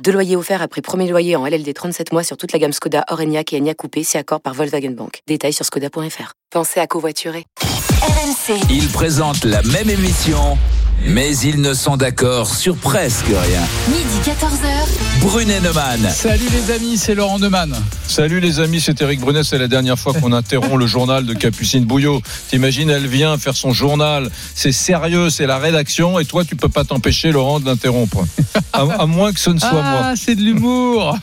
Deux loyers offerts après premier loyer en LLD 37 mois sur toute la gamme Skoda, Orenia et Enya Coupé, si accord par Volkswagen Bank. Détails sur skoda.fr. Pensez à covoiturer. RMC. Ils présentent la même émission, mais ils ne sont d'accord sur presque rien. Midi 14h. Brunet Neumann. Salut les amis, c'est Laurent Neumann. Salut les amis, c'est Eric Brunet. C'est la dernière fois qu'on interrompt le journal de Capucine Bouillot. T'imagines, elle vient faire son journal. C'est sérieux, c'est la rédaction. Et toi, tu peux pas t'empêcher, Laurent, de l'interrompre. À, à moins que ce ne soit moi. Ah, c'est de l'humour.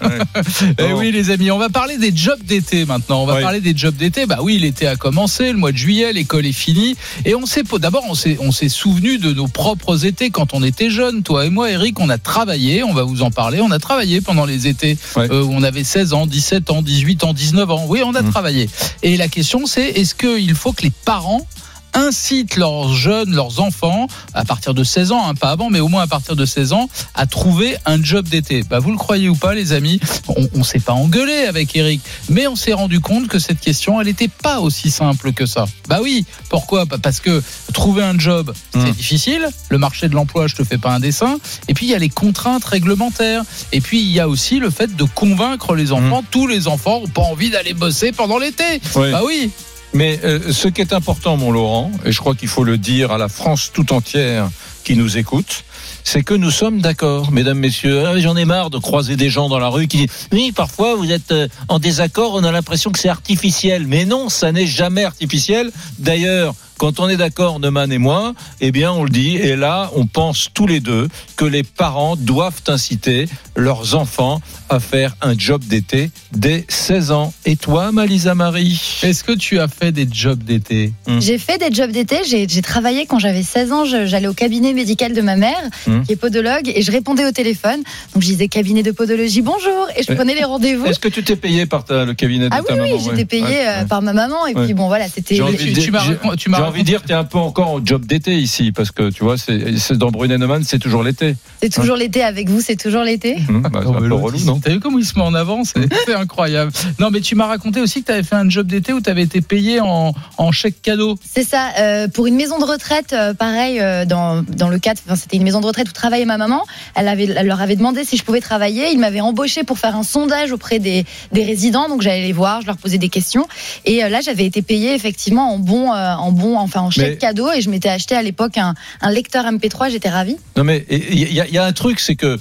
Eh Bon. oui, les amis, on va parler des jobs d'été maintenant. On va Oui. parler des jobs d'été. Bah oui, l'été a commencé, le mois de juillet, l'école est finie. Et on s'est, d'abord, on s'est, on s'est souvenu de nos propres étés quand on était jeunes. Toi et moi, Eric, on a travaillé, on va vous en parler. On a travaillé pendant les étés Ouais. euh, où on avait 16 ans, 17 ans, 18 ans, 19 ans. Oui, on a Mhm. travaillé. Et la question, c'est est-ce qu'il faut que les parents incitent leurs jeunes, leurs enfants, à partir de 16 ans, hein, pas avant, mais au moins à partir de 16 ans, à trouver un job d'été. Bah, vous le croyez ou pas, les amis On, on s'est pas engueulé avec Eric, mais on s'est rendu compte que cette question, elle n'était pas aussi simple que ça. Bah oui, pourquoi? Bah, Parce que trouver un job, c'est Hum. difficile. Le marché de l'emploi, je te fais pas un dessin. Et puis il y a les contraintes réglementaires. Et puis il y a aussi le fait de convaincre les enfants. Tous les enfants n'ont pas envie d'aller bosser pendant l'été. Bah oui. Mais euh, ce qui est important, mon Laurent, et je crois qu'il faut le dire à la France tout entière qui nous écoute, c'est que nous sommes d'accord, mesdames, messieurs. Ah, J'en ai marre de croiser des gens dans la rue qui disent oui, parfois vous êtes euh, en désaccord, on a l'impression que c'est artificiel. Mais non, ça n'est jamais artificiel. D'ailleurs, quand on est d'accord, Neumann et moi, eh bien, on le dit. Et là, on pense tous les deux que les parents doivent inciter leurs enfants à faire un job d'été dès 16 ans. Et toi, Malisa Marie? Est-ce que tu as fait des jobs d'été? J'ai fait des jobs d'été. J'ai travaillé quand j'avais 16 ans. J'allais au cabinet médical de ma mère, Mhm. qui est podologue, et je répondais au téléphone. Donc je disais cabinet de podologie, bonjour, et je Ouais. prenais les rendez-vous. Est-ce que tu t'es payé par ta- le cabinet de Ah ta oui, maman oui, j'étais ouais, euh, par ma maman, et Ouais. puis bon, voilà, c'était. Tu m'as envie de dire, tu es un peu encore au job d'été ici, parce que tu vois, c'est dans Brunet Neumann, c'est toujours l'été. C'est toujours l'été avec vous, c'est toujours l'été. Hum, bah, c'est Oh, un mais peu l'autre, relou, non T'as vu comment il se met en avant C'est c'est incroyable. Non, mais tu m'as raconté aussi que tu avais fait un job d'été où tu avais été payé en, en chèque cadeau. C'est ça, euh, pour une maison de retraite, euh, pareil, euh, dans, dans le cadre, c'était une maison de retraite où travaillait ma maman. Elle, avait, elle leur avait demandé si je pouvais travailler. Ils m'avaient embauché pour faire un sondage auprès des, des résidents. Donc j'allais les voir, je leur posais des questions. Et euh, là, j'avais été payée effectivement en bon, euh, en bon, enfin en chèque Mais- cadeau. Et je m'étais acheté à l'époque un, un lecteur MP3. J'étais ravie. Non, mais il y, a- il y a un truc, c'est que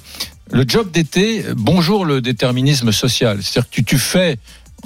le job d'été, bonjour le déterminisme social. C'est-à-dire que tu, tu fais.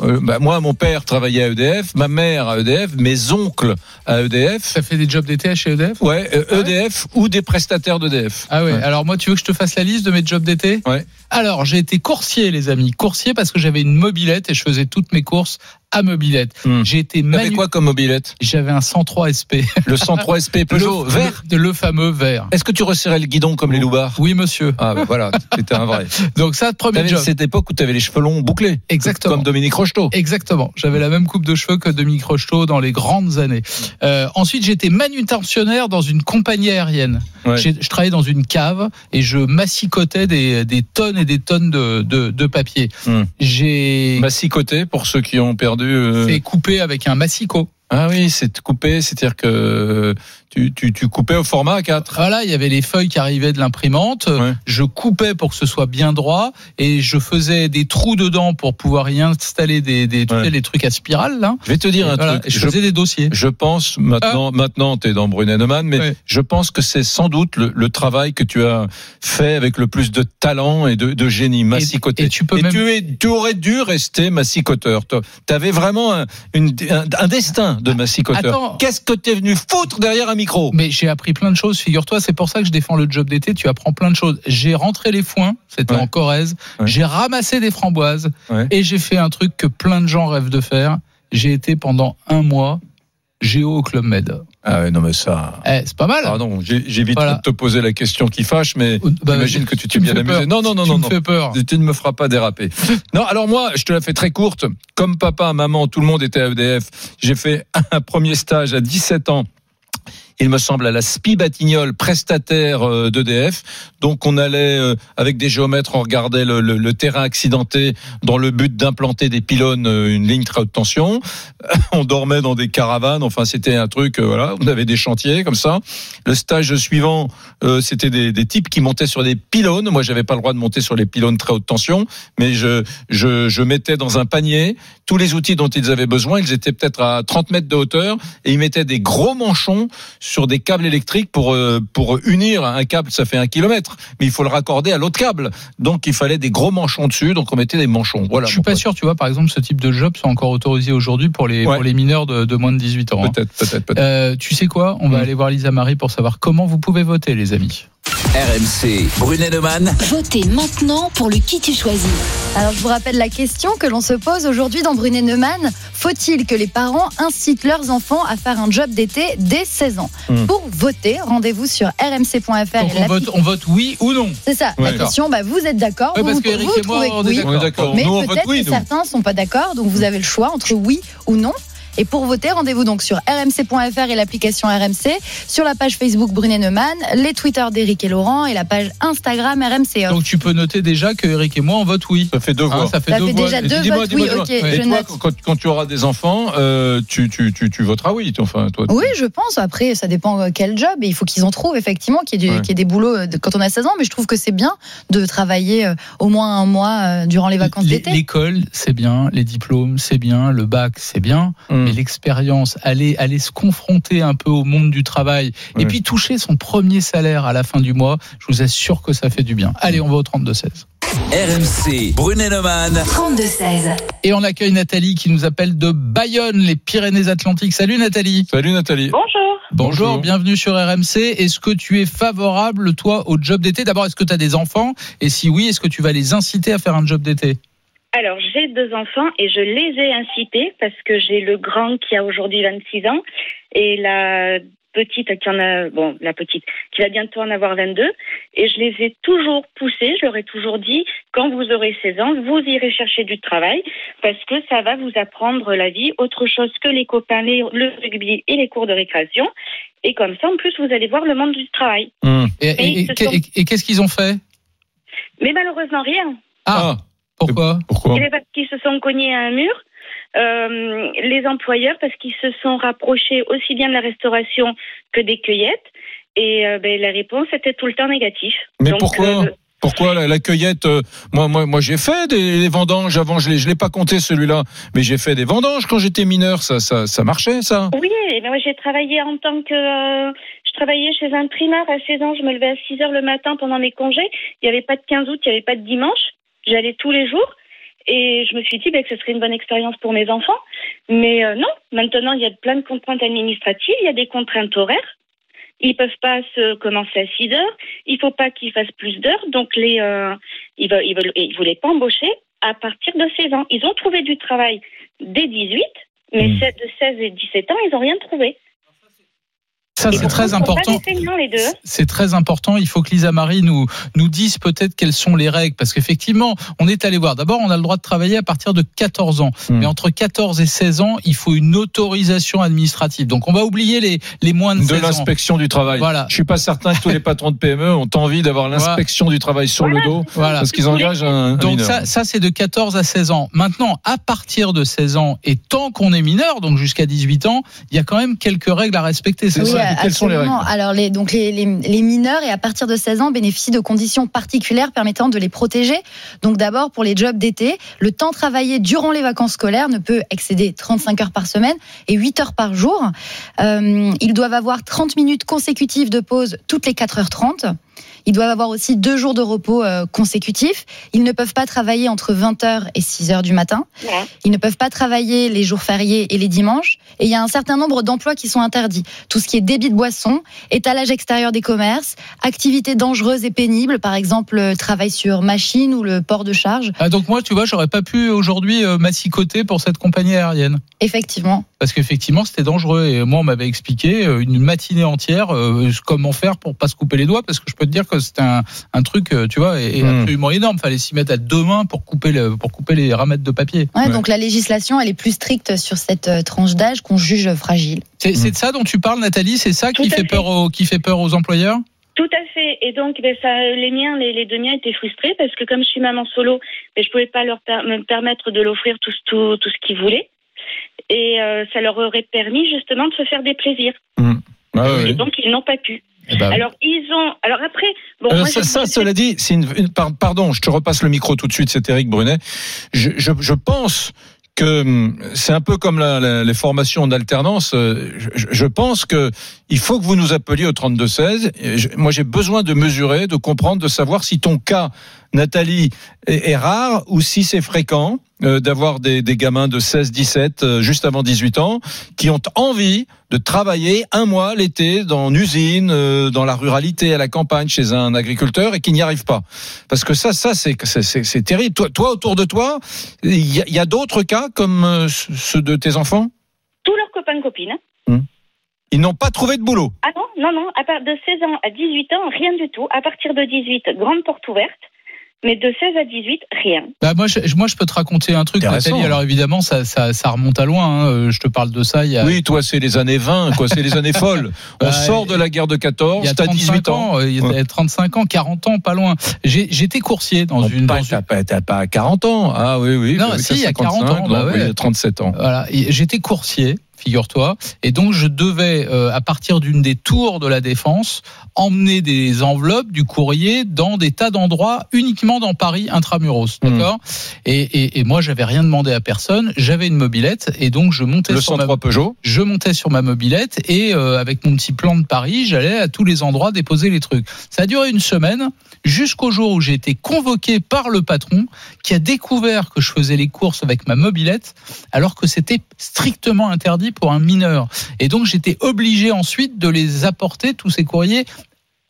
euh, bah, moi, mon père travaillait à EDF, ma mère à EDF, mes oncles à EDF. Tu as fait des jobs d'été chez EDF Ouais, euh, Ah ouais? EDF ou des prestataires d'EDF. Ah ouais. Ouais. Alors moi, tu veux que je te fasse la liste de mes jobs d'été? Ouais. Alors, j'ai été coursier, les amis. Coursier parce que j'avais une mobilette et je faisais toutes mes courses à mobilette. Hmm. J'ai été T'avais manu... quoi comme mobilette J'avais un 103 SP. Le 103 SP Peugeot le, vert. le, le fameux vert. Est-ce que tu resserrais le guidon comme les loupards Oui, monsieur. Ah, bah, voilà, c'était un vrai. Donc ça, premier job. cette époque où tu avais les cheveux longs bouclés. Exactement. Comme Dominique Rocheteau. Exactement. J'avais la même coupe de cheveux que Dominique Rocheteau dans les grandes années. Euh, ensuite, j'étais manutentionnaire dans une compagnie aérienne. Ouais. Je travaillais dans une cave et je massicotais des, des tonnes et des tonnes de, de, de papier. Hmm. J'ai Massicoté pour ceux qui ont perdu. Euh, fait couper avec un massicot. Ah oui, c'est coupé, c'est-à-dire que tu, tu, tu coupais au format A4. Voilà, il y avait les feuilles qui arrivaient de l'imprimante. Ouais. Je coupais pour que ce soit bien droit et je faisais des trous dedans pour pouvoir y installer des, des, tu Ouais. sais, les trucs à spirale là. Je vais te dire un voilà, truc. et je Je, faisais des dossiers. je pense maintenant, maintenant tu es dans Brunet Neumann, mais Ouais. je pense que c'est sans doute le, le travail que tu as fait avec le plus de talent et de, de génie, massicoté. et tu peux même- tu, es, tu aurais dû rester massicoteur. Tu avais vraiment un, une- un, un destin de massicoteur. Attends. Qu'est-ce que tu es venu foutre derrière un micro Mais j'ai appris plein de choses, figure-toi, c'est pour ça que je défends le job d'été, tu apprends plein de choses. J'ai rentré les foins, c'était Ouais. en Corrèze, Ouais. j'ai ramassé des framboises Ouais. et j'ai fait un truc que plein de gens rêvent de faire. J'ai été pendant un mois Géo au Club Med. Ah ouais, non mais ça. Eh, c'est pas mal. Pardon, j'ai- j'évite Voilà. de te poser la question qui fâche, mais Bah, j'imagine que tu t'es bien amusé. peur. Non, non, non, tu non, me non. fais peur. Tu ne me feras pas déraper. Non, alors moi, je te la fais très courte. Comme papa, maman, tout le monde était à EDF. J'ai fait un premier stage à 17 ans. Il me semble à la SPI Batignolles, prestataire euh, d'EDF. Donc on allait euh, avec des géomètres, on regardait le, terrain accidenté dans le but d'implanter des pylônes, euh, une ligne très haute tension. On dormait dans des caravanes. Enfin, c'était un truc. voilà, on avait des chantiers comme ça. Le stage suivant, c'était des, types qui montaient sur des pylônes. Moi, j'avais pas le droit de monter sur les pylônes très haute tension, mais je, je mettais dans un panier tous les outils dont ils avaient besoin. Ils étaient peut-être à 30 mètres de hauteur et ils mettaient des gros manchons sur des câbles électriques pour euh, pour unir un câble. Ça fait un kilomètre, mais il faut le raccorder à l'autre câble. Donc, il fallait des gros manchons dessus. Donc, on mettait des manchons. Voilà. je suis pas sûr, tu vois, par exemple, ce type de job soit encore autorisé aujourd'hui pour les, Ouais. pour les mineurs de, de moins de 18 ans. hein. Peut-être, peut-être, peut-être. Euh, tu sais quoi? On va Mm. aller voir Lisa Marie pour savoir comment vous pouvez voter, les amis. RMC, Brunet-Neumann, Votez maintenant pour le qui tu choisis. Alors, je vous rappelle la question que l'on se pose aujourd'hui dans Brunet Neumann. Faut-il que les parents incitent leurs enfants à faire un job d'été dès 16 ans Hmm. Pour voter, rendez-vous sur rmc.fr. On vote, on vote oui ou non C'est ça, Ouais, la question, bah, vous êtes d'accord Ouais, vous, parce vous, qu'Éric vous et moi, trouvez que on est oui, d'accord. Mais peut-être oui, que nous. certains sont pas d'accord, donc vous avez le choix entre oui ou non. Et pour voter, rendez-vous donc sur rmc.fr et l'application RMC, sur la page Facebook Brunet Neumann, les Twitter d'Éric et Laurent et la page Instagram RMC. Off. Donc tu peux noter déjà que Eric et moi on vote oui. Ça fait deux Hein, voix. ça fait Ça deux fait voix. déjà Et deux dis-moi, votes oui, Et je toi, note. quand, quand tu auras des enfants, euh, tu, tu, tu, tu voteras oui. Enfin, toi, Oui, je pense. Après, ça dépend euh, quel job. Et il faut qu'ils en trouvent, effectivement, qu'il y, ait du- Ouais. qu'il y ait des boulots euh, de- quand on a 16 ans. Mais je trouve que c'est bien de travailler euh, au moins un mois euh, durant les vacances d'été. L'école, c'est bien, les diplômes, c'est bien, le bac, c'est bien, Hum. Mais l'expérience, aller, aller se confronter un peu au monde du travail et puis toucher son premier salaire à la fin du mois, je vous assure que ça fait du bien. Allez, on va au 32-16. RMC, Brunet-Neumann, 32-16. Et on accueille Nathalie qui nous appelle de Bayonne, les Pyrénées-Atlantiques. Salut Nathalie. Salut Nathalie. Bonjour. Bonjour, Bonjour. bienvenue sur RMC. Est-ce que tu es favorable, toi, au job d'été? D'abord, est-ce que tu as des enfants? Et si oui, est-ce que tu vas les inciter à faire un job d'été? Alors, j'ai deux enfants et je les ai incités parce que j'ai le grand qui a aujourd'hui 26 ans et la petite qui en a, bon, la petite, qui va bientôt en avoir 22. Et je les ai toujours poussés, je leur ai toujours dit, quand vous aurez 16 ans, vous irez chercher du travail parce que ça va vous apprendre la vie, autre chose que les copains, les- le rugby et les cours de récréation. Et comme ça, en plus, vous allez voir le monde du travail. Et, et- Oui, et- ce sont- et- et qu'est-ce qu'ils ont fait? Mais malheureusement, rien. Ah, Ah, pourquoi pourquoi Eh parce qu'ils se sont cognés à un mur. Euh, les employeurs, parce qu'ils se sont rapprochés aussi bien de la restauration que des cueillettes. Et euh, ben, la réponse était tout le temps négative. Mais Donc, pourquoi euh, Pourquoi la, la cueillette euh, Moi, moi, moi, j'ai fait des, des vendanges avant. Je l'ai, je l'ai pas compté celui-là, mais j'ai fait des vendanges quand j'étais mineur. Ça, ça, ça marchait, ça. Oui, eh ben, moi j'ai travaillé en tant que. euh, je travaillais chez un primeur à 16 ans. Je me levais à 6 heures le matin pendant mes congés. Il n'y avait pas de 15 août, il n'y avait pas de dimanche. J'allais tous les jours. Et je me suis dit ben, que ce serait une bonne expérience pour mes enfants. Mais euh, non, maintenant il y a plein de contraintes administratives, il y a des contraintes horaires. Ils peuvent pas se commencer à 6 heures. Il faut pas qu'ils fassent plus d'heures. Donc les, euh, ils veulent, ils veulent, ils voulaient pas embaucher à partir de 16 ans. Ils ont trouvé du travail dès 18, mais Mm. de 16 et 17 ans, ils ont rien trouvé. Ça, c'est très important. C'est très important. Il faut que Lisa Marie nous, nous dise peut-être quelles sont les règles. Parce qu'effectivement, on est allé voir. D'abord, on a le droit de travailler à partir de 14 ans. Hmm. Mais entre 14 et 16 ans, il faut une autorisation administrative. Donc, on va oublier les, les moins de De 16 ans. l'inspection du travail. Voilà. Je suis pas certain que tous les patrons de PME ont envie d'avoir l'inspection du travail sur le dos Voilà. parce qu'ils engagent un, un Donc mineur. ça, ça c'est de 14 à 16 ans. Maintenant, à partir de 16 ans et tant qu'on est mineur, donc jusqu'à 18 ans, il y a quand même quelques règles à respecter. C'est Oui, ça. Quelles sont les règles Alors, les, donc les, les, les mineurs et à partir de 16 ans bénéficient de conditions particulières permettant de les protéger. Donc, d'abord, pour les jobs d'été, le temps travaillé durant les vacances scolaires ne peut excéder 35 heures par semaine et 8 heures par jour. Euh, ils doivent avoir 30 minutes consécutives de pause toutes les 4h30. Ils doivent avoir aussi deux jours de repos euh, consécutifs. Ils ne peuvent pas travailler entre 20h et 6h du matin. Ils ne peuvent pas travailler les jours fériés et les dimanches. Et il y a un certain nombre d'emplois qui sont interdits. Tout ce qui est débit de boissons, étalage extérieur des commerces, activités dangereuses et pénibles, par exemple le travail sur machine ou le port de charge. Ah, donc moi, tu vois, j'aurais pas pu aujourd'hui euh, m'assicoter pour cette compagnie aérienne. Effectivement. Parce qu'effectivement c'était dangereux. Et moi, on m'avait expliqué euh, une matinée entière euh, comment faire pour pas se couper les doigts, parce que je peux te dire que c'était un, un truc, euh, tu vois, et, et Hmm. absolument énorme. Fallait s'y mettre à deux mains pour couper le, pour couper les ramettes de papier. Ouais, Ouais. Donc la législation, elle est plus stricte sur cette tranche d'âge qu'on juge fragile. C'est c'est de ça dont tu parles, Nathalie? C'est ça qui Tout à fait fait. peur aux, qui fait peur aux employeurs? Tout à fait. Et donc, ben, ça, les miens, les, les deux miens étaient frustrés parce que comme je suis maman solo, ben, je pouvais pas leur per- me permettre de l'offrir tout, ce- tout, tout ce qu'ils voulaient. Et euh, ça leur aurait permis justement de se faire des plaisirs. Ah, Et donc, ils n'ont pas pu. Eh ben, Alors, ils ont. Alors après, bon, Euh, moi, ça, cela dit, c'est une, une- par- pardon, je te repasse le micro tout de suite, c'est Eric Brunet. Je, je, je pense que hum, c'est un peu comme les formations d'alternance. euh, Je, je pense que il faut que vous nous appeliez au 32-16. Et je- Moi, j'ai besoin de mesurer, de comprendre, de savoir si ton cas, Nathalie, est, rare ou si c'est fréquent euh, d'avoir des, des gamins de 16-17, euh, juste avant 18 ans, qui ont envie de travailler un mois l'été dans une usine, euh, dans la ruralité, à la campagne, chez un agriculteur, et qui n'y arrivent pas. Parce que ça, ça, c'est terrible. Toi, toi, autour de toi, il y a, a d'autres cas comme euh, ceux de tes enfants? Tous leurs copains copines. Ils n'ont pas trouvé de boulot? Ah non, non, non. À part de 16 ans à 18 ans, rien du tout. À partir de 18, grande porte ouverte. Mais de 16 à 18, rien. Bah moi, je, moi, je peux te raconter un truc. Nathalie. Alors évidemment, ça, ça, ça remonte à loin. hein. Euh, Je te parle de ça il y a, Oui, toi, c'est les années 20, quoi. C'est les années folles. On Bah, sort de la guerre de il y 14, a t'as 35 18 ans. euh, Il y a Ouais. 35 ans, 40 ans, pas loin. J'étais coursier dans Non, une. pas- dans T'as une- pas, t'as pas 40 ans. Ah oui, oui. Non, oui, si, il y a 40 ans, bah ouais. oui, il y a 37 ans. Voilà, j'étais coursier, figure-toi, et donc je devais, euh, à partir d'une des tours de la défense, emmener des enveloppes du courrier dans des tas d'endroits, uniquement dans Paris intramuros, Hmm. d'accord? Et, et, et moi, j'avais rien demandé à personne, j'avais une mobilette, et donc je montais Le sur ma 103 Peugeot. je montais sur ma mobilette et euh, avec mon petit plan de Paris, j'allais à tous les endroits déposer les trucs. Ça a duré une semaine jusqu'au jour où j'ai été convoqué par le patron qui a découvert que je faisais les courses avec ma mobilette alors que c'était strictement interdit pour un mineur. Et donc j'étais obligé ensuite de les apporter tous ces courriers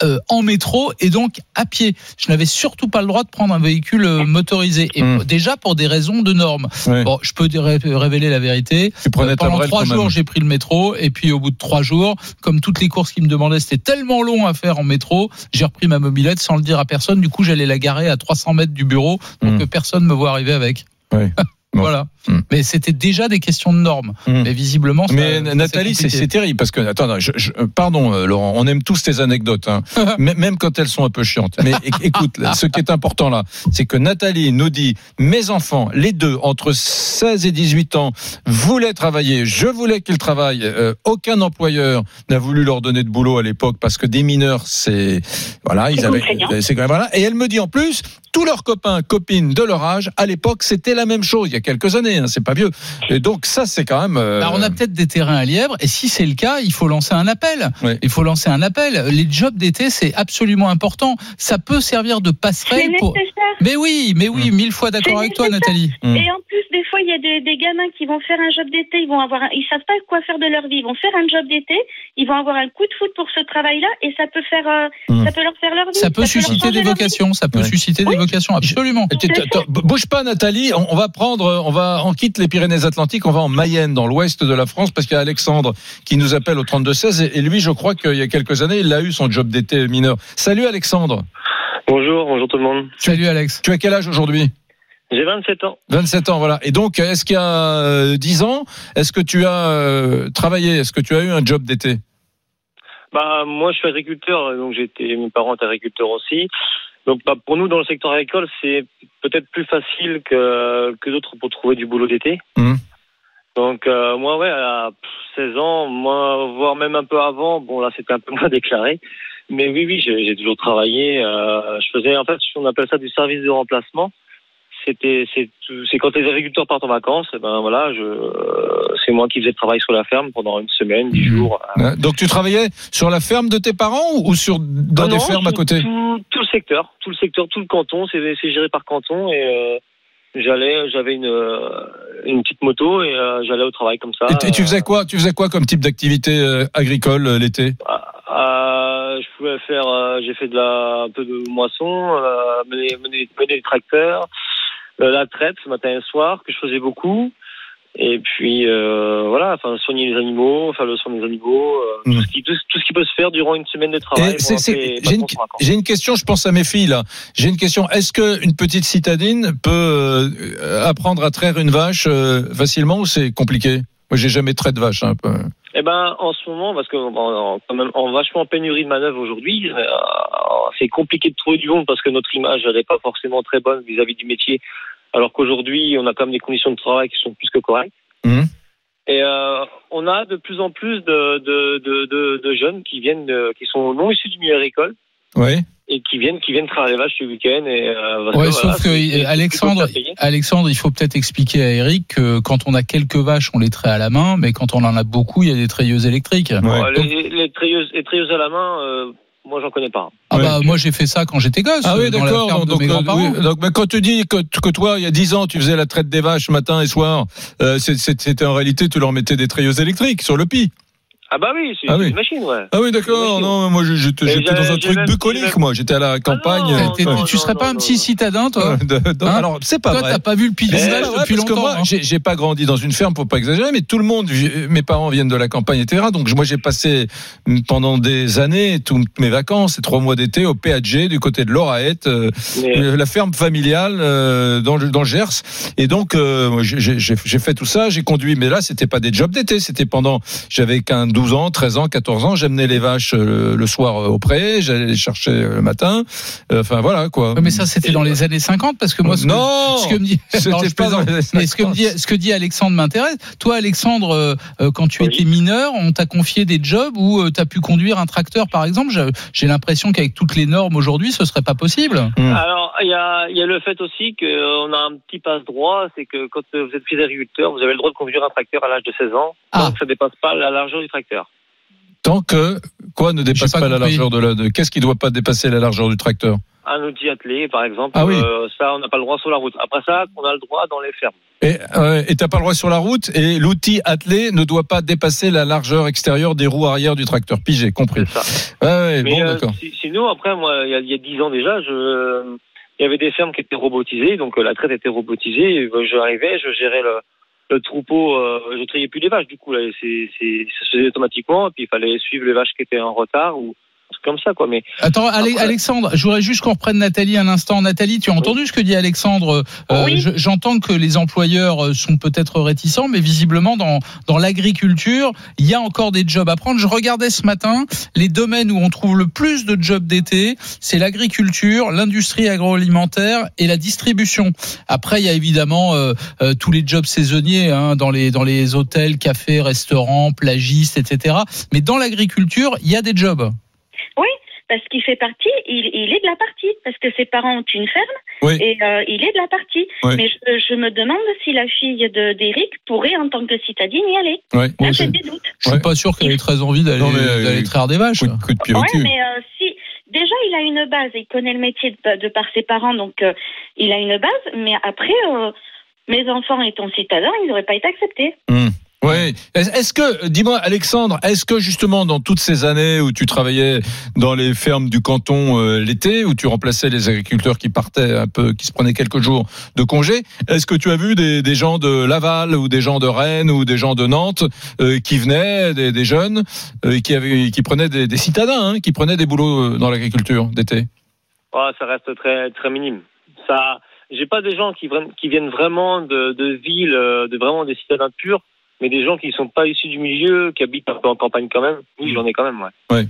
euh, en métro et donc à pied. Je n'avais surtout pas le droit de prendre un véhicule euh, motorisé et Hmm. déjà pour des raisons de normes. Bon, je peux révéler la vérité. Tu prenais ta Pendant trois jours, j'ai pris le métro et puis au bout de trois jours, comme toutes les courses qu'ils me demandaient, c'était tellement long à faire en métro, j'ai repris ma mobilette sans le dire à personne. Du coup, j'allais la garer à 300 mètres du bureau pour Mm. que personne me voit arriver avec. Bon. Voilà. Mm. Mais c'était déjà des questions de normes. Mm. Mais visiblement, ça- Mais ça, Nathalie, c'est terrible parce que attends, je, je- pardon euh, Laurent, on aime tous tes anecdotes, hein, même quand elles sont un peu chiantes. Mais écoute, ce qui est important là, c'est que Nathalie nous dit mes enfants, les deux entre 16 et 18 ans, voulaient travailler. Je voulais qu'ils travaillent. Euh, aucun employeur n'a voulu leur donner de boulot à l'époque parce que des mineurs, c'est voilà, ils avaient, contraignant. c'est quand même voilà. Et elle me dit en plus. Tous leurs copains, copines de leur âge, à l'époque, c'était la même chose. Il y a quelques années, hein, c'est pas vieux. Et donc ça, c'est quand même. euh, Alors, on a peut-être des terrains à lièvre, et si c'est le cas, il faut lancer un appel. Il faut lancer un appel. Les jobs d'été, c'est absolument important. Ça peut servir de passerelle pour. Mais oui, mais oui, mille fois d'accord avec toi. Nathalie. Mm. Et en plus, des fois, il y a des, des gamins qui vont faire un job d'été, ils vont avoir, un- ils savent pas quoi faire de leur vie, ils vont faire un job d'été, ils vont avoir un coup de foot pour ce travail-là, et ça peut faire, euh, Mm. ça peut leur faire leur vie. Ça peut susciter des vocations, ça peut Ouais. susciter des vocations, absolument. Bouge pas Nathalie, on on va prendre, on va, on quitte les Pyrénées-Atlantiques, on va en Mayenne, dans l'ouest de la France, parce qu'il y a Alexandre qui nous appelle au 32-16, et lui, je crois qu'il y a quelques années, il a eu son job d'été mineur. Salut Alexandre, Bonjour, bonjour tout le monde. Salut Alex. tu as quel âge aujourd'hui? J'ai 27 ans. 27 ans, voilà. Et donc, est-ce qu'il y a euh, 10 ans, est-ce que tu as euh, travaillé, est-ce que tu as eu un job d'été? Bah moi je suis agriculteur, donc j'étais mes parents étaient agriculteurs aussi. Donc bah, pour nous dans le secteur agricole c'est peut-être plus facile que que d'autres pour trouver du boulot d'été. Mhm. Donc euh, moi ouais à 16 ans, moi voire même un peu avant, bon là c'était un peu moins déclaré. Mais oui oui j'ai j'ai toujours travaillé. euh, je faisais en fait on appelle ça du service de remplacement. C'était c'est quand les agriculteurs partent en vacances, eh ben voilà je euh, c'est moi qui faisais le travail sur la ferme pendant une semaine, dix Mhm. jours. Euh, Donc, tu travaillais sur la ferme de tes parents ou sur dans Ah des fermes à côté? tout, tout le secteur, tout le secteur, tout le canton, c'est géré par canton et euh, j'allais, j'avais une euh, une petite moto et euh, j'allais au travail comme ça. et, tu- et tu faisais quoi Tu faisais quoi comme type d'activité euh, agricole euh, l'été? Euh, je pouvais faire, euh, j'ai fait de la un peu de moisson, euh, mener, mener, mener les tracteurs, euh, la traite ce matin et soir que je faisais beaucoup. Et puis euh, voilà, enfin soigner les animaux, faire le soin des animaux, euh, Mm. tout, ce qui, tout, tout ce qui peut se faire durant une semaine de travail. C'est- appeler J'ai une, j'ai question, je pense à mes filles là. J'ai une question. Est-ce que une petite citadine peut euh, apprendre à traire une vache euh, facilement ou c'est compliqué? Moi, j'ai jamais trait de vache. Hein, peu. Eh ben, en ce moment, parce que bon, en, quand même, en vachement pénurie de manœuvre aujourd'hui, euh, c'est compliqué de trouver du monde parce que notre image n'est pas forcément très bonne vis-à-vis du métier. Alors qu'aujourd'hui, on a quand même des conditions de travail qui sont plus que correctes. Mhm. Et euh, on a de plus en plus de, de, de, de, de jeunes qui viennent, de- qui sont non issus du milieu agricole Oui. et qui viennent, qui viennent travailler les vaches ce week-end. Et euh, Ouais, sauf voilà, que Alexandre. Alexandre, il faut peut-être expliquer à Eric que quand on a quelques vaches, on les traite à la main, mais quand on en a beaucoup, il y a des treilleuses électriques. Ouais. Ouais, Donc- les, les, treilleuses, les treilleuses à la main, euh, moi j'en connais pas. Ah Ouais. bah moi j'ai fait ça quand j'étais gosse. Ah oui, d'accord. Donc, euh, grands-parents. oui, donc, mais quand tu dis que, que toi, il y a 10 ans, tu faisais la traite des vaches matin et soir, euh, c'était en réalité, tu leur mettais des treilleuses électriques sur le pis. Ah bah oui, c'est Ah oui. une machine, ouais. Ah oui, d'accord. Non, moi, j'étais dans un truc bucolique, moi. J'étais à la campagne. non, T'es- non, tu serais non, pas un non, petit non. citadin, toi De- de- Hein alors, c'est pas Toi, vrai. t'as pas vu le paysage vrai, depuis parce que longtemps. moi, hein. j'ai j'ai pas grandi dans une ferme, faut pas exagérer, mais tout le monde, mes parents viennent de la campagne, etc. Donc moi, j'ai passé pendant des années toutes mes vacances, et trois mois d'été au PAG du côté de l'Oraette, euh, Mais, euh, la ferme familiale euh, dans, le, dans le Gers. Et donc, euh, j'ai fait tout ça, j'ai conduit, mais là, c'était pas des jobs d'été, c'était pendant, j'avais qu'un 12 ans, 13 ans, 14 ans, j'amenais les vaches euh, le soir euh, au pré, j'allais les chercher euh, le matin. Euh, Enfin, voilà, quoi. Mais ça, c'était dans les années 50, parce que moi, ce que, non ce que me dit, Non, je C'était pas plaisante. dans les mais ce que me dit, ce que dit Alexandre m'intéresse. Toi, Alexandre, quand tu Oui. étais mineur, on t'a confié des jobs où tu as pu conduire un tracteur, par exemple? J'ai- l'impression qu'avec toutes les normes aujourd'hui, ce serait pas possible. Hmm. Alors, il y a, il y a le fait aussi qu'on a un petit passe-droit, c'est que quand vous êtes fils d'agriculteur, vous avez le droit de conduire un tracteur à l'âge de 16 ans, Ah. donc ça dépasse pas la largeur du tracteur. Tant que quoi ne dépasse pas, pas la largeur de la. Qu'est-ce qui doit pas dépasser la largeur du tracteur? Un outil attelé, par exemple, Ah oui. euh, ça, on n'a pas le droit sur la route. Après ça, on a le droit dans les fermes. Et euh, et t'as pas le droit sur la route et l'outil attelé ne doit pas dépasser la largeur extérieure des roues arrière du tracteur. Pigé, compris. C'est ça. Ouais, ouais, Mais bon, euh, d'accord. si- sinon, après, moi, il y a, 10 ans déjà, je, il y avait des fermes qui étaient robotisées, donc euh, la traite était robotisée. Et, euh, J'arrivais, je gérais le, le troupeau, euh, je triais plus les vaches, du coup, là, c'est, ça automatiquement, et puis il fallait suivre les vaches qui étaient en retard ou comme ça, quoi. Mais Attends, Après- Alexandre, je voudrais juste qu'on reprenne Nathalie un instant. Nathalie, tu as entendu ce que dit Alexandre Euh, Oui. je- J'entends que les employeurs euh, sont peut-être réticents, mais visiblement dans dans l'agriculture, il y a encore des jobs à prendre. Je regardais ce matin les domaines où on trouve le plus de jobs d'été, c'est l'agriculture, l'industrie agroalimentaire et la distribution. Après, il y a évidemment euh, euh, tous les jobs saisonniers hein, dans les dans les hôtels, cafés, restaurants, plagistes, etc. Mais dans l'agriculture, il y a des jobs. Parce qu'il fait partie, il, il est de la partie, parce que ses parents ont une ferme Oui. et euh, il est de la partie. Oui. Mais je, je me demande si la fille de d'Éric pourrait, en tant que citadine, y aller. Ouais. Là, Ouais, des doutes. Je suis Ouais. pas sûr qu'elle ait très envie d'aller euh, traire des vaches. Coup de, coup de pied au Ouais, cul. mais euh, si déjà il a une base, il connaît le métier de, de par ses parents, donc euh, il a une base. Mais après, euh, mes enfants étant citadins, ils n'auraient pas été acceptés. Oui. Est- Est-ce que, dis-moi, Alexandre, est-ce que justement dans toutes ces années où tu travaillais dans les fermes du canton euh, l'été, où tu remplaçais les agriculteurs qui partaient un peu, qui se prenaient quelques jours de congé, est-ce que tu as vu des, des gens de Laval ou des gens de Rennes ou des gens de Nantes euh, qui venaient, des, des jeunes, euh, qui avaient, qui prenaient des, des citadins, hein, qui prenaient des boulots euh, dans l'agriculture d'été? Oh, ça reste très très minime. Ça, j'ai pas des gens qui, qui viennent vraiment de, de villes, euh, de vraiment des citadins purs, mais des gens qui sont pas issus du milieu, qui habitent un peu en campagne quand même. Oui, j'en ai quand même, ouais.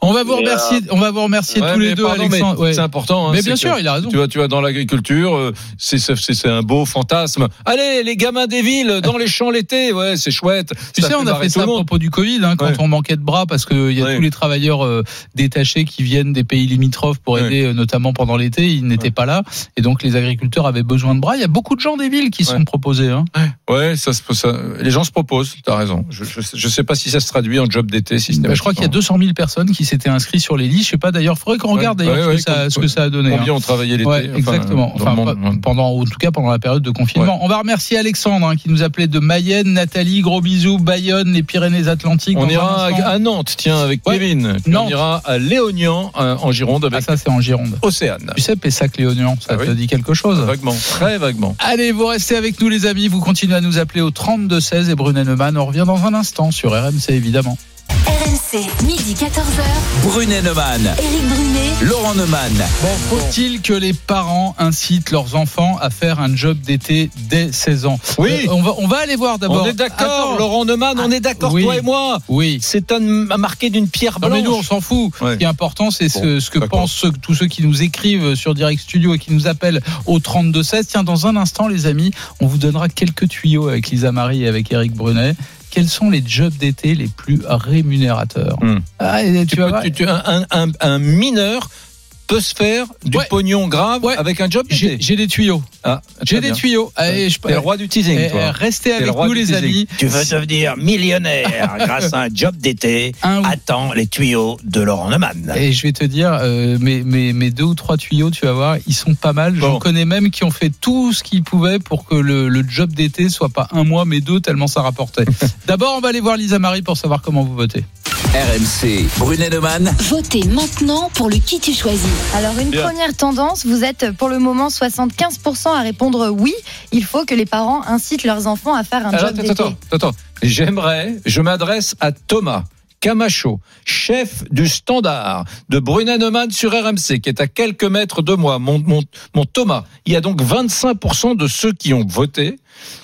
On va vous Mais, remercier, on va vous remercier Ouais, tous les deux, pardon, Alexandre. Ouais. C'est important. hein, Mais c'est bien que- sûr, il a raison. Tu vois, tu vois, dans l'agriculture, euh, c'est un beau fantasme. Allez, les gamins des villes, dans les champs l'été, ouais, c'est chouette. Tu Ça sais, on a fait ça à propos du Covid, hein, quand Ouais. on manquait de bras, parce qu'il y a Ouais. tous les travailleurs euh, détachés qui viennent des pays limitrophes pour Ouais. aider, euh, notamment pendant l'été, ils n'étaient Ouais. pas là, et donc les agriculteurs avaient besoin de bras. Il y a beaucoup de gens des villes qui se Ouais. sont proposés. Hein. Ouais, ça, se- ça, les gens se propose. T'as raison. Je, je, je sais pas si ça se traduit en job d'été Bah, systématiquement. je crois qu'il y a 200 000 personnes qui s'étaient inscrites sur les listes. Je sais pas d'ailleurs, faudrait qu'on regarde Ouais, d'ailleurs ouais, ce, que ouais, ça, comme- ce que ça a donné. Combien hein. ont travaillé l'été enfin, exactement. Enfin, monde, ouais. pendant, en tout cas, pendant la période de confinement. On va remercier Alexandre hein, qui nous appelait de Mayenne. Nathalie, gros bisous. Bayonne, les Pyrénées-Atlantiques. On ira à Nantes, tiens, avec. Kevin. On ira à Léognan, euh, en Gironde, Ah, avec ça, c'est en Gironde. Océane. Tu sais, Pessac-Léognan, ça Ah te oui. dit quelque chose Vaguement, très vaguement. Allez, vous restez avec nous les amis, vous continuez à nous appeler au 32-16 et Brunet Neumann, on revient dans un instant sur RMC évidemment. RMC, midi 14h. Brunet Neumann, Éric Brunet. Laurent Neumann. Bon, faut-il que les parents incitent leurs enfants à faire un job d'été dès 16 ans? Oui. Euh, on, va, on va aller voir d'abord. On est d'accord. Laurent Neumann, on est d'accord, oui. toi et moi. Oui. C'est un, marqué d'une pierre Non blanche. mais nous on s'en fout. Ouais. Ce qui est important c'est ce, Bon, ce que pensent ceux- tous ceux qui nous écrivent sur Direct Studio et qui nous appellent au 32 16. Tiens dans un instant les amis, on vous donnera quelques tuyaux avec Lisa Marie et avec Eric Brunet. Quels sont les jobs d'été les plus rémunérateurs Hmm. Ah, et tu Tu vas peux- voir, tu- tu- un, un- un- un mineur peut se faire du Ouais. pognon grave Ouais. avec un job j'ai des tuyaux. Ah, J'ai des tuyaux. Allez, je T'es le roi du teasing, Eh, toi. Restez le avec nous les teasing. amis. Tu veux devenir millionnaire grâce à un job d'été Un Attends les tuyaux de Laurent Neumann. Et je vais te dire, euh, mes, mes, mes deux ou trois tuyaux, tu vas voir, ils sont pas mal. J'en Bon. connais même qui ont fait tout ce qu'ils pouvaient pour que le, le job d'été soit pas un mois, mais deux, tellement ça rapportait. D'abord, on va aller voir Lisa Marie pour savoir comment vous votez. RMC, Brunet Neumann. Votez maintenant pour le qui tu choisis. Alors une Bien. première tendance, vous êtes pour le moment 75% à répondre oui. Il faut que les parents incitent leurs enfants à faire un Alors, job attends, d'été. attends, attends. J'aimerais, je m'adresse à Thomas. Camacho, chef du standard de Brunet Neumann sur RMC, qui est à quelques mètres de moi, mon, mon, mon Thomas. Il y a donc 25% de ceux qui ont voté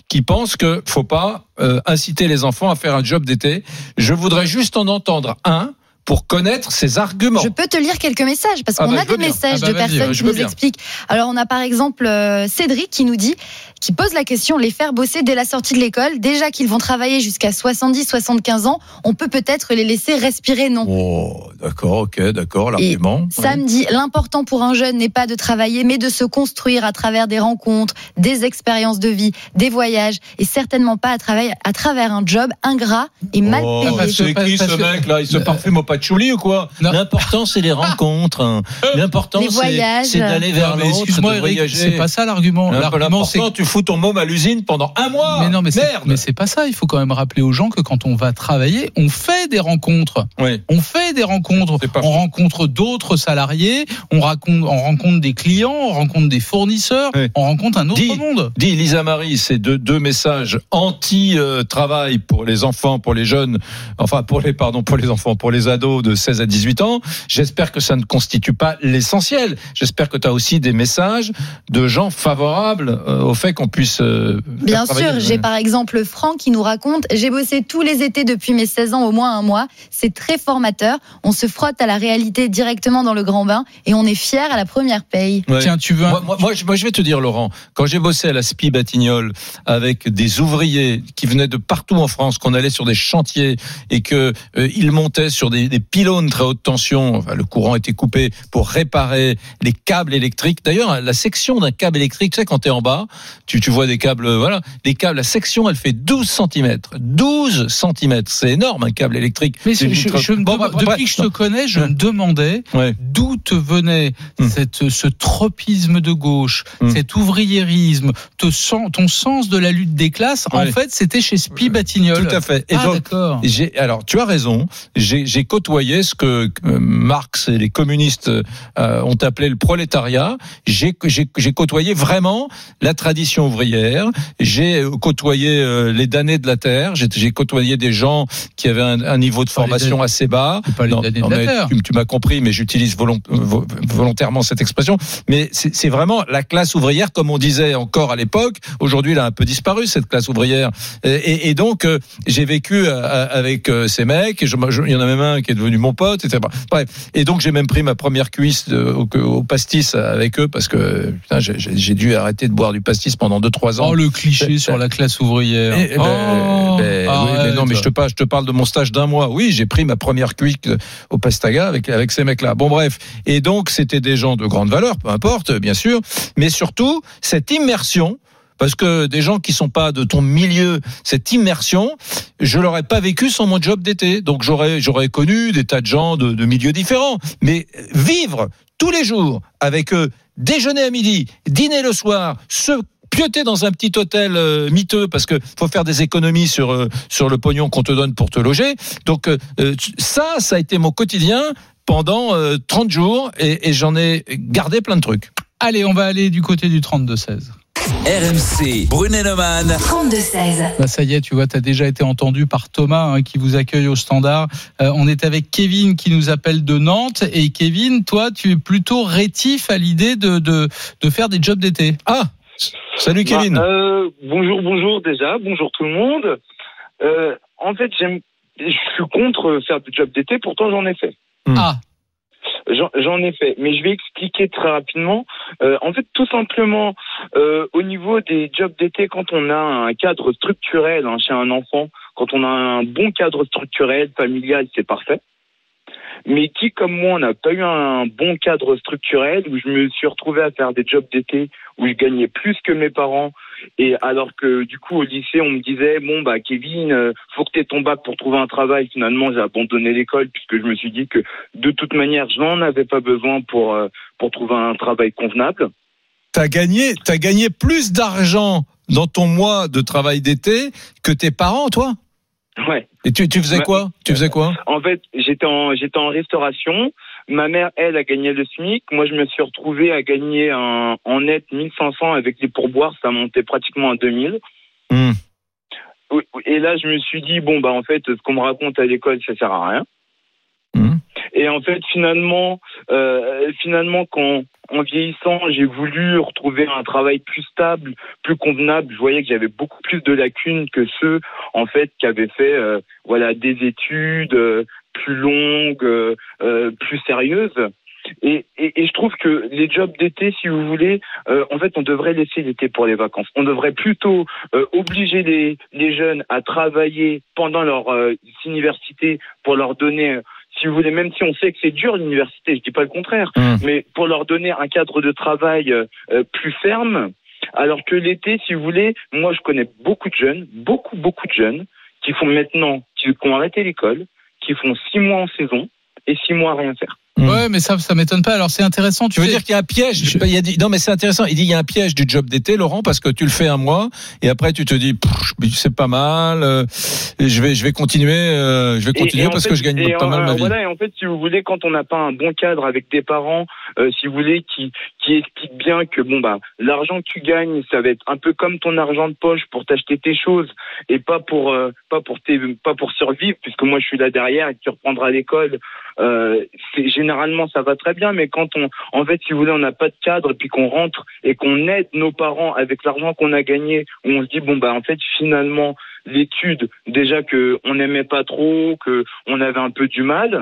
qui pensent que faut pas euh, inciter les enfants à faire un job d'été. Je voudrais juste en entendre un pour connaître ses arguments. Je peux te lire quelques messages parce Ah qu'on bah, a des bien. messages Ah bah, de personnes qui nous expliquent. Alors on a par exemple euh, Cédric qui nous dit, qui pose la question, les faire bosser dès la sortie de l'école, déjà qu'ils vont travailler jusqu'à 70-75 ans, on peut peut-être les laisser respirer, non? Oh, d'accord, ok, d'accord, l'argument. Sam dit l'important pour un jeune n'est pas de travailler, mais de se construire à travers des rencontres, des expériences de vie, des voyages, et certainement pas à travers, à travers un job ingrat et mal Oh, payé. c'est qui parce ce que- mec là Il se Euh, parfume au patchouli ou quoi? L'important c'est les rencontres. hein. L'important Les c'est d'aller vers l'autre, Excuse-moi, de voyager. c'est pas ça l'argument. L'argument, L'important, c'est tu fous ton môme à l'usine pendant un mois. mais non, mais c'est, merde. mais c'est pas ça. Il faut quand même rappeler aux gens que quand on va travailler, on fait des rencontres. Oui. On fait des rencontres. On faux. rencontre d'autres salariés. On raconte, on rencontre des clients. On rencontre des fournisseurs. Oui. On rencontre un autre Dis- monde. Dit Lisa Marie, c'est deux, deux messages anti-travail pour les enfants, pour les jeunes, enfin pour les pardon pour les enfants, pour les ados de 16 à 18 ans. J'espère que ça ne constitue pas l'essentiel. J'espère que tu as aussi des messages de gens favorables euh, au fait qu'on puisse. euh, Bien sûr, j'ai par exemple Franck qui nous raconte J'ai bossé tous les étés depuis mes 16 ans, au moins un mois. C'est très formateur. On se frotte à la réalité directement dans le grand bain et on est fier à la première paye. Ouais. Tiens, tu veux un- Moi, moi, moi, je, moi, je vais te dire, Laurent, quand j'ai bossé à la SPI Batignolles avec des ouvriers qui venaient de partout en France, qu'on allait sur des chantiers et que euh, ils montaient sur des, des pylônes très haute tension, enfin, le courant était coupé pour réparer les câbles électriques. D'ailleurs, la section d'un câble électrique, tu sais, quand tu es en bas, tu, tu vois des câbles, euh, voilà, les câbles, la section, elle fait 12 cm. 12 cm, c'est énorme un câble électrique. Mais C'est je, je- ultra- je me Bon, demande- bah, depuis que je te connais, je me demandais Ouais. d'où te venait cette, ce tropisme de gauche, Hmm. cet ouvriérisme, te ton sens de la lutte des classes. En fait, c'était chez Spi Batignolles. Tout à fait. Et ah, d'accord. Alors, tu as raison. J'ai, côtoyé ce que euh, Marx et les communistes euh, ont appelé le prolétariat. J'ai côtoyé vraiment la tradition ouvrière. J'ai euh, côtoyé euh, les damnés de la terre. J'ai, côtoyé des gens qui avaient un, un niveau de formation assez bas. Pas Non, non, mais. Tu, tu m'as compris, mais j'utilise volont- vo- volontairement cette expression. Mais c'est, vraiment la classe ouvrière, comme on disait encore à l'époque. Aujourd'hui, elle a un peu disparu cette classe ouvrière. Et, et- et donc, euh, j'ai vécu avec ces mecs. Et je- je- il y en a même un qui est devenu mon pote, etc. Bref. Et donc, j'ai même pris ma première cuisse de- au, au pastis avec eux parce que j'ai dû arrêter de boire du pastis pendant 2-3 ans. Oh, le cliché Ben, sur la classe ouvrière. Eh, ben, Oh, ben, oui, mais non, mais je te parle, je te parle de mon stage d'un mois. Oui, j'ai pris ma première cuisse au Pastaga avec avec ces mecs-là. Bon, bref. Et donc, c'était des gens de grande valeur, peu importe, bien sûr, mais surtout cette immersion Parce que des gens qui sont pas de ton milieu, cette immersion, je l'aurais pas vécu sans mon job d'été. Donc j'aurais j'aurais connu des tas de gens de, de milieux différents. Mais vivre tous les jours avec eux, déjeuner à midi, dîner le soir, se pioter dans un petit hôtel euh, miteux parce que faut faire des économies sur euh, sur le pognon qu'on te donne pour te loger. Donc euh, euh, ça, ça a été mon quotidien pendant euh, 30 jours et, et j'en ai gardé plein de trucs. Allez, on va aller du côté du 32-16. RMC, Brunet-Neumann. 32-16. Bah, ça y est, tu vois, tu as déjà été entendu par Thomas hein, qui vous accueille au standard. Euh, on est avec Kevin qui nous appelle de Nantes. Et Kevin, toi, tu es plutôt rétif à l'idée de, de, de faire des jobs d'été. Ah, salut Kevin. Bah, euh, bonjour, bonjour déjà, bonjour tout le monde. Euh, en fait, j'aime, je suis contre faire du job d'été, pourtant j'en ai fait. Hmm. Ah, J'en j'en ai fait, mais je vais expliquer très rapidement. Euh, en fait, tout simplement, euh, au niveau des jobs d'été, quand on a un cadre structurel hein, chez un enfant, quand on a un bon cadre structurel, familial, c'est parfait. Mais qui, comme moi, n'a pas eu un bon cadre structurel, où je me suis retrouvé à faire des jobs d'été, où je gagnais plus que mes parents, et alors que du coup au lycée on me disait bon bah Kevin, euh, faut que tu ton bac pour trouver un travail. Finalement j'ai abandonné l'école puisque je me suis dit que de toute manière je n'en avais pas besoin pour euh, pour trouver un travail convenable. T'as gagné, t'as gagné plus d'argent dans ton mois de travail d'été que tes parents, toi? Ouais. Et tu, tu faisais quoi? Tu faisais quoi? En fait, j'étais en j'étais en restauration. Ma mère, elle, a gagné le SMIC. Moi, je me suis retrouvé à gagner un, en net 1500 avec les pourboires. Ça montait pratiquement à 2000. Hmm. Et là, je me suis dit, bon, bah, en fait, ce qu'on me raconte à l'école, ça sert à rien. Et en fait, finalement, euh, finalement, quand, en vieillissant, j'ai voulu retrouver un travail plus stable, plus convenable. Je voyais que j'avais beaucoup plus de lacunes que ceux, en fait, qui avaient fait, euh, voilà, des études euh, plus longues, euh, euh, plus sérieuses. Et, et, et je trouve que les jobs d'été, si vous voulez, euh, en fait, on devrait laisser l'été pour les vacances. On devrait plutôt euh, obliger les, les jeunes à travailler pendant leur euh, université pour leur donner, si vous voulez, même si on sait que c'est dur l'université, je dis pas le contraire, Mhm. mais pour leur donner un cadre de travail euh, euh, plus ferme. Alors que l'été, si vous voulez, moi je connais beaucoup de jeunes, beaucoup beaucoup de jeunes qui font maintenant, qui, qui ont arrêté l'école, qui font six mois en saison et six mois à rien faire. Hmm. ouais, mais ça, ça m'étonne pas. Alors, c'est intéressant. Tu veux sais- dire qu'il y a un piège Je- il y a dit- Non, mais c'est intéressant. Il dit il y a un piège du job d'été, Laurent, parce que tu le fais un mois et après tu te dis c'est pas mal. euh, et je vais je vais continuer, euh, je vais continuer et parce fait- que je gagne pas en- mal ma euh, vie. Voilà, et en fait, si vous voulez, quand on n'a pas un bon cadre avec des parents, euh, si vous voulez, qui qui expliquent bien que bon bah l'argent que tu gagnes, ça va être un peu comme ton argent de poche pour t'acheter tes choses et pas pour euh, pas pour tes pas pour survivre, puisque moi je suis là derrière et que tu reprendras l'école. Euh, c'est généralement ça va très bien, mais quand on en fait, si vous voulez, on n'a pas de cadre et puis qu'on rentre et qu'on aide nos parents avec l'argent qu'on a gagné, où on se dit bon bah en fait finalement l'étude déjà que on n'aimait pas trop, que on avait un peu du mal.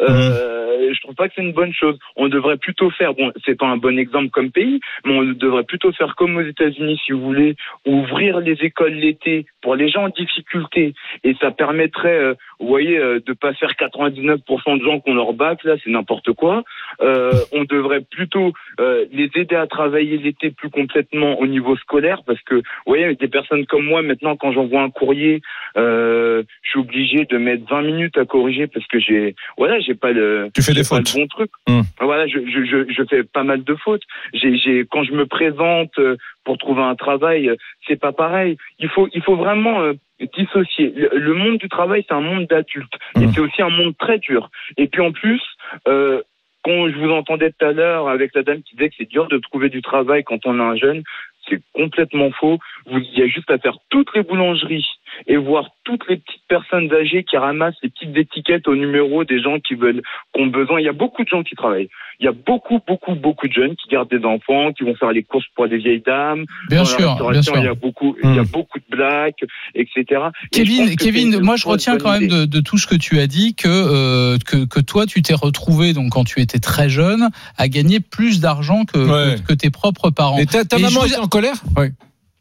Euh, Je trouve pas que c'est une bonne chose. On devrait plutôt faire, bon, c'est pas un bon exemple comme pays, mais on devrait plutôt faire comme aux États-Unis, si vous voulez, ouvrir les écoles l'été pour les gens en difficulté, et ça permettrait, euh, vous voyez, euh, de pas faire 99% de gens qu'on leur bac là, c'est n'importe quoi. Euh, on devrait plutôt euh, les aider à travailler l'été plus complètement au niveau scolaire, parce que, vous voyez, avec des personnes comme moi, maintenant, quand j'envoie un courrier, euh, je suis obligé de mettre 20 minutes à corriger parce que j'ai, voilà, j'ai pas le, Tu fais des pas le fautes. bon truc. Hmm. Voilà, je, je, je, je fais pas mal de fautes. J'ai, j'ai, quand je me présente euh, pour trouver un travail, euh, c'est pas pareil. Il faut, il faut vraiment euh, dissocier. Le, le monde du travail, c'est un monde d'adultes et Hmm. c'est aussi un monde très dur. Et puis en plus, euh, quand je vous entendais tout à l'heure avec la dame qui disait que c'est dur de trouver du travail quand on est un jeune, c'est complètement faux. Vous, il y a juste à faire toutes les boulangeries et voir toutes les petites personnes âgées qui ramassent les petites étiquettes au numéro des gens qui veulent, qui ont besoin. Il y a beaucoup de gens qui travaillent. Il y a beaucoup, beaucoup, beaucoup de jeunes qui gardent des enfants, qui vont faire les courses pour des vieilles dames. Bien Dans sûr, bien sûr. Il y a beaucoup, il y a Hmm. beaucoup de blagues, etc. Je Kevin, Kevin, moi je retiens quand même de, de tout ce que tu as dit que que, que, que toi tu t'es retrouvé donc quand tu étais très jeune à gagner plus d'argent que, Ouais. que, que tes propres parents. Et ta, ta Et je maman vous- était en colère? Oui.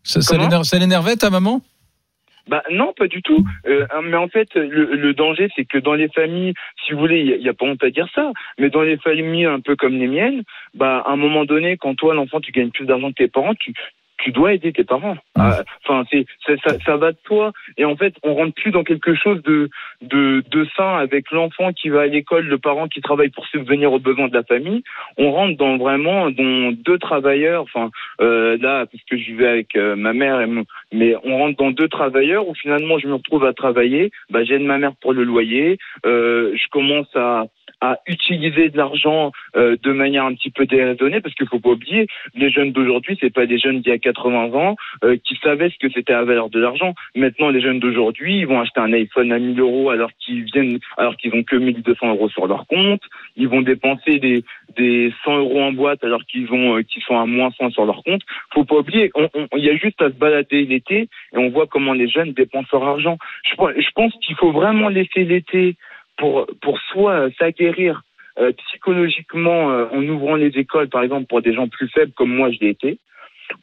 Ça, ça Comment l'énerve- ça l'énervait ta maman? Bah non, pas du tout. Euh, mais en fait, le, le danger, c'est que dans les familles, si vous voulez, il n'y a, pas honte à dire ça, mais dans les familles un peu comme les miennes, bah à un moment donné, quand toi, l'enfant, tu gagnes plus d'argent que tes parents, tu tu dois aider tes parents. Ah, Enfin, c'est, c'est- ça, ça va de toi. Et en fait, on rentre plus dans quelque chose de, de, de sain avec l'enfant qui va à l'école, le parent qui travaille pour subvenir aux besoins de la famille. On rentre dans vraiment dans deux travailleurs. Enfin, euh, là, parce que je vivais avec euh, ma mère, et mon- mais on rentre dans deux travailleurs où finalement je me retrouve à travailler. Bah, j'aide ma mère pour le loyer. Euh, je commence à à utiliser de l'argent euh, de manière un petit peu déraisonnée parce qu'il faut pas oublier les jeunes d'aujourd'hui c'est pas des jeunes d'il y a 80 ans euh, qui savaient ce que c'était la valeur de l'argent. Maintenant les jeunes d'aujourd'hui ils vont acheter un iPhone à 1000 euros alors qu'ils viennent alors qu'ils ont que 1200 euros sur leur compte. Ils vont dépenser des des 100 euros en boîte alors qu'ils ont euh, qu'ils sont à moins 100 sur leur compte. Faut pas oublier il y a juste à se balader l'été et on voit comment les jeunes dépensent leur argent. Je, je pense qu'il faut vraiment laisser l'été pour pour soit euh, s'aguerrir euh, psychologiquement euh, en ouvrant les écoles, par exemple, pour des gens plus faibles comme moi je l'ai été,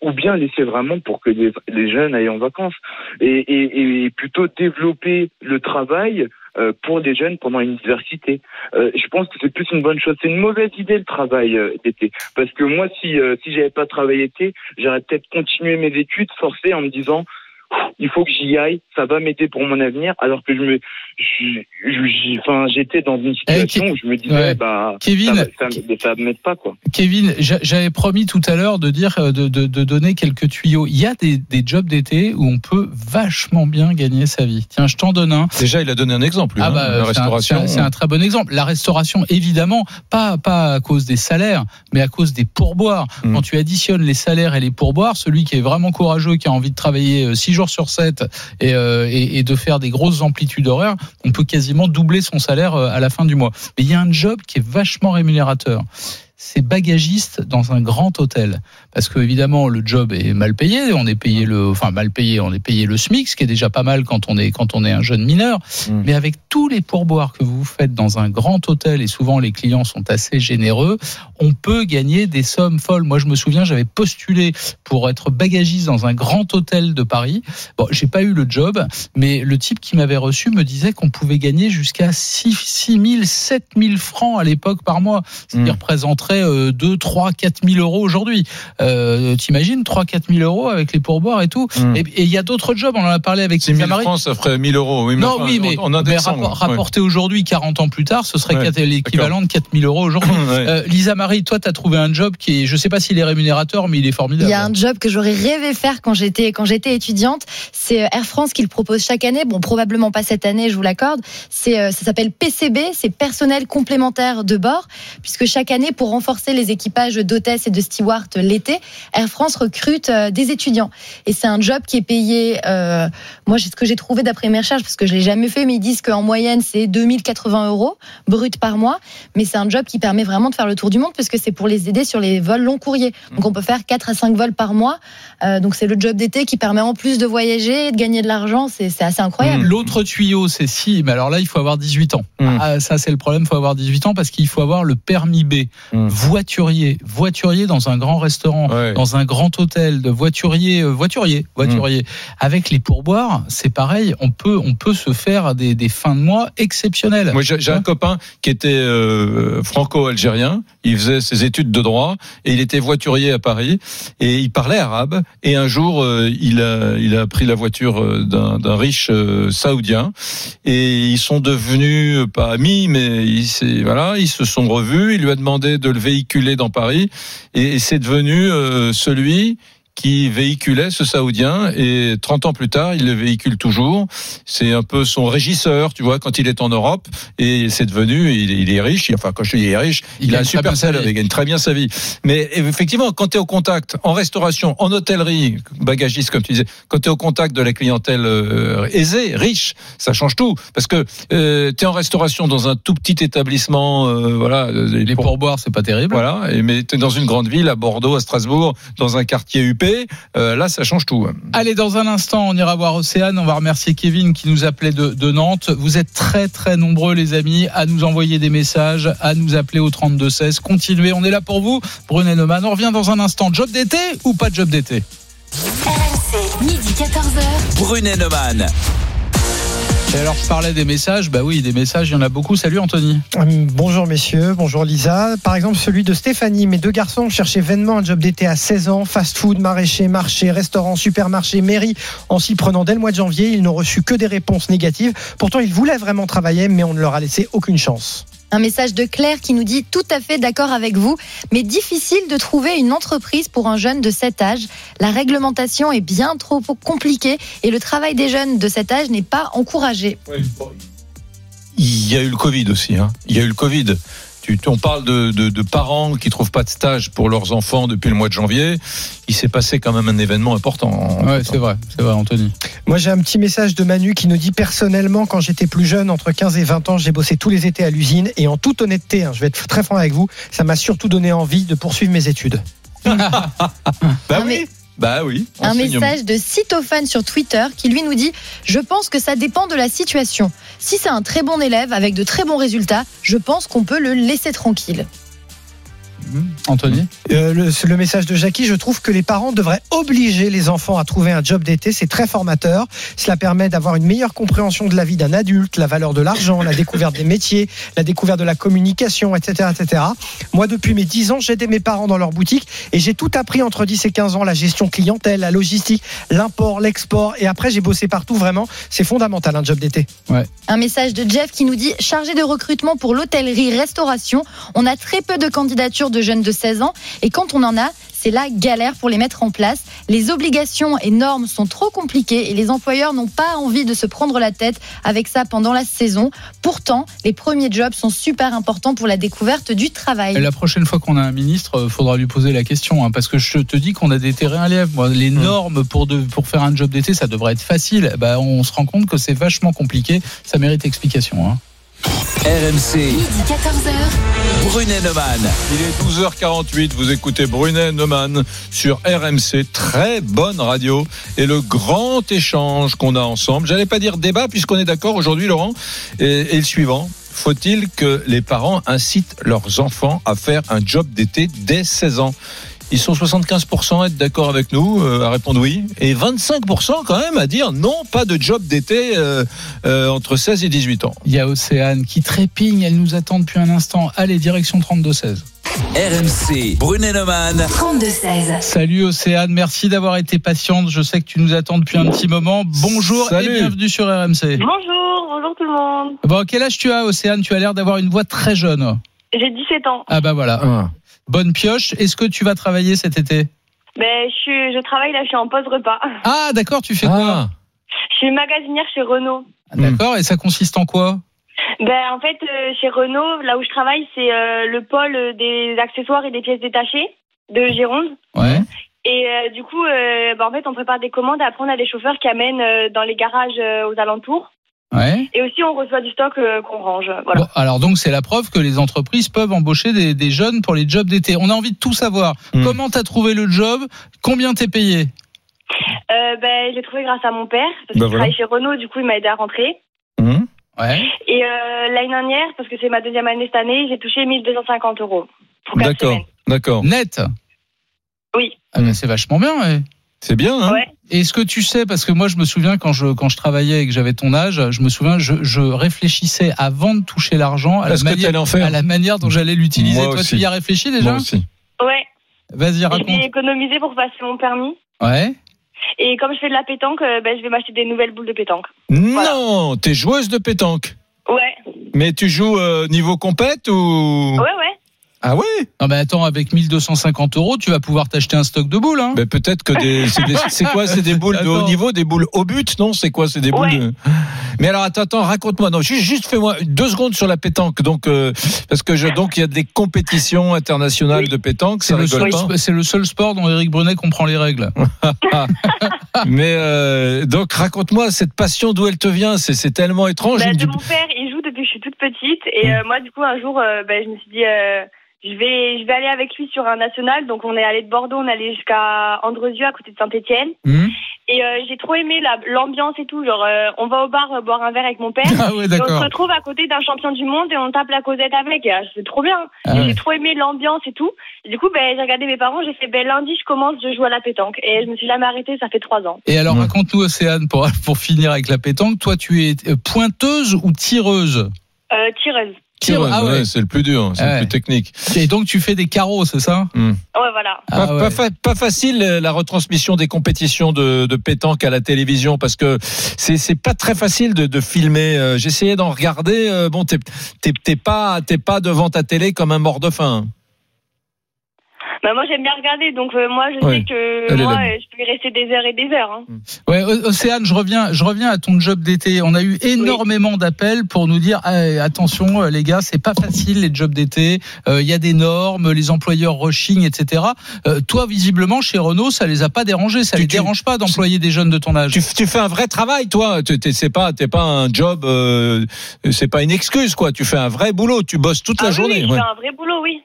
ou bien laisser vraiment pour que les, les jeunes aillent en vacances et, et, et plutôt développer le travail euh, pour les jeunes pendant l'université. Euh, je pense que c'est plus une bonne chose. C'est une mauvaise idée le travail euh, d'été, parce que moi, si si j'avais pas travaillé été, j'aurais peut-être continué mes études forcées en me disant il faut que j'y aille, ça va m'aider pour mon avenir, alors que je me, enfin, j'étais dans une situation où je me disais, ouais. bah, Kevin, ça, ça, ça pas, quoi. Kevin, j'a- j'avais promis tout à l'heure de dire, euh, de, de, de donner quelques tuyaux. Il y a des, des jobs d'été où on peut vachement bien gagner sa vie. Tiens, je t'en donne un. Déjà, il a donné un exemple. lui, Ah hein, bah, la c'est un- restauration. c'est un, très bon exemple. La restauration, évidemment, pas pas à cause des salaires, mais à cause des pourboires. Mm. Quand tu additionnes les salaires et les pourboires, celui qui est vraiment courageux, qui a envie de travailler 6 jours sur 7 et, euh, et, et de faire des grosses amplitudes horaires, on peut quasiment doubler son salaire euh, à la fin du mois. Mais il y a un job qui est vachement rémunérateur. C'est bagagiste dans un grand hôtel. Parce que évidemment le job est mal payé, on est payé le, enfin mal payé, on est payé le SMIC, ce qui est déjà pas mal quand on est quand on est un jeune mineur. Mm. Mais avec tous les pourboires que vous faites dans un grand hôtel et souvent les clients sont assez généreux, on peut gagner des sommes folles. Moi je me souviens, j'avais postulé pour être bagagiste dans un grand hôtel de Paris. Bon, j'ai pas eu le job, mais le type qui m'avait reçu me disait qu'on pouvait gagner jusqu'à 6 000, 7 000 francs à l'époque par mois, ce qui Mm. représenterait euh, 2, 3, 4 000 euros aujourd'hui. Euh, T'imagines 3, 4 000 euros avec les pourboires et tout. Mm. Et il y a d'autres jobs, on en a parlé avec 6 000 Lisa Marie. francs, ça ferait 1000 euros. Oui, mais Non, enfin, oui, mais, en, en mais ouais. rapporté aujourd'hui, 40 ans plus tard, ce serait Ouais, l'équivalent de 4 000 euros aujourd'hui. Ouais. Euh, Lisa Marie, toi, tu as trouvé un job qui est, je sais pas s'il est rémunérateur, mais il est Il formidable. y a un job que j'aurais rêvé faire quand j'étais quand j'étais étudiante. C'est euh, Air France qui le propose chaque année. Bon, probablement pas cette année, je vous l'accorde. C'est ça s'appelle PCB, c'est personnel complémentaire de bord, puisque chaque année, pour renforcer les équipages d'hôtesses et de stewards l'été, Air France recrute euh, des étudiants. Et c'est un job qui est payé. euh, moi, c'est ce que j'ai trouvé d'après mes recherches, parce que je l'ai jamais fait, mais ils disent qu'en moyenne, c'est 2080 euros brut par mois. Mais c'est un job qui permet vraiment de faire le tour du monde, parce que c'est pour les aider sur les vols long courriers. Donc on peut faire 4 à 5 vols par mois. Euh, donc c'est le job d'été qui permet en plus de voyager et de gagner de l'argent. C'est c'est assez incroyable. L'autre tuyau, c'est si, mais alors là, il faut avoir 18 ans. Mm. Ah, ça, c'est le problème, il faut avoir 18 ans parce qu'il faut avoir le permis B. Mm. Voiturier, voiturier dans un grand restaurant, Ouais. dans un grand hôtel, de voiturier, euh, voiturier, voiturier. Avec les pourboires, c'est pareil, on peut, on peut se faire des, des fins de mois exceptionnelles. Moi, j'ai un copain qui était euh, franco-algérien. Il faisait ses études de droit et il était voiturier à Paris et il parlait arabe. Et un jour, euh, il a il a pris la voiture d'un riche euh, saoudien et ils sont devenus pas amis, mais ils voilà, ils se sont revus. Il lui a demandé de le véhiculer dans Paris et, et c'est devenu celui qui véhiculait ce Saoudien et 30 ans plus tard, il le véhicule toujours. C'est un peu son régisseur, tu vois, quand il est en Europe et c'est devenu, il, est- il est riche, enfin quand je dis il est riche, Il il, a un super sa salaire, il gagne très bien sa vie. Mais effectivement, quand tu es au contact, en restauration, en hôtellerie, bagagiste comme tu disais, quand tu es au contact de la clientèle euh, aisée, riche, ça change tout. Parce que euh, tu es en restauration dans un tout petit établissement, euh, voilà, Les pour- pourboires, c'est pas terrible. voilà, mais tu es dans une grande ville, à Bordeaux, à Strasbourg, dans un quartier Euh, là ça change tout. Allez, dans un instant, on ira voir Océane. On va remercier Kevin qui nous appelait de, de Nantes. Vous êtes très très nombreux, les amis, à nous envoyer des messages, à nous appeler au 32 16. Continuez, on est là pour vous. Brunet Neumann, on revient dans un instant. Job d'été ou pas de job d'été? RMC, midi 14h. Brunet Neumann. Et alors, je parlais des messages. Bah oui, des messages, il y en a beaucoup. Salut Anthony. Hum, Bonjour messieurs, bonjour Lisa. Par exemple, celui de Stéphanie. Mes deux garçons cherchaient vainement un job d'été à 16 ans. Fast-food, maraîcher, marché, restaurant, supermarché, mairie. En s'y prenant dès le mois de janvier, ils n'ont reçu que des réponses négatives. Pourtant, ils voulaient vraiment travailler, mais on ne leur a laissé aucune chance. Un message de Claire qui nous dit tout à fait d'accord avec vous, mais difficile de trouver une entreprise pour un jeune de cet âge. La réglementation est bien trop compliquée et le travail des jeunes de cet âge n'est pas encouragé. Il y a eu le Covid aussi. Hein. Il y a eu le Covid. Tu, on parle de, de, de parents qui trouvent pas de stage pour leurs enfants depuis le mois de janvier. Il s'est passé quand même un événement important. Ouais, c'est vrai, c'est vrai, Anthony. Moi, j'ai un petit message de Manu qui nous dit personnellement, quand j'étais plus jeune, entre 15 et 20 ans, j'ai bossé tous les étés à l'usine et en toute honnêteté, hein, je vais être très franc avec vous, ça m'a surtout donné envie de poursuivre mes études. Bah oui. Bah oui. Un message de Cytophane sur Twitter qui lui nous dit Je pense que ça dépend de la situation. Si c'est un très bon élève avec de très bons résultats, je pense qu'on peut le laisser tranquille. Anthony Euh, le, le message de Jackie, je trouve que les parents devraient obliger les enfants à trouver un job d'été. C'est très formateur. Cela permet d'avoir une meilleure compréhension de la vie d'un adulte, la valeur de l'argent, la découverte des métiers, la découverte de la communication, etc., etc. Moi, depuis mes 10 ans, j'aidais mes parents dans leur boutique et j'ai tout appris entre 10 et 15 ans, la gestion clientèle, la logistique, l'import, l'export. Et après, j'ai bossé partout. Vraiment, c'est fondamental un job d'été. Un message de Jeff qui nous dit Chargé de recrutement pour l'hôtellerie-restauration, on a très peu de candidatures de jeunes de 16 ans et quand on en a, c'est la galère pour les mettre en place. Les obligations et normes sont trop compliquées et les employeurs n'ont pas envie de se prendre la tête avec ça pendant la saison. Pourtant, les premiers jobs sont super importants pour la découverte du travail. Et la prochaine fois qu'on a un ministre, il faudra lui poser la question, hein, parce que je te dis qu'on a des terrains à lièvre. Moi, les normes pour, de, pour faire un job d'été, ça devrait être facile. Bah, on se rend compte que c'est vachement compliqué. Ça mérite explication. Hein. RMC, Midi 14h. Brunet Neumann. Il est 12h48, vous écoutez Brunet Neumann sur RMC, très bonne radio et le grand échange qu'on a ensemble. J'allais pas dire débat puisqu'on est d'accord aujourd'hui Laurent et, et le suivant. Faut-il que les parents incitent leurs enfants à faire un job d'été dès 16 ans? Ils sont 75% à être d'accord avec nous, euh, à répondre oui, et 25% quand même à dire non, pas de job d'été euh, euh, entre 16 et 18 ans. Il y a Océane qui trépigne, elle nous attend depuis un instant. Allez, direction 32-16. RMC, Brunet Neumann. 32-16. Salut Océane, merci d'avoir été patiente. Je sais que tu nous attends depuis un petit moment. Bonjour Salut. et bienvenue sur RMC. Bonjour, bonjour tout le monde. Bon, quel âge tu as Océane? Tu as l'air d'avoir une voix très jeune. J'ai 17 ans. Ah bah voilà. Bonne pioche. Est-ce que tu vas travailler cet été? Ben, je, suis, je travaille là, je suis en pause repas. Ah d'accord, tu fais quoi? Ah, Je suis magasinière chez Renault. Ah, D'accord, et ça consiste en quoi? Ben, en fait, euh, chez Renault, là où je travaille, c'est euh, le pôle des accessoires et des pièces détachées de Gironde. Ouais. Et euh, du coup, euh, ben, en fait, on prépare des commandes. Après, on a des chauffeurs qui amènent euh, dans les garages euh, aux alentours. Ouais. Et aussi, on reçoit du stock euh, qu'on range. Voilà. Bon, alors donc c'est la preuve que les entreprises peuvent embaucher des, des jeunes pour les jobs d'été. On a envie de tout savoir. Hmm. Comment t'as trouvé le job? Combien t'es payé? Euh, ben, j'ai trouvé grâce à mon père, parce qu'il Ben voilà. travaille chez Renault. Du coup, il m'a aidé à rentrer. hum. Ouais. Et euh, l'année dernière, parce que c'est ma deuxième année cette année, j'ai touché 1250 euros. D'accord, d'accord. Net? Oui. Ah ben, c'est vachement bien. ouais. C'est bien, hein? Ouais. Et est-ce que tu sais, parce que moi je me souviens quand je quand je travaillais et que j'avais ton âge, je me souviens, je, je réfléchissais avant de toucher l'argent à, la manière- allais en faire à la manière dont j'allais l'utiliser. Toi, aussi. tu y as réfléchi déjà Moi aussi. Ouais. Vas-y, Je raconte. vais économiser pour passer mon permis. Ouais. Et comme je fais de la pétanque, ben, je vais m'acheter des nouvelles boules de pétanque. Non, t'es joueuse de pétanque. Ouais. Mais tu joues euh, niveau compète ou? Ouais, ouais. Ah ouais Non mais attends, avec 1250 euros, tu vas pouvoir t'acheter un stock de boules. Hein ben peut-être que des c'est des- c'est quoi c'est des boules de haut niveau des boules au but non? C'est quoi c'est des boules Ouais. de... mais alors attends attends raconte-moi non juste, juste fais-moi deux secondes sur la pétanque donc euh, parce que je donc il y a des compétitions internationales Oui. de pétanque c'est le, seul, c'est le seul sport dont Eric Brunet comprend les règles. mais euh, donc raconte-moi cette passion d'où elle te vient? C'est c'est tellement étrange Ben, une de du- mon père, il joue depuis que je suis toute petite. Et euh, moi, du coup, un jour, euh, ben, je me suis dit, euh, je vais, je vais aller avec lui sur un national. Donc, on est allé de Bordeaux, on est allé jusqu'à Andrezieux, à côté de Saint-Etienne. Hum. Et euh, j'ai trop aimé la- l'ambiance et tout. Genre, euh, on va au bar euh, boire un verre avec mon père. Ah ouais, et on se retrouve à côté d'un champion du monde et on tape la causette avec. Euh, C'est trop bien. Ah ouais. J'ai trop aimé l'ambiance et tout. Et du coup, ben, j'ai regardé mes parents. J'ai fait, ben, lundi, je commence, je joue à la pétanque. Et je me suis jamais arrêtée. Ça fait trois ans. Et alors, raconte-nous, Océane, pour, pour finir avec la pétanque, toi, tu es euh, pointeuse ou tireuse? Euh, tireuse. Ah ouais. Ouais, c'est le plus dur, c'est Ouais. le plus technique. Et donc, tu fais des carreaux, c'est ça Hmm. Ouais, voilà. Ah Pas, ouais. pas fa- pas facile euh, la retransmission des compétitions de, de pétanque à la télévision parce que c'est c'est pas très facile de, de filmer. Euh, J'essayais d'en regarder. euh, bon, t'es t'es- t'es pas t'es pas devant ta télé comme un mort de faim. Bah, moi, j'aime bien regarder. Donc, euh, moi, je Ouais. sais que moi, euh, je peux y rester des heures et des heures. Hein. Ouais, Océane, je reviens, je reviens à ton job d'été. On a eu énormément d'appels pour nous dire Eh, attention, euh, les gars, c'est pas facile les jobs d'été. Euh, Il y a des normes, les employeurs rechignent, etc. Euh, toi, visiblement, chez Renault, ça les a pas dérangés. Ça les dérange pas d'employer des jeunes de ton âge. Tu, tu fais un vrai travail, toi. Tu- t'es- C'est pas t'es pas un job. euh, c'est pas une excuse, quoi. Tu fais un vrai boulot. Tu bosses toute Ah la oui, journée. oui, ouais. fais un vrai boulot, oui.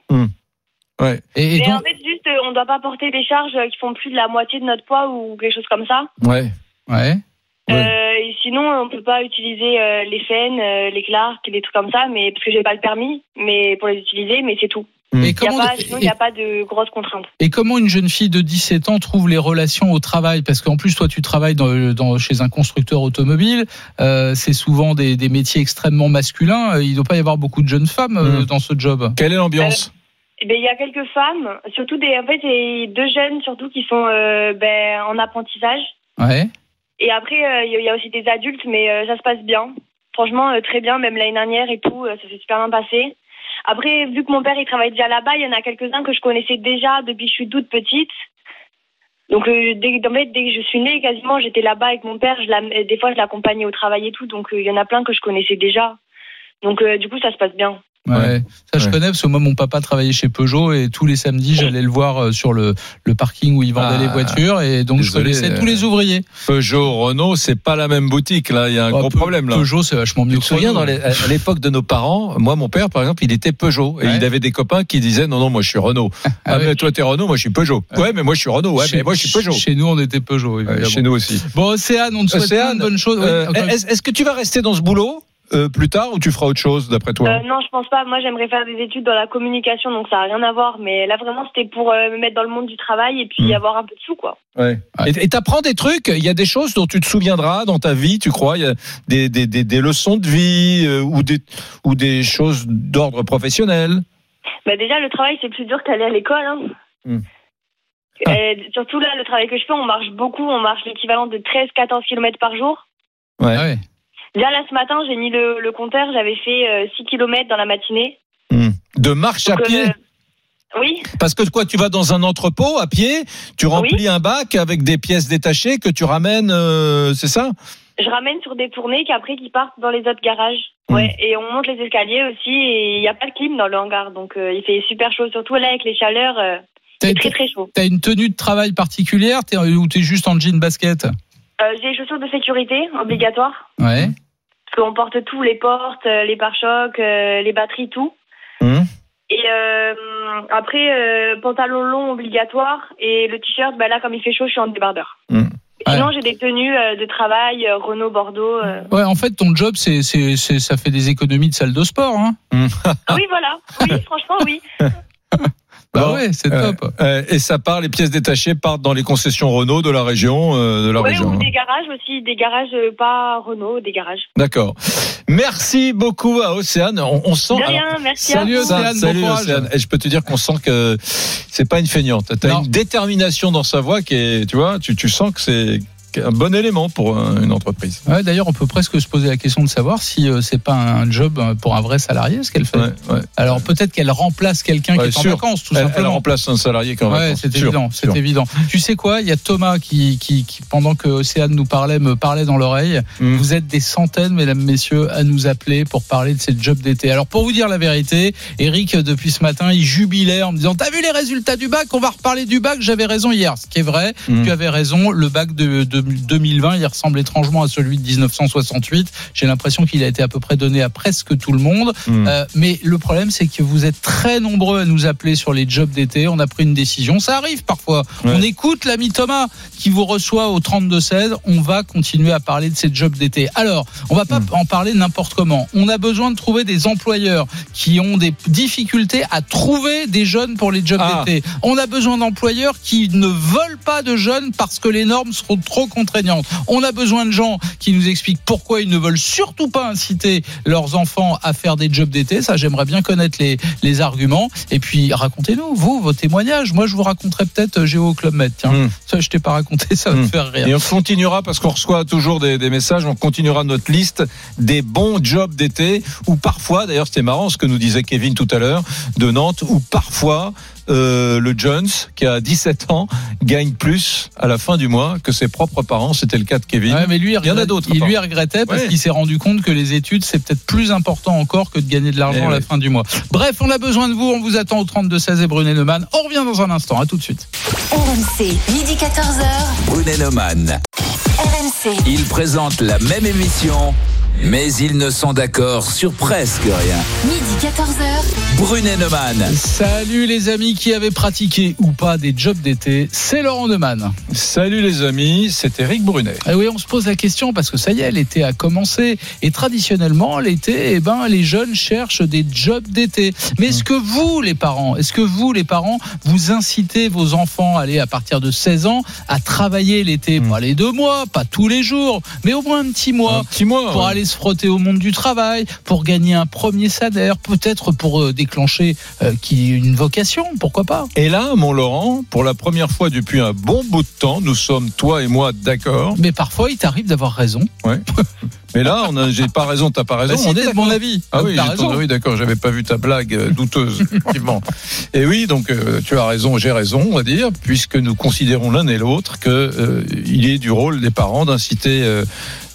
Ouais. Et, Mais en fait, juste, euh, on doit pas porter des charges qui font plus de la moitié de notre poids ou quelque chose comme ça. Ouais. Ouais. Euh, et sinon, on peut pas utiliser euh, les euh, les clarks, des trucs comme ça, mais parce que j'ai pas le permis, mais pour les utiliser, mais c'est tout. Et Il y a comment- pas, sinon, il n'y a pas de grosses contraintes. Et comment une jeune fille de 17 ans trouve les relations au travail? Parce qu'en plus, toi, tu travailles dans, dans- chez un constructeur automobile. Euh, c'est souvent des, des métiers extrêmement masculins. Il ne doit pas y avoir beaucoup de jeunes femmes Mm. dans ce job. Quelle est l'ambiance? Eh ben, il y a quelques femmes, surtout des, en fait, c'est deux jeunes surtout qui sont euh, ben, en apprentissage. Ouais. Et après, euh, il y a aussi des adultes, mais euh, ça se passe bien. Franchement, très bien, même l'année dernière et tout, ça s'est super bien passé. Après, vu que mon père il travaille déjà là-bas, il y en a quelques-uns que je connaissais déjà depuis que je suis toute petite. Donc, dès, en fait, dès que je suis née, quasiment, j'étais là-bas avec mon père. Je la- des fois, je l'accompagnais au travail et tout. Donc, il y en a plein que je connaissais déjà. Donc, du coup, ça se passe bien. Ouais. Ça, je connais parce que moi, mon papa travaillait chez Peugeot et tous les samedis, j'allais le voir euh, sur le, le parking où il vendait Ah. les voitures et donc Désolé, je connaissais euh, tous les ouvriers. Peugeot, Renault, c'est pas la même boutique. Là, il y a un Oh, gros problème. Là. Peugeot, c'est vachement mieux Tu te souviens, Renault. dans les- à l'époque de nos parents, moi, mon père, par exemple, il était Peugeot. Et Ouais. il avait des copains qui disaient, non, non, moi, je suis Renault. Ah, ouais. mais toi, t'es Renault, moi, je suis Peugeot. Ouais, mais moi, je suis Renault. Ouais, Chez- mais moi, je suis Peugeot. Chez nous, on était Peugeot, évidemment. Chez nous aussi. Bon, Océane, on te souhaite plein Océane, euh, encore- est-ce est-ce que tu vas rester dans ce boulot? Euh, plus tard ou tu feras autre chose, d'après toi Euh, non, je pense pas. Moi, j'aimerais faire des études dans la communication, donc ça n'a rien à voir. Mais là, vraiment, c'était pour euh, me mettre dans le monde du travail et puis Mm. avoir un peu de sous, quoi. Ouais. Et t'apprends des trucs? Il y a des choses dont tu te souviendras dans ta vie, tu crois? Il y a des, des, des, des leçons de vie euh, ou des ou des choses d'ordre professionnel? Bah, déjà, le travail, c'est plus dur qu'aller à l'école. Hein. Mm. Euh, surtout là, le travail que je fais, on marche beaucoup. On marche l'équivalent de 13-14 km par jour. Ouais. Ah ouais. Déjà, là, ce matin, j'ai mis le, le compteur. J'avais fait euh, 6 km dans la matinée. Hmm. De marche à pied. euh, oui, Parce que quoi, tu vas dans un entrepôt à pied, tu remplis un bac avec des pièces détachées que tu ramènes, euh, c'est ça? Je ramène sur des tournées qu'après, qui partent dans les autres garages. Ouais, et on monte les escaliers aussi. Et il n'y a pas de clim dans le hangar. Donc, euh, il fait super chaud. Surtout là, avec les chaleurs, euh, c'est très, très chaud. T'as une tenue de travail particulière? T'es, ou t'es juste en jean basket? Euh, j'ai les chaussures de sécurité obligatoires. Ouais. Qu'on porte tout, les portes, euh, les pare-chocs, euh, les batteries, tout. Hum. Et euh, après, euh, pantalon long obligatoire. Et le t-shirt, bah là, comme il fait chaud, je suis en débardeur. Et Sinon, j'ai des tenues de travail, Renault, Bordeaux. euh. Ouais, en fait, ton job, c'est, c'est, c'est- ça fait des économies de salle de sport. Hein oui, voilà. Oui, franchement, oui. bah Bon, ouais, c'est euh, top. euh, et ça part, les pièces détachées partent dans les concessions Renault de la région, euh, de la Ouais, région. ou hein. des garages aussi, des garages euh, pas Renault, des garages. D'accord. Merci beaucoup à Océane. On, on sent. De rien, merci à salut vous. Océane, salut courage. Océane. Et je peux te dire qu'on sent que c'est pas une feignante. T'as une détermination dans sa voix qui est, tu vois, tu, tu sens que c'est un bon élément pour un- une entreprise. Ouais, d'ailleurs, on peut presque se poser la question de savoir si euh, c'est pas un job euh, pour un vrai salarié, ce qu'elle fait. Ouais, ouais. Alors peut-être qu'elle remplace quelqu'un qui est sûr. en vacances, tout Elle, elle simplement. remplace un salarié qui est en Ouais, vacances. c'est évident, c'est évident. Tu sais quoi? Il y a Thomas qui, qui, qui, pendant que Océane nous parlait, me parlait dans l'oreille. Mm. Vous êtes des centaines, mesdames, messieurs, à nous appeler pour parler de ces jobs d'été. Alors pour vous dire la vérité, Eric depuis ce matin, il jubilait en me disant "T'as vu les résultats du bac? On va reparler du bac. J'avais raison hier." Ce qui est vrai. Mm. Tu avais raison. Le bac de, de 2020, il ressemble étrangement à celui de 1968. J'ai l'impression qu'il a été à peu près donné à presque tout le monde. Hmm. Euh, mais le problème, c'est que vous êtes très nombreux à nous appeler sur les jobs d'été. On a pris une décision. Ça arrive parfois. Ouais. On écoute l'ami Thomas qui vous reçoit au 32-16. On va continuer à parler de ces jobs d'été. Alors, on va pas en parler n'importe comment. On a besoin de trouver des employeurs qui ont des difficultés à trouver des jeunes pour les jobs Ah. d'été. On a besoin d'employeurs qui ne veulent pas de jeunes parce que les normes seront trop On a besoin de gens qui nous expliquent pourquoi ils ne veulent surtout pas inciter leurs enfants à faire des jobs d'été. Ça, j'aimerais bien connaître les, les arguments. Et puis, racontez-nous, vous, vos témoignages. Moi, je vous raconterai peut-être euh, Géo Club Med. Tiens, Hmm. ça, je t'ai pas raconté, ça va Hmm. me faire rire. Et on continuera parce qu'on reçoit toujours des, des messages. On continuera notre liste des bons jobs d'été ou parfois, d'ailleurs, c'était marrant ce que nous disait Kevin tout à l'heure de Nantes, où parfois euh, le Jones qui a 17 ans gagne plus à la fin du mois que ses propres parents. C'était le cas de Kevin. Ouais, mais lui, il, Il y en a d'autres, Il lui regrettait parce Ouais. qu'il s'est rendu compte que les études, c'est peut-être plus important encore que de gagner de l'argent Eh à la ouais. fin du mois. Bref, on a besoin de vous. On vous attend au 32-16 et Brunet Neumann. On revient dans un instant. À tout de suite. RMC, midi 14h. Brunet Neumann. RMC. Ils présentent la même émission, mais ils ne sont d'accord sur presque rien. Midi 14h. Brunet Neumann. Salut les amis qui avaient pratiqué ou pas des jobs d'été. C'est Laurent Neumann. Salut les amis, c'est Eric Brunet. Et oui, on se pose la question parce que ça y est, l'été a commencé. Et traditionnellement, l'été, eh ben, les jeunes cherchent des jobs d'été. Mais est-ce que vous, les parents, est-ce que vous, les parents, vous incitez vos enfants, allez, à partir de 16 ans, à travailler l'été? Pas les deux mois, pas tous les jours, mais au moins un petit mois. Un petit mois. Pour ouais. aller se frotter au monde du travail, pour gagner un premier salaire, peut-être pour euh, déclencher euh, qui une vocation, pourquoi pas Et là, mon Laurent, pour la première fois depuis un bon bout de temps, nous sommes, toi et moi, d'accord. Mais parfois, il t'arrive d'avoir raison. Ouais. Mais là, on j'ai pas raison, t'as pas raison. Bah, si, on t'es de d'accord. mon avis. Ah Donc, oui, ton- oui, d'accord, j'avais pas vu ta blague euh, douteuse, effectivement. Et oui, donc euh, tu as raison, j'ai raison, on va dire, puisque nous considérons l'un et l'autre que euh, il est du rôle des parents d'inciter euh,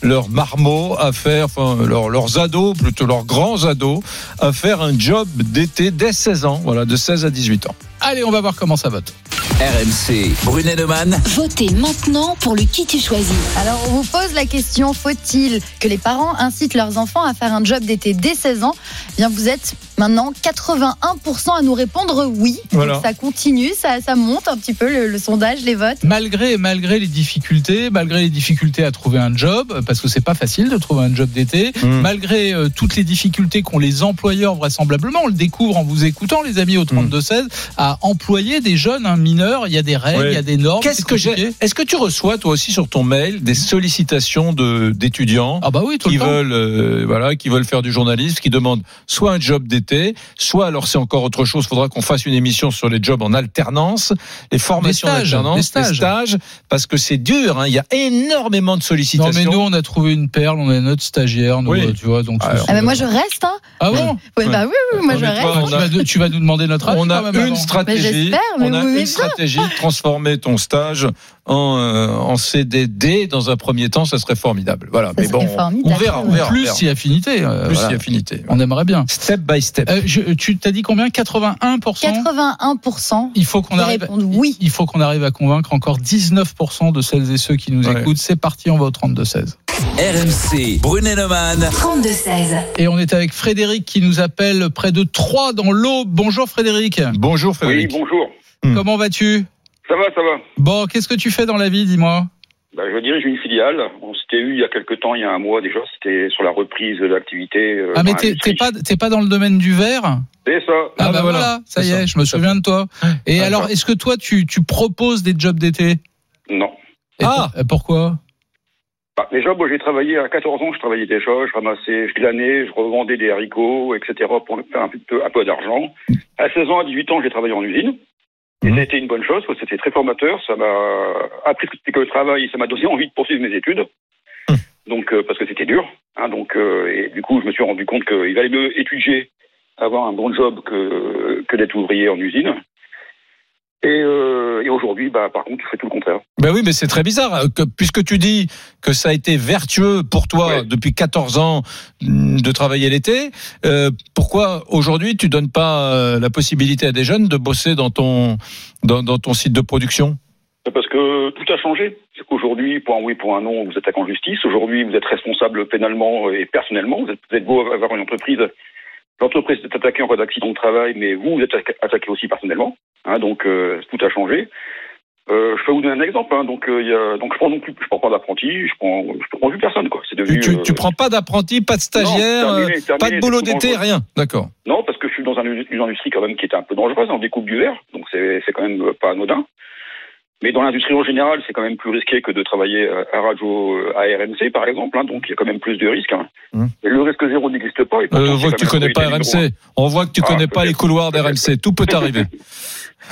leurs marmots à faire, enfin leurs, ados, plutôt leurs grands ados, à faire un job d'été dès 16 ans, voilà, de 16 à 18 ans. Allez, on va voir comment ça vote. RMC. Brunet Neumann. Votez maintenant pour le qui tu choisis. Alors, on vous pose la question faut-il que les parents incitent leurs enfants à faire un job d'été dès 16 ans? Eh Bien, vous êtes maintenant 81% à nous répondre oui. Voilà. Donc, ça continue, ça, ça monte un petit peu le, le sondage, les votes. Malgré, malgré les difficultés, malgré les difficultés à trouver un job, parce que c'est pas facile de trouver un job d'été, Mm. malgré euh, toutes les difficultés qu'ont les employeurs vraisemblablement, on le découvre en vous écoutant, les amis, au 32-16, à employer des jeunes hein, mineurs. Il y a des règles, Ouais. il y a des normes. Qu'est-ce que j'ai. Est-ce que tu reçois toi aussi sur ton mail des sollicitations de d'étudiants Ah bah oui, qui veulent euh, voilà qui veulent faire du journalisme, qui demandent soit un job d'été, soit alors c'est encore autre chose. Faudra qu'on fasse une émission sur les jobs en alternance, les formations Des stages, d'alternance, des stages. parce que c'est dur. hein. Il y a énormément de Non sollicitations. mais nous on a trouvé une perle, on a notre stagiaire, nous, Oui. tu vois donc. Alors, Ah, mais moi, je reste. Hein. Ah bon Ouais, Bah oui, oui, moi, Non, je reste. tu, vas, tu vas nous demander notre avis on a quand même une avant. Stratégie. j'espère, mais on a m'aimez une stratégie de transformer ton stage en, euh, en CDD dans un premier temps. Ça serait formidable. Voilà. Ça mais bon, on verra. On verra. Plus si affinité. euh, Plus voilà. si affinité. On aimerait bien. Step by step. Euh, je- tu t'as dit combien? 81% 81% Il faut qu'on arrive. oui. Il faut qu'on arrive à convaincre encore 19% de celles et ceux qui nous Ouais. écoutent. C'est parti, on va au 32-16. RMC. Brunet Neumann. 32-16. Et on est avec Frédéric qui nous appelle près de Troyes dans l'Aube. Bonjour Frédéric. Bonjour Oui, Frédéric. bonjour. Hmm. Comment vas-tu? Ça va, ça va. Bon, qu'est-ce que tu fais dans la vie, dis-moi Bah, je dirige une filiale. On s'était eu il y a quelques temps, il y a un mois déjà. C'était sur la reprise de l'activité. euh, Ah mais t'es pas t'es pas dans le domaine du verre C'est ça. Ah, Ah, bah bah voilà, voilà. ça y est, ça. je me souviens de toi. Et Ah, alors, ça. est-ce que toi tu tu proposes des jobs d'été? Non. Et Ah. pour- pourquoi? Bah, déjà, moi, j'ai travaillé à 14 ans, je travaillais déjà, je ramassais, je glanais, je revendais des haricots, etc. pour faire un peu, un peu d'argent. À 16 ans, à 18 ans, j'ai travaillé en usine. Et Mhm. ça a été une bonne chose, c'était très formateur. Ça m'a appris ce que c'était que le travail, ça m'a donné envie de poursuivre mes études. Mhm. Donc, euh, parce que c'était dur. Hein, donc, euh, et du coup, je me suis rendu compte qu'il valait mieux étudier, avoir un bon job que, que d'être ouvrier en usine. Et, euh, et aujourd'hui, bah, par contre, je fais tout le contraire. Ben oui, mais c'est très bizarre que, puisque tu dis que ça a été vertueux pour toi Ouais. depuis 14 ans mm, de travailler l'été. euh, pourquoi aujourd'hui tu donnes pas euh, la possibilité à des jeunes de bosser dans ton dans, dans ton site de production? Parce que tout a changé. C'est qu'aujourd'hui, pour un oui, pour un non, vous êtes en justice. Aujourd'hui, vous êtes responsable pénalement et personnellement. Vous êtes, vous êtes beau avoir une entreprise. L'entreprise est attaquée en cas d'accident de travail, mais vous, vous êtes attaqué aussi personnellement. Hein, donc, euh, tout a changé. Euh, je peux vous donner un exemple. Hein. Donc, euh, y a, donc je prends non plus, je prends pas d'apprenti, je prends, je prends plus personne quoi. C'est devenu. Tu, tu euh, prends pas d'apprenti, pas de stagiaire, Non, terminé, terminé, pas de boulot d'été, rien. D'accord. Non, parce que je suis dans un- une industrie quand même qui est un peu dangereuse en découpe du verre, donc c'est c'est quand même pas anodin. Mais dans l'industrie en général, c'est quand même plus risqué que de travailler euh, à radio euh, à RMC par exemple, hein, donc il y a quand même plus de risques. hein. Hum. Le risque zéro n'existe pas. et Euh, on voit que tu connais la pas RMC. On voit que tu Ah, connais pas les couloirs d'RMC. Tout peut arriver.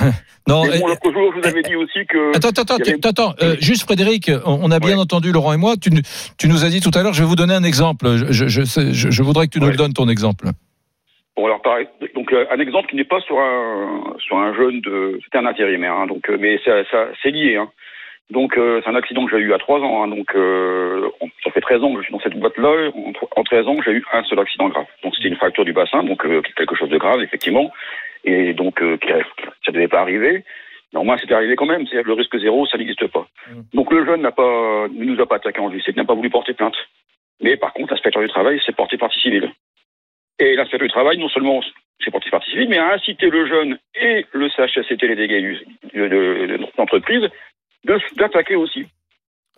non. Mais bon, l'autre jour, je vous avais dit aussi que. Attends, attends, avait- attends, attends, euh, juste Frédéric, on a bien entendu Laurent et moi. Tu, nous- tu nous as dit tout à l'heure, je vais vous donner un exemple. Je, je, je sais- je- je voudrais que tu nous le donnes ton exemple. Donc euh, un exemple qui n'est pas sur un sur un jeune de c'était un intérimaire hein, donc euh, mais ça, ça c'est lié hein. Donc euh, c'est un accident que j'ai eu à 3 ans hein, donc on- ça fait 13 ans que je suis dans cette boîte là en, en 13 ans j'ai eu un seul accident grave. Donc c'était une fracture du bassin donc quelque chose de grave effectivement et donc ça devait pas arriver. Au moins c'était arrivé quand même, c'est le risque zéro, ça n'existe pas. Donc le jeune n'a pas ne nous a pas attaqué en justice, n'a pas voulu porter plainte. Mais par contre, l'inspecteur du travail s'est porté partie civile. Et l'inspecteur du travail, non seulement s'est porté partie civile, mais a incité le jeune et le CHSCT, les dégâts du- de, d'attaquer aussi.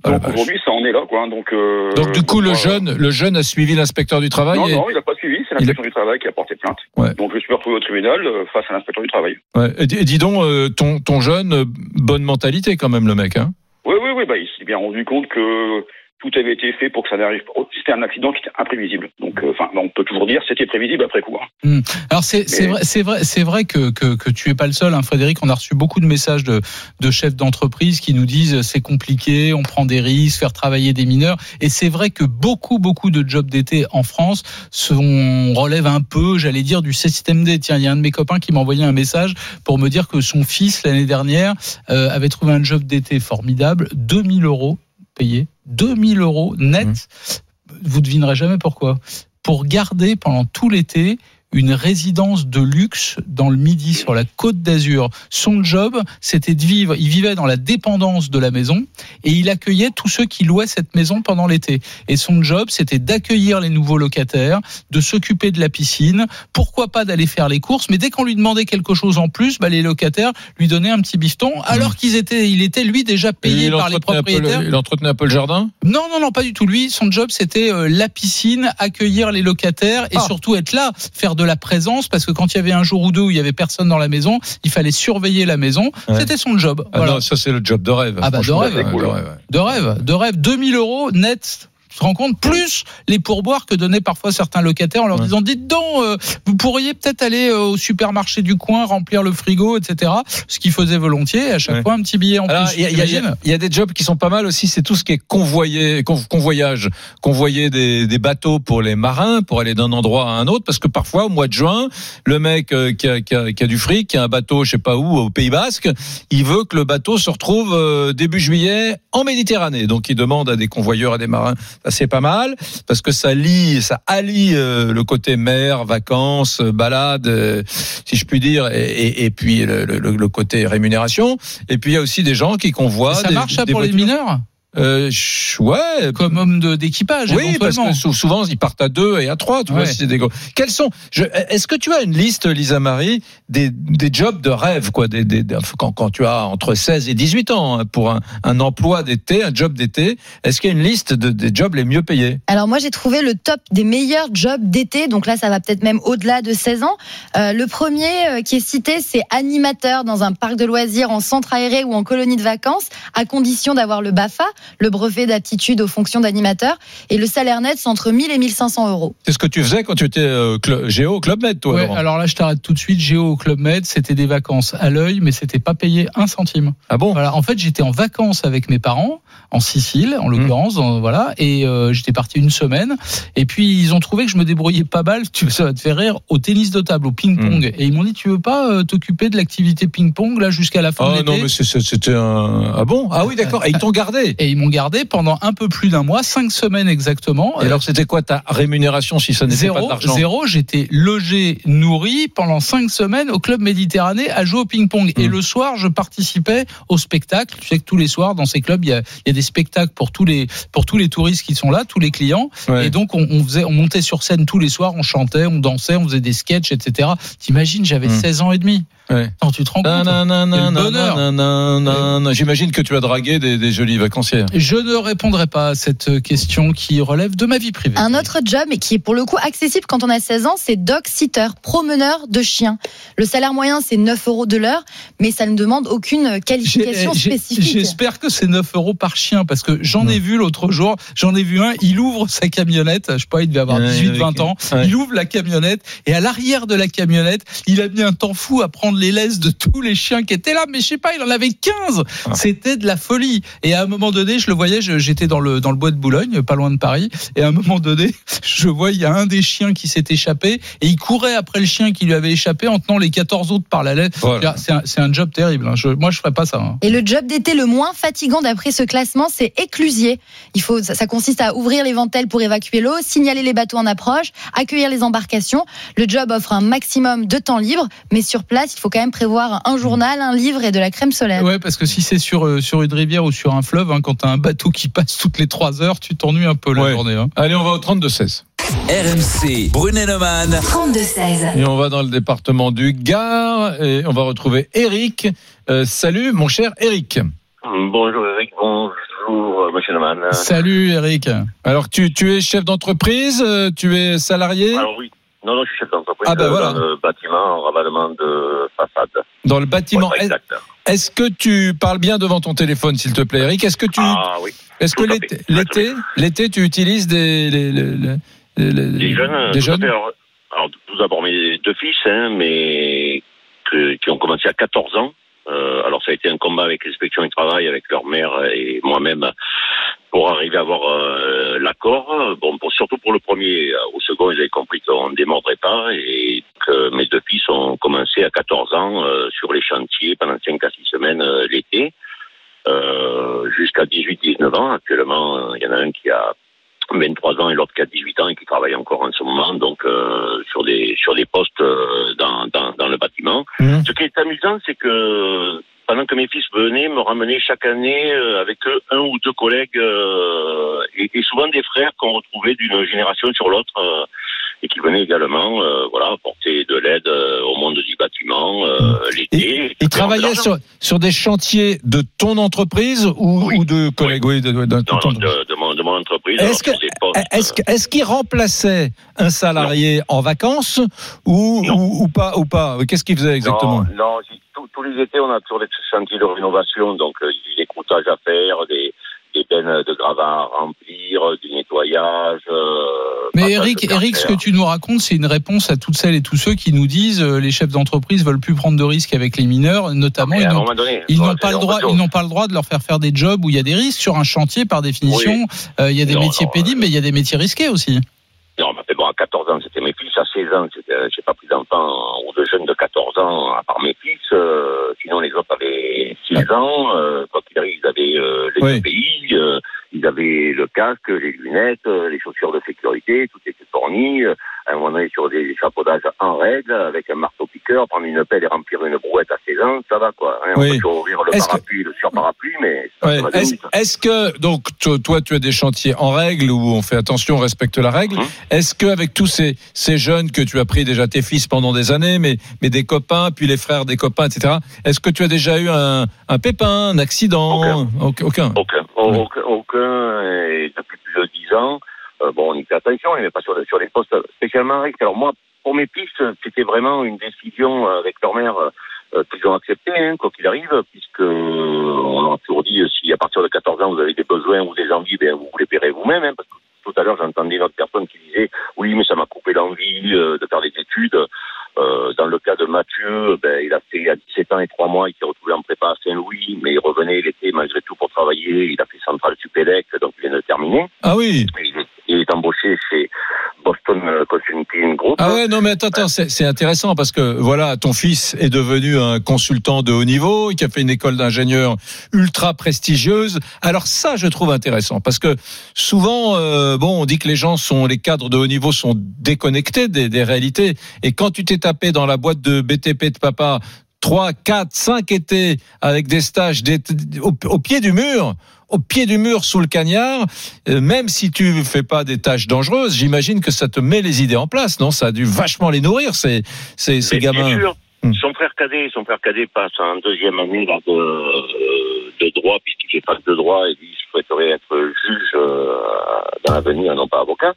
Donc aujourd'hui, ça en est là, quoi. Donc, euh, Ah, Donc du coup, le jeune, le jeune a suivi l'inspecteur du travail. Non, et- non, il n'a pas suivi, c'est l'inspecteur du travail qui a porté plainte. Ouais. Donc je suis retrouvé au tribunal euh, face à l'inspecteur du travail. Ouais. Et, dis- et dis donc, euh, ton, ton jeune, bonne mentalité quand même, le mec. Hein Oui, oui, oui, bah, il s'est bien rendu compte que tout avait été fait pour que ça n'arrive pas. C'était un accident qui était imprévisible. Donc, euh, enfin, on peut toujours dire c'était prévisible après coup. hein. Hmm. Alors c'est c'est vrai, c'est vrai, c'est vrai que, que que tu es pas le seul, hein, Frédéric. On a reçu beaucoup de messages de de chefs d'entreprise qui nous disent c'est compliqué, on prend des risques, faire travailler des mineurs. Et c'est vrai que beaucoup beaucoup de jobs d'été en France sont relèvent un peu, j'allais dire, du système D. Tiens, il y a un de mes copains qui m'a envoyé un message pour me dire que son fils l'année dernière euh, avait trouvé un job d'été formidable, 2000 euros payés, 2000 euros net. Vous devinerez jamais pourquoi pour garder pendant tout l'été une résidence de luxe dans le Midi, sur la côte d'Azur. Son job, c'était de vivre, il vivait dans la dépendance de la maison et il accueillait tous ceux qui louaient cette maison pendant l'été. Et son job, c'était d'accueillir les nouveaux locataires, de s'occuper de la piscine, pourquoi pas d'aller faire les courses, mais dès qu'on lui demandait quelque chose en plus, bah, les locataires lui donnaient un petit bifton, alors qu'ils étaient, il était lui déjà payé par les peu propriétaires. il entretenait un peu le jardin? Non, non, non, pas du tout. Lui, son job, c'était euh, la piscine, accueillir les locataires et surtout être là, faire de la présence, parce que quand il y avait un jour ou deux où il y avait personne dans la maison, il fallait surveiller la maison. Ouais. C'était son job. Ah Voilà. non, ça c'est le job de rêve. Ah bah de rêve, de rêve, de rêve, de rêve. 2000 euros net. Tu te rends compte plus les pourboires que donnaient parfois certains locataires en leur disant dites donc euh, vous pourriez peut-être aller euh, au supermarché du coin remplir le frigo etc ce qu'ils faisaient volontiers à chaque Ouais. fois un petit billet en Alors, plus il y, a- y y des jobs qui sont pas mal aussi, c'est tout ce qui est convoyé, con- convoyage, convoyer des, des bateaux pour les marins, pour aller d'un endroit à un autre, parce que parfois au mois de juin, le mec euh, qui a, qui a- qui a du fric, qui a un bateau, je sais pas où, au Pays Basque, il veut que le bateau se retrouve début juillet en Méditerranée. Donc il demande à des convoyeurs, à des marins, c'est pas mal, parce que ça lie, ça allie euh, le côté mer, vacances, euh, balade, euh, si je puis dire, et, et- et puis le, le- le côté rémunération. Et puis il y a aussi des gens qui convoient. ça des- marche ça des pour les mineurs? Euh, ouais. Comme homme d'équipage, Oui, parce que sou- souvent ils partent à deux et à trois. Tu vois, si c'est des gros. Quels sont je- Est-ce que tu as une liste, Lisa Marie, des, des jobs de rêve, quoi, des, des- des- quand, quand tu as entre 16 et 18 ans hein, pour un, un emploi d'été, un job d'été Est-ce qu'il y a une liste de, des jobs les mieux payés? Alors moi j'ai trouvé le top des meilleurs jobs d'été, donc là ça va peut-être même au-delà de 16 ans. Euh, le premier euh, qui est cité c'est animateur dans un parc de loisirs en centre aéré ou en colonie de vacances, à condition d'avoir le BAFA, le brevet d'aptitude aux fonctions d'animateur, et le salaire net c'est entre 1000 et 1500 euros. C'est ce que tu faisais quand tu étais euh, cl- géo au Club Med, toi. Ouais, Laurent alors là, je t'arrête tout de suite. Géo au Club Med, c'était des vacances à l'œil, mais c'était pas payé un centime. Ah bon? Voilà. En fait, j'étais en vacances avec mes parents en Sicile, en l'occurrence, dans- voilà, et euh, j'étais parti une semaine. Et puis ils ont trouvé que je me débrouillais pas mal. Tu ça va te faire rire au tennis de table, au ping-pong. Et ils m'ont dit, tu veux pas euh, t'occuper de l'activité ping-pong là jusqu'à la fin de Ah l'été? non, mais c'était un. Ah bon? Ah oui, d'accord. Et ils t'ont gardé? Et ils m'ont gardé pendant un peu plus d'un mois, cinq semaines exactement. Et alors, c'était quoi ta rémunération si ça n'était pas de Zéro, l'argent zéro, j'étais logé, nourri pendant cinq semaines au club Méditerranée à jouer au ping-pong. Hmm. Et le soir, je participais au spectacle. Tu sais que tous les soirs, dans ces clubs, il y a, il y a des spectacles pour tous les pour tous les touristes qui sont là, tous les clients. Ouais. Et donc, on, on faisait, on montait sur scène tous les soirs, on chantait, on dansait, on faisait des sketchs, etc. T'imagines, j'avais Hmm. 16 ans et demi. Ouais. Non, tu te rends compte nanana. J'imagine que tu as dragué des, des jolies vacancières. Je ne répondrai pas à cette question qui relève de ma vie privée. Un autre job, et qui est pour le coup accessible quand on a 16 ans, c'est dog sitter, promeneur de chiens. Le salaire moyen, c'est 9 euros de l'heure, mais ça ne demande aucune qualification spécifique. J'espère que c'est 9 euros par chien parce que j'en ai vu l'autre jour, j'en ai vu un, il ouvre sa camionnette, je sais pas, il devait avoir Ouais, 18-20 ans, ouais. il ouvre la camionnette et à l'arrière de la camionnette, il a mis un temps fou à prendre les laisses de tous les chiens qui étaient là, mais je sais pas, il en avait 15. Ah. C'était de la folie. Et à un moment donné, je le voyais, j'étais dans le, dans le bois de Boulogne, pas loin de Paris, et à un moment donné, je vois, il y a un des chiens qui s'est échappé et il courait après le chien qui lui avait échappé en tenant les 14 autres par la laisse. Voilà. C'est un, c'est un job terrible. hein. Je- moi, je ferais pas ça. hein. Et le job d'été le moins fatigant d'après ce classement, c'est éclusier. Il faut, ça, ça consiste à ouvrir les ventelles pour évacuer l'eau, signaler les bateaux en approche, accueillir les embarcations. Le job offre un maximum de temps libre, mais sur place, il faut quand même prévoir un journal, un livre et de la crème solaire. Ouais, parce que si c'est sur, euh, sur une rivière ou sur un fleuve, hein, quand t'as un bateau qui passe toutes les 3 heures, tu t'ennuies un peu la Ouais. journée. hein. Allez, on va au 32-16. RMC, Brunet-Neumann. 32-16. Et on va dans le département du Gard et on va retrouver Eric. Euh, salut, mon cher Eric. Bonjour Eric, bonjour euh, Monsieur Neumann. Salut Eric. Alors, tu, tu es chef d'entreprise, tu es salarié? Alors oui, non, non, je suis chef d'entreprise Ah ben euh, voilà. dans le bâtiment en ravalement de façade. dans le bâtiment. Est-. Est-ce que tu parles bien devant ton téléphone, s'il te plaît, Eric? Est-ce que tu, Ah oui. est-ce que l'été, l'été, tu utilises des, les, les, les- les- jeunes, des jeunes? alors, alors, tout d'abord mes deux fils, hein, mais que- qui ont commencé à 14 ans. Euh, alors ça a été un combat avec l'inspection du travail, avec leur mère et moi-même pour arriver à avoir euh, l'accord. Bon, pour, surtout pour le premier, au second, ils avaient compris qu'on ne démordrait pas et que mes deux fils ont commencé à 14 ans euh, sur les chantiers pendant 5 à 6 semaines euh, l'été, euh, jusqu'à 18-19 ans. Actuellement, il y en a un qui a 23 ans et l'autre qui a 18 ans et qui travaille encore en ce moment, donc euh, sur des sur des postes euh, dans, dans, dans le bâtiment. Mhm. Ce qui est amusant, c'est que pendant que mes fils venaient me ramener chaque année euh, avec eux un ou deux collègues euh, et, et souvent des frères qu'on retrouvait d'une génération sur l'autre euh, et qui venaient également euh, voilà apporter de l'aide euh, au monde du bâtiment euh, l'été. Ils travaillaient sur, sur des chantiers de ton entreprise ou, ou de collègues oui, de, de- de- Non, ton- non, de, de mon, de mon entreprise. Est-ce est-ce qu'ils remplaçaient un salarié en vacances ou, ou, ou pas ou pas? Qu'est-ce qu'ils faisaient exactement? Non, tous- les étés, on a toujours des chantiers de rénovation, donc euh, des croutages à faire, des, des bennes de gravats à remplir, euh, du nettoyage. euh, Mais Eric, Eric, ce que tu nous racontes, c'est une réponse à toutes celles et tous ceux qui nous disent euh, les chefs d'entreprise veulent plus prendre de risques avec les mineurs, notamment ils n'ont moment donné, ils voilà, n'ont pas le droit, ils n'ont pas le droit de leur faire faire des jobs où il y a des risques sur un chantier par définition. Oui. euh, il y a des Non, métiers non, pénibles, mais il y a des métiers risqués aussi. Non, mais bon, à 14 ans, c'était mes fils. À 16 ans, c'était, euh, j'ai pas pris d'enfants ou de jeunes de 14 ans, à part mes fils. euh, sinon, les autres avaient 6 ans. Euh, quoi qu'il arrive, ils avaient euh, les Oui. pays, euh, ils avaient le casque, les lunettes, euh, les chaussures de sécurité, tout était fourni. À un moment donné, sur des échafaudages en règle, avec un marteau-piqueur, prendre une pelle et remplir une brouette à 16 ans, ça va, quoi. hein. on Oui. peut ouvrir le Est-ce que- parapluie, le sur-parapluie, mais ça, Ouais. ça va deux Est-ce que donc to- toi tu as des chantiers en règle où on fait attention, on respecte la règle. Mhm. Est-ce que avec tous ces, ces jeunes que tu as pris déjà tes fils pendant des années, mais mais des copains, puis les frères des copains, etc. Est-ce que tu as déjà eu un, un pépin, un accident? Aucun. Aucun. Aucun. Aucun, aucun, et depuis plus de dix ans. Euh, bon, on y fait attention, on pas sur, sur les postes spécialement. Alors moi, pour mes pistes, c'était vraiment une décision avec leur mère euh, qu'ils ont acceptée, hein, quoi qu'il arrive, puisque euh, on a toujours dit, euh, si à partir de 14 ans vous avez des besoins ou des envies, ben, vous les paierez vous-même. Hein, parce que tout à l'heure, j'entendais une autre personne qui disait, oui, mais ça m'a coupé l'envie de faire des études. Euh, dans le cas de Mathieu, ben, il a fait à 17 ans et 3 mois, il s'est retrouvé en prépa à Saint-Louis, mais il revenait l'été malgré tout pour travailler. Il a fait Centrale Supélec, donc il vient de terminer. Ah oui. Il il embauché chez Boston euh, Consulting Group. Ah ouais, non, mais attends, attends, c'est intéressant parce que voilà, ton fils est devenu un consultant de haut niveau, qui a fait une école d'ingénieur ultra prestigieuse. Alors ça, je trouve intéressant parce que souvent, euh, bon, on dit que les gens sont, les cadres de haut niveau sont déconnectés des, réalités. Et quand tu t'es tapé dans la boîte de BTP de papa 3, 4, 5 étés avec des stages au pied du mur, au pied du mur sous le cagnard, euh, même si tu fais pas des tâches dangereuses, j'imagine que ça te met les idées en place, non? Ça a dû vachement les nourrir, ces, ces, ces gamins. Sûr. Son frère cadet, son frère cadet passe en deuxième année là, de, euh, de droit, puisqu'il fait fac de droit et lui souhaiterait être juge euh, dans l'avenir, non pas avocat.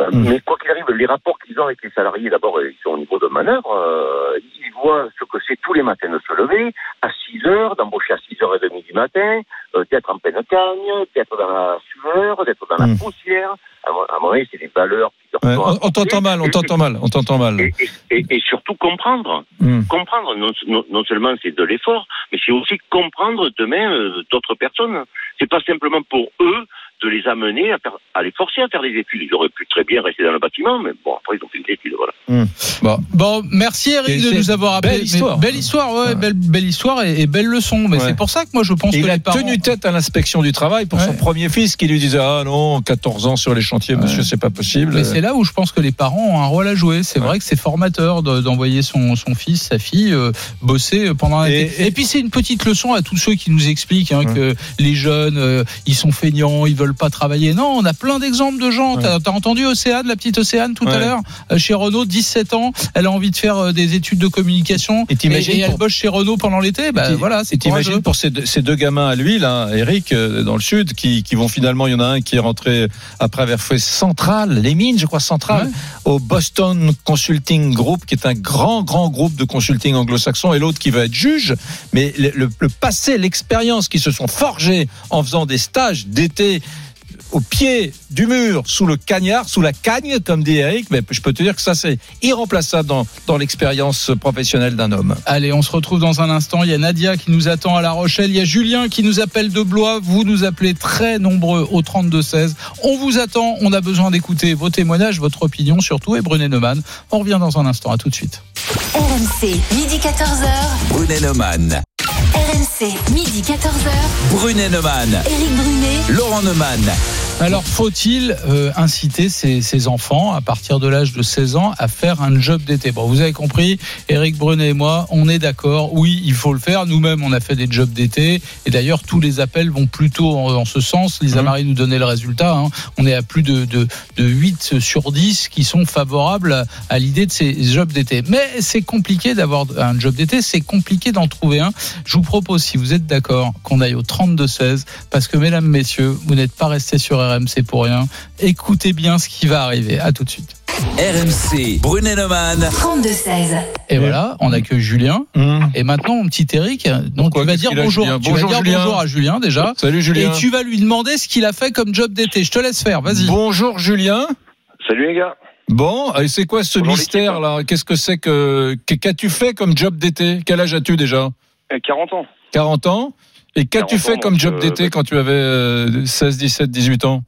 Euh, Mais quoi qu'il arrive, les rapports qu'ils ont avec les salariés, d'abord, ils sont au niveau de manœuvre. euh, ils voient ce que c'est tous les matins de se lever à 6 heures, d'embaucher à 6h30 du matin, euh, d'être en pleine cagne, d'être dans la sueur, d'être dans la poussière. À mon, avis, c'est des valeurs qui leur Ouais, on on t'entend mal, on t'entend mal, on t'entend mal. et, et, et surtout comprendre. Hmm. Comprendre, non seulement c'est de l'effort, mais c'est aussi comprendre demain euh, d'autres personnes. C'est pas simplement pour eux de les amener à, faire, à les forcer à faire des études. Ils auraient pu très bien rester dans le bâtiment, mais bon, après, ils ont fait des études, voilà. Bon. Bon, merci Eric de nous avoir appelé. belle Mais histoire. belle histoire, ouais, belle, belle histoire et, et belle leçon. Mais Ouais. c'est pour ça que moi je pense Et que il a parents. tenu tête à l'inspection du travail pour son premier fils qui lui disait Ah non, 14 ans sur les chantiers, monsieur, c'est pas possible. Mais c'est là où je pense que les parents ont un rôle à jouer. C'est vrai que c'est formateur de- d'envoyer son, son fils, sa fille euh, bosser pendant un Et-. Et, puis c'est une petite leçon à tous ceux qui nous expliquent hein, que les jeunes, euh, ils sont feignants, ils veulent pas travailler. Non, on a plein d'exemples de gens. T'as as entendu Océane, la petite Océane tout à l'heure, euh, chez Renault, 17 ans, elle a envie de faire euh, des études de communication. Et t'imagines et elle pour- bosse chez Renault pendant l'été? Bah Et voilà, c'est Et t'imagines pour ces deux, ces deux gamins à lui, là, Eric, euh, dans le sud, qui, qui vont finalement, il y en a un qui est rentré après avoir fait Central, les mines, je crois, Central, au Boston Consulting Group, qui est un grand, grand groupe de consulting anglo-saxon, et l'autre qui va être juge. Mais le, le- le passé, l'expérience qui se sont forgés en faisant des stages d'été au pied du mur, sous le cagnard, sous la cagne, comme dit Eric, mais je peux te dire que ça, c'est irremplaçable dans, dans l'expérience professionnelle d'un homme. Allez, on se retrouve dans un instant. Il y a Nadia qui nous attend à La Rochelle. Il y a Julien qui nous appelle de Blois. Vous nous appelez très nombreux au 32-16. On vous attend. On a besoin d'écouter vos témoignages, votre opinion surtout. Et Brunet Neumann. On revient dans un instant. À tout de suite. RMC, midi 14h. Brunet Neumann. RMC, midi 14h. Brunet Neumann. Éric Brunet. Laurent Neumann. Alors, faut-il euh, inciter ces, ces enfants, à partir de l'âge de 16 ans, à faire un job d'été? Bon, vous avez compris, Eric Brunet et moi, on est d'accord. Oui, il faut le faire. Nous-mêmes, on a fait des jobs d'été. Et d'ailleurs, tous les appels vont plutôt en, en ce sens. Lisa Marie nous donnait le résultat. hein. On est à plus de, de, de 8 sur 10 qui sont favorables à, à l'idée de ces jobs d'été. Mais c'est compliqué d'avoir un job d'été. C'est compliqué d'en trouver un. Je vous propose, si vous êtes d'accord, qu'on aille au 32-16. Parce que, mesdames, messieurs, vous n'êtes pas restés sur RMC pour rien. Écoutez bien ce qui va arriver. À tout de suite. RMC. Brunet Neumann. 32-16. Et voilà, on accueille Julien. Et maintenant, mon petit Eric, donc tu vas dire bonjour. Julien Tu Bonjour, vas dire Julien. bonjour à Julien déjà. Salut, Julien. Et tu vas lui demander ce qu'il a fait comme job d'été. Je te laisse faire. Vas-y. Bonjour Julien. Salut les gars. Bon, et c'est quoi ce mystère là? Qu'est-ce que c'est que qu'as-tu fait comme job d'été? Quel âge as-tu déjà? Euh, 40 ans. 40 ans Et qu'as-tu 40 fait comme job euh, d'été quand tu avais euh, 16, 17, 18 ans?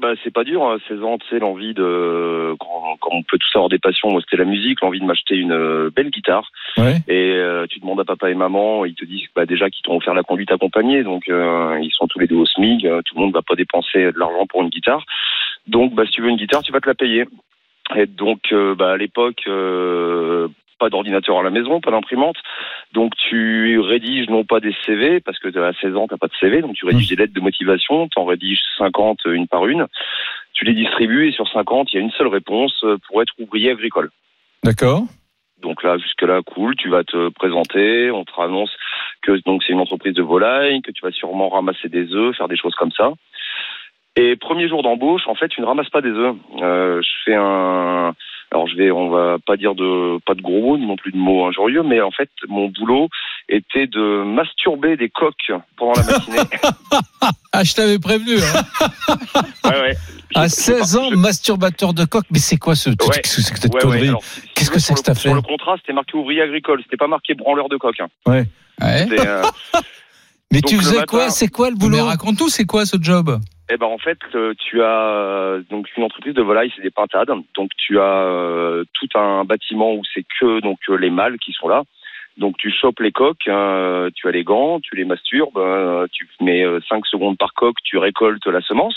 Bah, c'est pas dur, hein, 16 ans, tu sais, l'envie de. Quand, quand on peut tous avoir des passions, moi c'était la musique, l'envie de m'acheter une euh, belle guitare. Ouais. Et euh, tu demandes à papa et maman, ils te disent bah, déjà qu'ils t'ont offert la conduite accompagnée, donc euh, ils sont tous les deux au euh, tout le monde va pas dépenser de l'argent pour une guitare. Donc bah, si tu veux une guitare, tu vas te la payer. Et donc euh, bah, à l'époque, euh, pas d'ordinateur à la maison, pas d'imprimante. Donc tu rédiges non pas des CV, parce que à 16 ans, t'as pas de CV, donc tu rédiges des lettres de motivation, t'en rédiges 50 une par une, tu les distribues et sur 50, il y a une seule réponse euh, pour être ouvrier agricole. D'accord. Donc là, jusque-là, cool, tu vas te présenter, on te annonce que donc c'est une entreprise de volaille, que tu vas sûrement ramasser des œufs, faire des choses comme ça. Et premier jour d'embauche, en fait, tu ne ramasses pas des œufs. Euh, je fais un, alors je vais, on va pas dire de, pas de gros mots, ni non plus de mots injurieux, mais en fait, mon boulot était de masturber des coques pendant la matinée. Ah, je t'avais prévenu. hein. ouais, ouais. À 16 ans, masturbateur de coq, mais c'est quoi ce truc Ouais. Qu'est-ce que c'est que Qu'est-ce que sur c'est que le- t'as fait Sur le contrat, c'était marqué ouvrier agricole, c'était pas marqué branleur de coq. hein. Ouais. Euh, Mais Donc, tu faisais matin- quoi C'est quoi le Mais boulot raconte-nous, c'est quoi ce job? Eh ben en fait, euh, tu as euh, donc une entreprise de volailles, c'est des pintades. Donc tu as euh, tout un bâtiment où c'est que donc les mâles qui sont là. Donc tu chopes les coques, hein, tu as les gants, tu les masturbes, euh, tu mets 5 secondes par coque, tu récoltes la semence,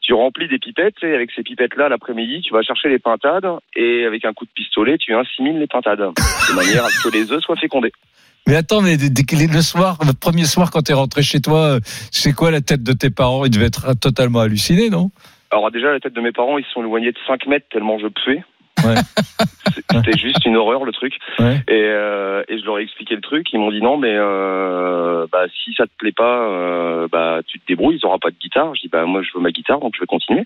tu remplis des pipettes et avec ces pipettes-là l'après-midi, tu vas chercher les pintades et avec un coup de pistolet, tu insémines les pintades de manière à ce que les œufs soient fécondés. Mais attends, mais le soir, le premier soir quand t'es rentré chez toi, euh, c'est quoi la tête de tes parents? Ils devaient être totalement hallucinés, non? Alors déjà, la tête de mes parents, ils se sont éloignés de 5 mètres tellement je puais. Ouais. C'était juste une horreur le truc. Ouais. Et, euh, et je leur ai expliqué le truc. Ils m'ont dit non, mais euh, bah, si ça te plaît pas, euh, bah, tu te débrouilles. Ils n'auront pas de guitare. Je dis bah moi je veux ma guitare, donc je vais continuer.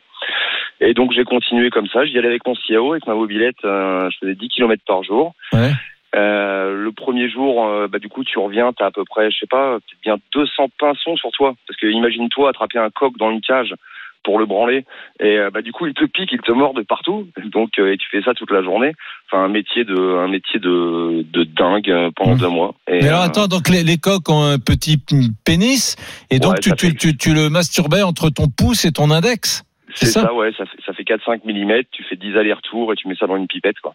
Et donc j'ai continué comme ça. J'y allais avec mon CIO, avec ma mobilette. je faisais 10 km par jour. Ouais. Euh, le premier jour, euh, bah, du coup, tu reviens, t'as à peu près, je sais pas, bien 200 pinsons sur toi. Parce que imagine-toi attraper un coq dans une cage pour le branler. Et euh, bah, du coup, il te pique, il te mord de partout. Donc, euh, et tu fais ça toute la journée. Enfin, un métier de, un métier de, de dingue pendant deux mois. Et, Mais alors attends, donc les, les coqs ont un petit pénis, et donc Ouais, tu, ça tu, tu, tu le masturbais entre ton pouce et ton index c'est ça, ouais, ça fait, ça fait 4-5 mm. Tu fais 10 allers-retours et tu mets ça dans une pipette, quoi.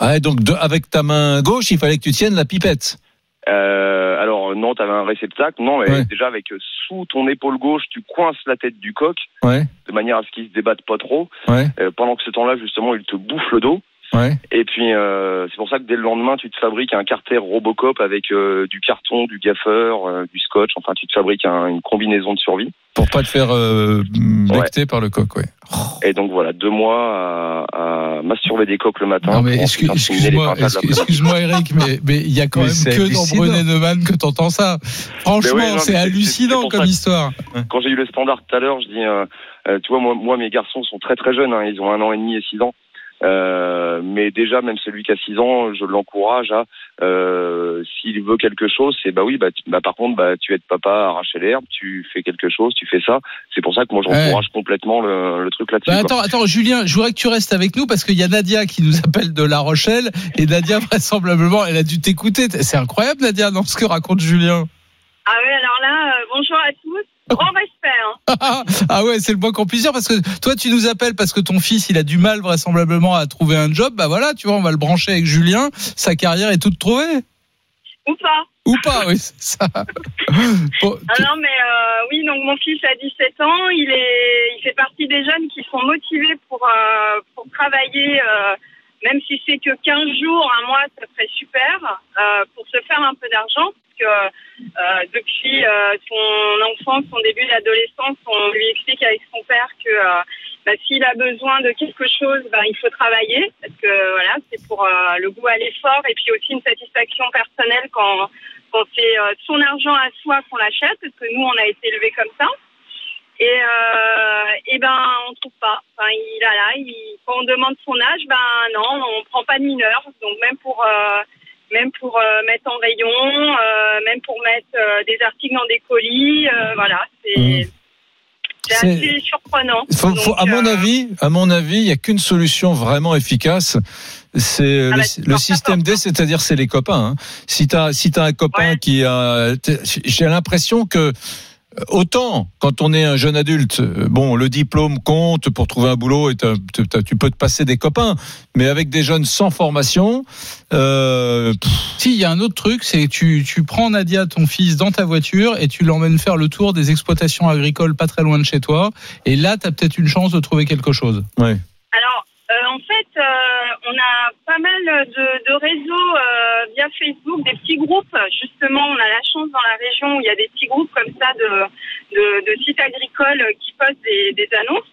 Ah, donc de- avec ta main gauche, il fallait que tu tiennes la pipette. Euh, alors non, t'avais un réceptacle. Non, mais Ouais. déjà avec euh, sous ton épaule gauche, tu coinces la tête du coq Ouais, de manière à ce qu'il se débatte pas trop. ouais, Euh, pendant que ce temps-là, justement, il te bouffe le dos. Ouais. Et puis euh, c'est pour ça que dès le lendemain, tu te fabriques un carter Robocop avec euh, du carton, du gaffeur, euh, du scotch. Enfin, tu te fabriques un- une combinaison de survie. Pour pas te faire euh, becter par le coq, ouais. Et donc voilà, deux mois à, à masturber des coqs le matin. Non mais excuse- excuse-moi, excuse- Eric, mais mais il y a quand Mais même que dans. Brené Neumann que t'entends ça. Franchement, ouais, c'est hallucinant comme histoire. Quand j'ai eu le standard tout à l'heure, je dis, euh, euh, tu vois, moi, moi, mes garçons sont très très jeunes, hein, ils ont un an et demi et six ans. Euh, mais déjà, même celui qui a 6 ans, je l'encourage à, euh, s'il veut quelque chose, c'est bah oui, bah, tu- bah par contre, bah tu aides papa à arracher l'herbe, tu fais quelque chose, tu fais ça. C'est pour ça que moi j'encourage complètement le, le truc là-dessus. Bah, attends, attends, Julien, je voudrais que tu restes avec nous parce qu'il y a Nadia qui nous appelle de La Rochelle et Nadia vraisemblablement, elle a dû t'écouter. C'est incroyable Nadia, dans ce que raconte Julien. Ah oui, alors là, euh, bonjour à tous. Grand respect. Hein. ah ouais, c'est le moins qu'on puisse dire parce que toi tu nous appelles parce que ton fils il a du mal vraisemblablement à trouver un job. Bah voilà, tu vois, on va le brancher avec Julien. Sa carrière est toute trouvée. Ou pas. Ou pas, oui, c'est ça. Bon, Ah non, mais euh, oui, donc mon fils a 17 ans. Il, est, il fait partie des jeunes qui sont motivés pour, euh, pour travailler, euh, même si c'est que 15 jours, un mois, ça serait super, euh, pour se faire un peu d'argent. Que euh, depuis euh, son enfance, son début d'adolescence, on lui explique avec son père que euh, bah, s'il a besoin de quelque chose, bah, il faut travailler. Parce que voilà, c'est pour le goût à l'effort et puis aussi une satisfaction personnelle quand c'est son argent à soi qu'on l'achète, parce que nous, on a été élevés comme ça. Et, euh, et ben, on trouve pas. Enfin, il a là, quand on demande son âge, ben non, on prend pas de mineur. Donc même pour même pour euh, mettre en rayon, euh, même pour mettre euh, des articles dans des colis, euh, voilà, c'est c'est C'est- assez surprenant. Faut- à mon euh, avis, à mon avis, il y a qu'une solution vraiment efficace. C'est euh, Ah le, bah, tu le système D, c'est-à-dire c'est les copains. hein. Si t'as si t'as un copain qui a, j'ai l'impression que euh, autant quand on est un jeune adulte, euh, bon, le diplôme compte pour trouver un boulot et tu peux te passer des copains, mais avec des jeunes sans formation, euh, Si, il y a un autre truc, c'est que tu, tu prends Nadia, ton fils, dans ta voiture et tu l'emmènes faire le tour des exploitations agricoles pas très loin de chez toi. Et là, tu as peut-être une chance de trouver quelque chose. Ouais. Alors, euh, en fait, euh, on a pas mal de, de réseaux euh, via Facebook, des petits groupes. Justement, on a la chance dans la région où il y a des petits groupes comme ça de, de, de sites agricoles qui postent des, des annonces.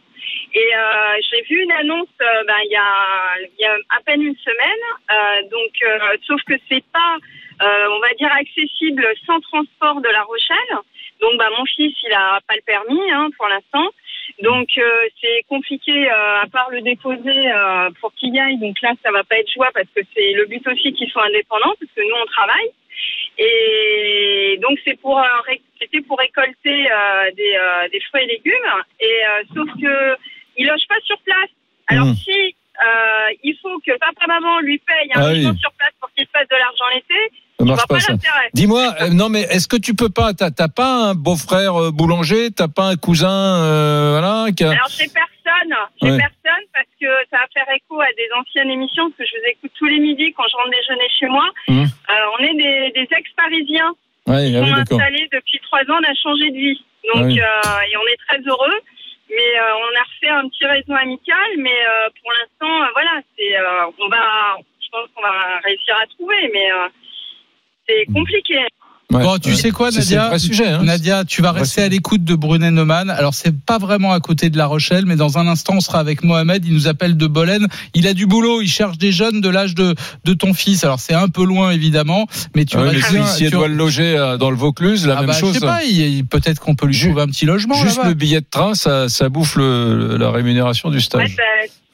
Et euh, j'ai vu une annonce euh, ben, il, y a, y a à peine une semaine. Euh, donc, euh, sauf que c'est pas, on va dire, accessible sans transport de La Rochelle. Donc, bah, mon fils, il a pas le permis hein, pour l'instant. Donc, euh, c'est compliqué euh, à part le déposer euh, pour qu'il y aille. Donc là, ça va pas être joie parce que c'est le but aussi qu'ils soient indépendants parce que nous, on travaille. Et donc, c'est pour euh, c'était pour récolter euh, des, euh, des fruits et légumes. Et euh, sauf que il loge pas sur place. Alors Mmh. si euh, il faut que papa maman lui paye un Ah oui. sur place pour qu'il se fasse de l'argent l'été, Ça marche pas ça. Dis-moi, euh, non mais est-ce que tu peux pas, t'as pas un beau-frère euh, boulanger, t'as pas un cousin, euh, voilà, qui a- Alors j'ai personne, j'ai Ouais. personne parce que ça va faire écho à des anciennes émissions parce que je vous écoute tous les midis quand je rentre déjeuner chez moi. Euh, on est des, des ex-parisiens Ouais, qui ah oui, sont installés depuis trois ans, on a changé de vie. Donc Ah oui. et on est très heureux. Mais on a refait un petit réseau amical, mais pour l'instant, voilà, c'est, on va, je pense qu'on va réussir à trouver, mais c'est compliqué. Bon, tu ouais. sais quoi, Nadia vrai sujet, hein. Nadia, tu vas rester à l'écoute de Brunet Neumann. Alors, c'est pas vraiment à côté de La Rochelle, mais dans un instant, on sera avec Mohamed. Il nous appelle de Bolène. Il a du boulot. Il cherche des jeunes de l'âge de, de ton fils. Alors, c'est un peu loin, évidemment, mais tu Ah oui, si, tu- doit le loger dans le Vaucluse, la Ah même bah, chose. Je sais pas, peut-être qu'on peut lui trouver un petit logement. Juste le billet de train, ça, ça bouffe le- la rémunération du Ouais, stage. ça-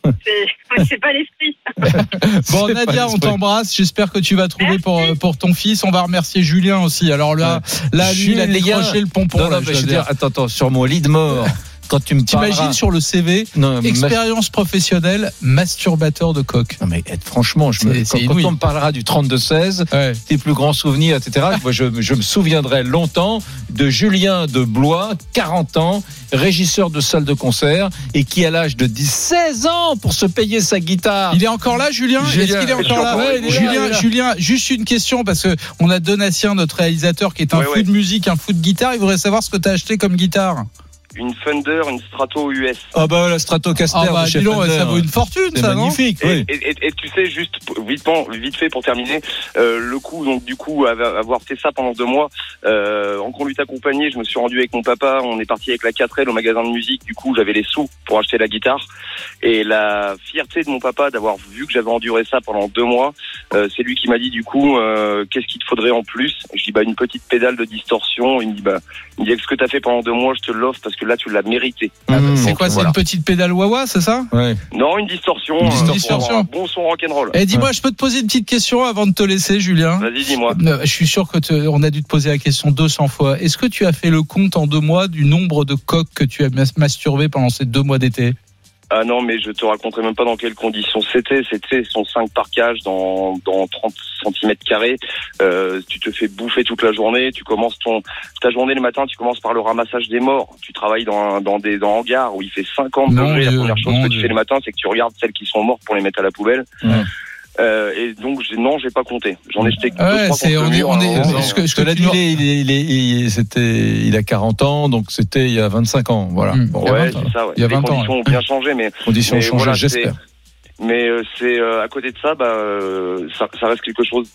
c'est, pas l'esprit. Bon, Nadia, on t'embrasse. J'espère que tu vas trouver pour, pour ton fils. On va remercier Julien aussi. Alors là, là, lui, il a décroché le pompon. Non, là, non, je veux dire. attends, attends, sur mon lit de mort, quand tu me T'imagines sur le CV, Non, expérience professionnelle, masturbateur de coq. Non, mais eh, franchement, je me, quand, on me parlera du 32-16, Ouais. tes plus grands souvenirs, etc., moi, je, je me souviendrai longtemps de Julien de Blois, 40 ans, régisseur de salle de concert, et qui, à l'âge de 16 ans, pour se payer sa guitare. Il est encore là, Julien? Est-ce Julien, qu'il est encore là? Ouais, est Julien, là. Julien, juste une question parce que on a Donatien, notre réalisateur, qui est un Ouais, fou ouais. de musique, un fou de guitare. Il voudrait savoir ce que tu as acheté comme guitare. Une Fender, une Strato US. Ah bah la Stratocaster Ah bah chez ça vaut une fortune, C'est ça, non magnifique, Et, oui. et- et- et tu sais, juste vite, vite fait pour terminer, euh, le coup, donc du coup, av- avoir fait ça pendant deux mois, euh, en conduite accompagnée, je me suis rendu avec mon papa, on est parti avec la 4L au magasin de musique, du coup, j'avais les sous pour acheter la guitare. Et la fierté de mon papa d'avoir vu que j'avais enduré ça pendant deux mois, euh, c'est lui qui m'a dit du coup, euh, qu'est-ce qu'il te faudrait en plus? Je dis, bah, une petite pédale de distorsion. Il me dit, bah, il me dit, ce que t'as fait pendant deux mois, je te l'offre parce que là, tu l'as mérité. Ah bah, C'est quoi C'est voilà. une petite pédale Wawa, c'est ça Ouais. Non, une distorsion. Une pour distorsion. avoir un bon son rock'n'roll. Eh, dis-moi, je peux te poser une petite question avant de te laisser, Julien Vas-y, dis-moi. Euh, Je suis sûr que te- on a dû te poser la question 200 fois. Est-ce que tu as fait le compte en deux mois du nombre de coques que tu as mas- masturbé pendant ces deux mois d'été? Ah non, mais je te raconterai même pas dans quelles conditions c'était. C'était son 5 par cage dans, dans 30 cm carrés. Euh, tu te fais bouffer toute la journée. Tu commences ton ta journée le matin. Tu commences par le ramassage des morts. Tu travailles dans, dans des dans un hangar où il fait 50 Mon degrés. La première chose que Dieu. tu fais le matin, c'est que tu regardes celles qui sont mortes pour les mettre à la poubelle. Ouais. Euh, et donc j'ai- non, j'ai pas compté. J'en ai jeté que deux, Ouais, trois c'est- on le est- mur, on est- hein, que Cela tu dit, il, est- il, est- il, est- il est- c'était, il a 40 ans, donc c'était il y a 25 ans. Voilà. Bon, Il y a Ouais, 20 ans. c'est ça. Ouais. Il y a Les 20 ans, conditions ouais. ont bien changé, mais conditions mais changées, voilà, j'espère. c'est- Mais euh, c'est euh, à côté de ça, bah, euh, ça, ça reste quelque chose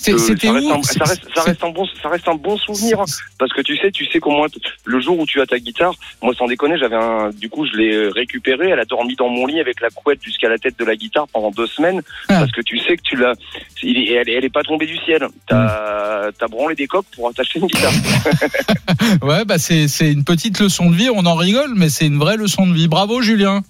C'était ça reste, où un, ça, reste, ça reste un bon, ça reste un bon souvenir hein. parce que tu sais, tu sais qu'au moins le jour où tu as ta guitare, moi sans déconner, j'avais un, du coup je l'ai récupérée, elle a dormi dans mon lit avec la couette jusqu'à la tête de la guitare pendant deux semaines Ah. parce que tu sais que tu l'as, elle, elle est pas tombée du ciel, t'as, Hmm. t'as branlé des coques pour attacher une guitare. Ouais, bah c'est c'est une petite leçon de vie. On en rigole, mais c'est une vraie leçon de vie. Bravo, Julien.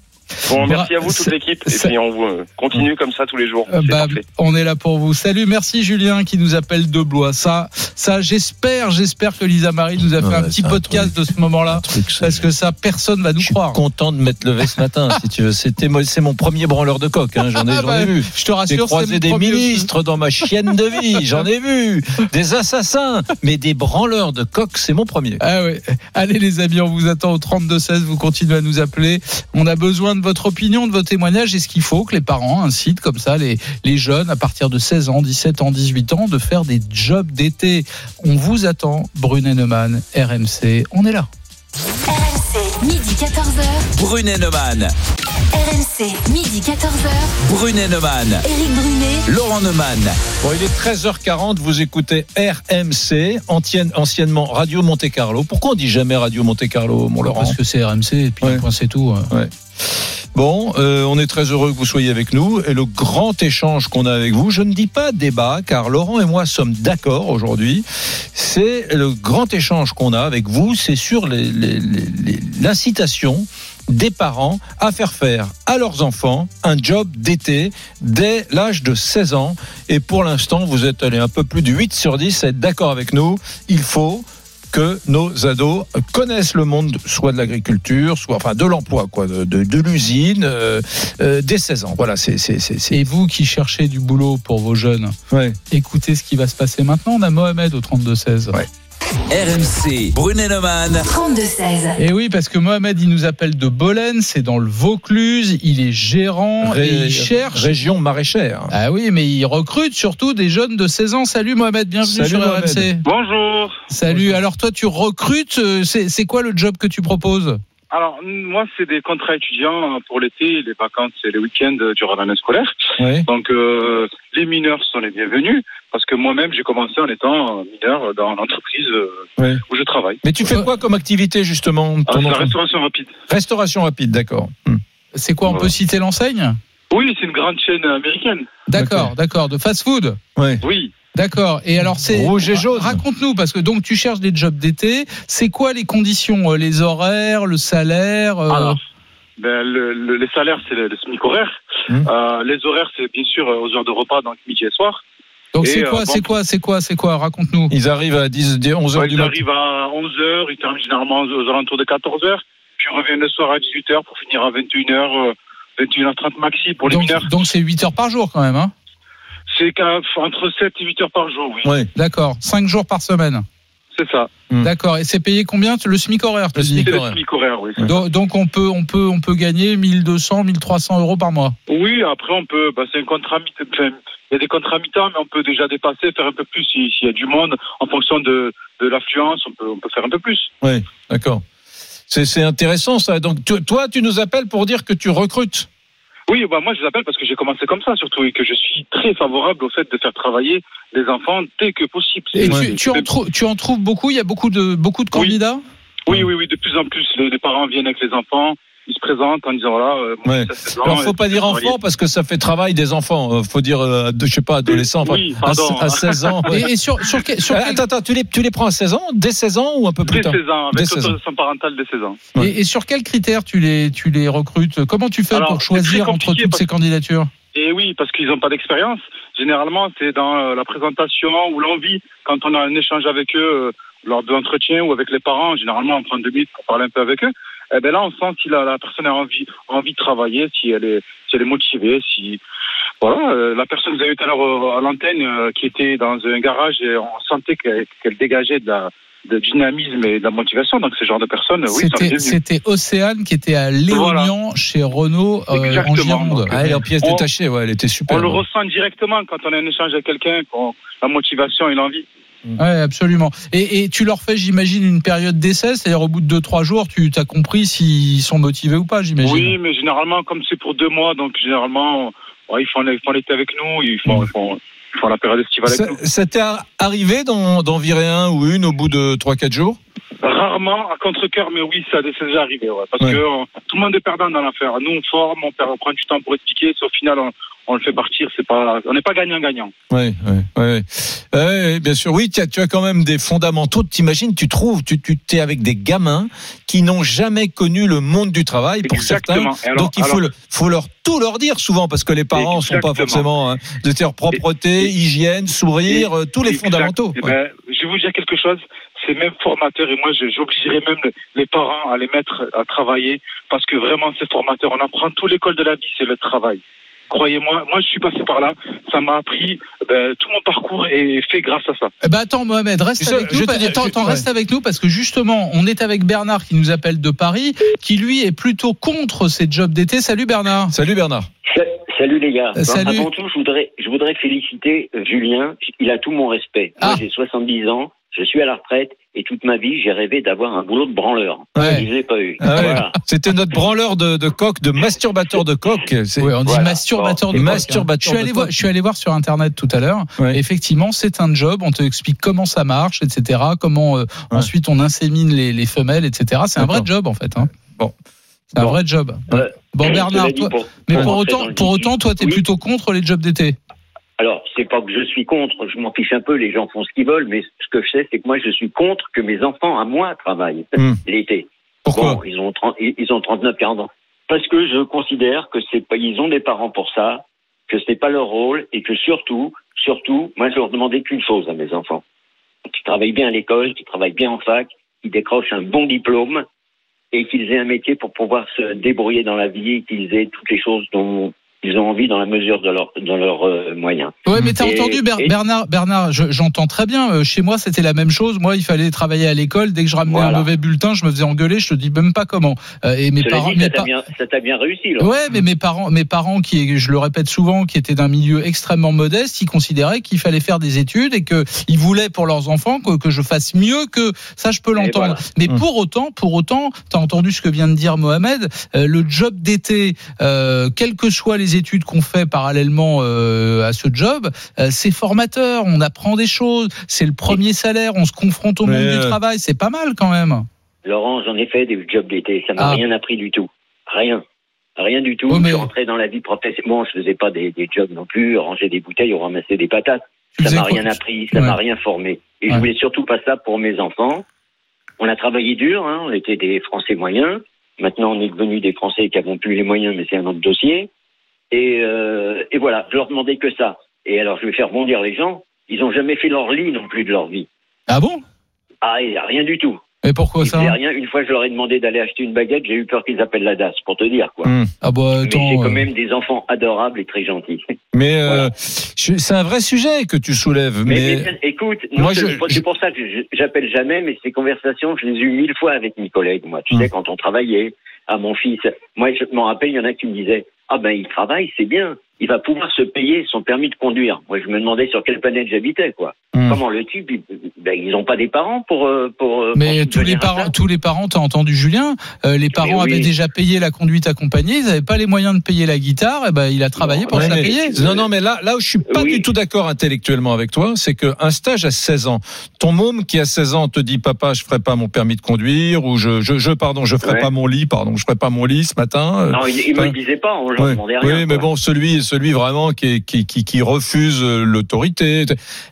Bon, merci à vous toute l'équipe et puis on euh, continue comme ça tous les jours. Euh, bah, on est là pour vous. Salut, merci Julien qui nous appelle de Blois. Ça, ça, j'espère, j'espère que Lisa Marie nous a fait Ouais, un petit un podcast de ce moment-là, parce que ça, personne va nous Je suis croire. content de m'être levé ce matin, si tu veux. C'était c'est mon premier branleur de coq. Hein. J'en ai, Ah j'en bah, ai vu. Je te J'ai rassure, c'est croisé des ministres dans ma chienne de vie. J'en ai vu. Des assassins. Mais des branleurs de coq, c'est mon premier. Ah ouais. Allez les amis, on vous attend au 32-16, vous continuez à nous appeler. On a besoin de votre opinion, de vos témoignages. Est-ce qu'il faut que les parents incitent comme ça les, les jeunes à partir de 16 ans, 17 ans, 18 ans de faire des jobs d'été On vous attend, Brunet Neumann, RMC, on est là. RMC, midi 14h. Brunet Neumann. RMC, midi 14h. Brunet Neumann. Éric Brunet. Laurent Neumann. Bon, il est 13h40, vous écoutez RMC, ancienne- anciennement Radio Monte Carlo. Pourquoi on dit jamais Radio Monte Carlo, mon Laurent Parce que c'est RMC et puis Ouais. un point, c'est tout. Ouais. Bon, euh, on est très heureux que vous soyez avec nous et le grand échange qu'on a avec vous, je ne dis pas débat car Laurent et moi sommes d'accord aujourd'hui. C'est le grand échange qu'on a avec vous, c'est sur les- les- les- les- l'incitation des parents à faire faire à leurs enfants un job d'été dès l'âge de 16 ans. Et pour l'instant, vous êtes allé un peu plus de 8 sur 10 à être d'accord avec nous. Il faut que nos ados connaissent le monde, soit de l'agriculture, soit enfin de l'emploi, quoi, de, de, de l'usine, euh, euh, dès 16 ans. Voilà, c'est c'est c'est c'est- Et vous qui cherchez du boulot pour vos jeunes, Ouais. écoutez ce qui va se passer maintenant. On a Mohamed au 32-16. RMC, Brunet-Neumann. 32-16. Et oui, parce que Mohamed, il nous appelle de Bolène, c'est dans le Vaucluse, il est gérant Ré- et il cherche. région maraîchère. Ah oui, mais il recrute surtout des jeunes de 16 ans. Salut Mohamed, bienvenue Salut, sur Mohamed. RMC. Bonjour. Salut, alors toi tu recrutes, euh, c'est quoi le job que tu proposes? Alors, moi, c'est des contrats étudiants pour l'été, les vacances et les week-ends euh, durant l'année scolaire. Ouais. Donc, euh, les mineurs sont les bienvenus parce que moi-même, j'ai commencé en étant euh, mineur dans l'entreprise euh, où je travaille. Mais tu fais quoi comme activité justement Ah, la restauration rapide. Restauration rapide, d'accord. Hmm. C'est quoi, on Voilà. peut citer l'enseigne? Oui, c'est une grande chaîne américaine. D'accord, d'accord, de fast-food? Ouais. Oui. D'accord. Et alors c'est Rouge et jaune. Raconte-nous parce que donc tu cherches des jobs d'été. C'est quoi les conditions, euh, les horaires, le salaire euh, Alors, ben, le, le- les salaires, c'est le, le SMIC horaire. Hum. Euh, les horaires, c'est bien sûr aux heures de repas, donc midi et soir. Donc c'est euh, quoi, bon, c'est quoi, c'est quoi, c'est quoi? Raconte-nous. Ils arrivent à 10, 11 heures Ouais, du ils matin. arrivent à 11h, ils terminent généralement aux alentours de 14h, puis ils reviennent le soir à 18h pour finir à 21h, euh, 21h30 maxi pour les Donc mineurs. donc c'est 8 heures par jour quand même, hein? C'est entre 7 et 8 heures par jour, oui. Ouais. D'accord. 5 jours par semaine. C'est ça. Hmm. D'accord. Et c'est payé combien Le SMIC horaire, tu Le SMIC C'est le horaire. SMIC horaire, oui. Donc, donc on peut on peut on peut gagner 1200 1300 euros par mois. Oui, après on peut, bah, c'est un contrat mi enfin, il y a des contrats mi-temps, mais on peut déjà dépasser, faire un peu plus si- s'il y a du monde, en fonction de, de l'affluence, on peut, on peut faire un peu plus. Oui, d'accord. C'est c'est intéressant ça. Donc tu- toi, tu nous appelles pour dire que tu recrutes. Oui, bah moi je vous appelle parce que j'ai commencé comme ça surtout et que je suis très favorable au fait de faire travailler les enfants dès que possible. Et tu, tu en trou- tu en trouves beaucoup? Il y a beaucoup de beaucoup de candidats? Oui, oui, oui, de plus en plus, les, les parents viennent avec les enfants, ils se présentent en disant voilà. euh, mon Ouais. fils a 16 ans, Alors faut pas dire enfant parce que ça fait travail des enfants. Euh, Faut dire, euh, de, je sais pas, adolescent. enfin, Oui, à, à 16 ans. ouais. Et, et sur sur, quel- sur Euh, quel- Attends, attends, tu les, tu les prends à 16 ans, dès 16 ans ou un peu plus Dès tard 16 ans, avec 16 ans. l'autorisation parentale dès 16 ans. Ouais. et, et sur quels critères tu les tu les recrutes? Comment tu fais Alors, pour choisir entre toutes ces candidatures? Et oui, parce qu'ils n'ont pas d'expérience. Généralement, c'est dans euh, la présentation ou l'envie, quand on a un échange avec eux euh, lors de l'entretien ou avec les parents, généralement on prend deux minutes pour parler un peu avec eux. Et ben là, on sent si la, la personne a envie, envie de travailler, si elle est, si elle est motivée, si voilà. euh, la personne que vous avez eu tout à l'heure euh, à l'antenne, euh, qui était dans un garage, et on sentait qu'elle qu'elle dégageait de la de dynamisme et de la motivation. Donc, ce genre de personnes, oui, C'était Océane qui était à Léognan chez Renault euh, en. Gironde. Ah, elle est en pièces On- détachées, ouais, elle était super. On le ressent directement quand on a un échange avec quelqu'un, la motivation et l'envie. Ouais, absolument. Et, et tu leur fais, j'imagine, une période d'essai, c'est-à-dire au bout de 2-3 jours, tu as compris s'ils sont motivés ou pas, j'imagine. Oui, mais généralement, comme c'est pour deux mois, donc généralement, ouais, ils font l'été avec nous, ils font, ils font, ils font la période estivale avec Ça, nous. ça t'est arrivé d'en virer un ou une au bout de 3-4 jours? Rarement, à contre-cœur, mais oui, ça c'est déjà arrivé. Ouais, parce Ouais. que euh, tout le monde est perdant dans l'affaire. Nous, on forme, on, perd- on prend du temps pour expliquer, si au final, on, on le fait partir. C'est pas, on n'est pas gagnant-gagnant. Oui, oui, oui. Bien sûr. Oui, tu as, tu as quand même des fondamentaux. T'imagines, tu trouves, tu, tu es avec des gamins qui n'ont jamais connu le monde du travail pour Exactement. certains. Alors- Donc il faut, le, faut leur tout leur dire souvent parce que les parents sont pas Exactement. forcément hein, de dire propreté, hygiène, sourire, euh, tous les Exact. fondamentaux. Eh ben, je vais vous dire quelque chose. C'est même formateur et moi, j'obligerai même le- les parents à les mettre à travailler parce que vraiment, c'est formateur. On apprend tout l'école de la vie, c'est le travail. Croyez-moi, moi, je suis passé par là. Ça m'a appris. ben, tout mon parcours est fait grâce à ça. Eh ben attends Mohamed, reste avec je nous. attends, je- attends, ouais. reste avec nous parce que justement, on est avec Bernard qui nous appelle de Paris, qui lui est plutôt contre ces jobs d'été. Salut Bernard. Salut Bernard. Sa- Salut les gars. Euh, salut. Avant tout, je voudrais, je voudrais féliciter euh, Julien. Il a tout mon respect. Moi, Ah. j'ai 70 ans, je suis à la retraite et toute ma vie, j'ai rêvé d'avoir un boulot de branleur. Ouais. Je l'ai pas eu. Ah ouais. Voilà. C'était notre branleur de, de coq, de masturbateur de coq. C'est- Oui, on dit Voilà. masturbateur Bon. de coq, hein. Masturbateur Je suis allé de voir, coq. je suis allé voir sur internet tout à l'heure. Ouais. Effectivement, c'est un job. On te explique comment ça marche, etc. Comment euh, ensuite on insémine les, les femelles, etc. C'est un vrai job en fait. hein. Bon. C'est un Bon. vrai job. Euh, Bon Bernard, toi, pour- mais pour autant, pour toi, t'es Oui. plutôt contre les jobs d'été. Alors, c'est pas que je suis contre, je m'en fiche un peu, les gens font ce qu'ils veulent, mais ce que je sais, c'est que moi, je suis contre que mes enfants, à moi, travaillent l'été. Pourquoi Bon, ils ont 30, ils ont 39, 40 ans. Parce que je considère que c'est pas, ils ont des parents pour ça, que c'est pas leur rôle, et que surtout, surtout, moi, je leur demandais qu'une chose à mes enfants. qui travaillent bien à l'école, qui travaillent bien en fac, qui décrochent un bon diplôme et qu'ils aient un métier pour pouvoir se débrouiller dans la vie qu'ils aient toutes les choses dont ils ont envie dans la mesure de leurs de leurs euh, moyens. Ouais, mais t'as Et- entendu Ber- et- Bernard, Bernard, je- j'entends très bien. Euh, chez moi, c'était la même chose. Moi, il fallait travailler à l'école. Dès que je ramenais un mauvais bulletin, je me faisais engueuler. Je te dis même pas comment. Euh, et mes Cela parents, dit, mes ça t'a bien, ça t'a bien réussi. Là. Ouais, mais mes parents, mes parents qui, je le répète souvent, qui étaient d'un milieu extrêmement modeste, ils considéraient qu'il fallait faire des études et que ils voulaient pour leurs enfants que, que je fasse mieux que ça. Je peux l'entendre. voilà. Mais pour autant, pour autant, t'as entendu ce que vient de dire Mohamed. euh, le job d'été, euh, quelles que soient les études qu'on fait parallèlement euh, à ce job, euh, c'est formateur. On apprend des choses. C'est le premier salaire. On se confronte au Mais, monde du travail. C'est pas mal quand même. Laurent, j'en ai fait des jobs d'été. Ça m'a Ah. rien appris du tout. Rien. Rien du tout. Ouais, mais- Je rentrais dans la vie professionnelle. Bon, je faisais pas des, des jobs non plus, ranger des bouteilles ou ramasser des patates. Tu Ça m'a rien appris, ça Ouais. m'a rien formé. Et Ouais. je voulais surtout pas ça pour mes enfants. On a travaillé dur, hein. on était des Français moyens. Maintenant, on est devenus des Français qui n'avons plus les moyens, mais c'est un autre dossier. Et, euh, et voilà, je leur demandais que ça. Et alors, je vais faire bondir les gens. Ils ont jamais fait leur lit non plus de leur vie. Ah bon? Ah, et rien du tout. Mais pourquoi Ils ça? rien. Une fois, je leur ai demandé d'aller acheter une baguette. J'ai eu peur qu'ils appellent la DAS, pour te dire, quoi. Ah bah Mais j'ai quand euh, même des enfants adorables et très gentils. Mais euh, c'est un vrai sujet que tu soulèves. Mais, Mais, mais, écoute, Moi, moi, je- c'est pour ça que j'appelle jamais, mais ces conversations, je les ai eues mille fois avec mes collègues. Moi, tu Hum. sais, quand on travaillait, à mon fils, moi, je m'en rappelle, il y en a qui me disaient, ah ben, il travaille, c'est bien, il va pouvoir se payer son permis de conduire. Moi, je me demandais sur quelle planète j'habitais, quoi. Hum. Comment le type, il- ben, ils n'ont pas des parents pour euh, pour. euh, Mais pour tous les parents, tous les parents, t'as entendu Julien, euh, les parents oui. avaient déjà payé la conduite accompagnée, ils n'avaient pas les moyens de payer la guitare, et ben il a travaillé pour Ouais, se la payer. Non, non, mais là, là où je suis pas du tout d'accord intellectuellement avec toi, c'est qu'un stage à 16 ans, ton môme qui a 16 ans te dit papa, je ferai pas mon permis de conduire ou je, je, je pardon, je ferai Ouais. pas mon lit, pardon, je ferai pas mon lit ce matin. euh, Non, il, il me le disait pas, on leur Ouais. demandait rien. Oui, mais bon, celui, celui vraiment qui, qui, qui, qui refuse euh, l'autorité.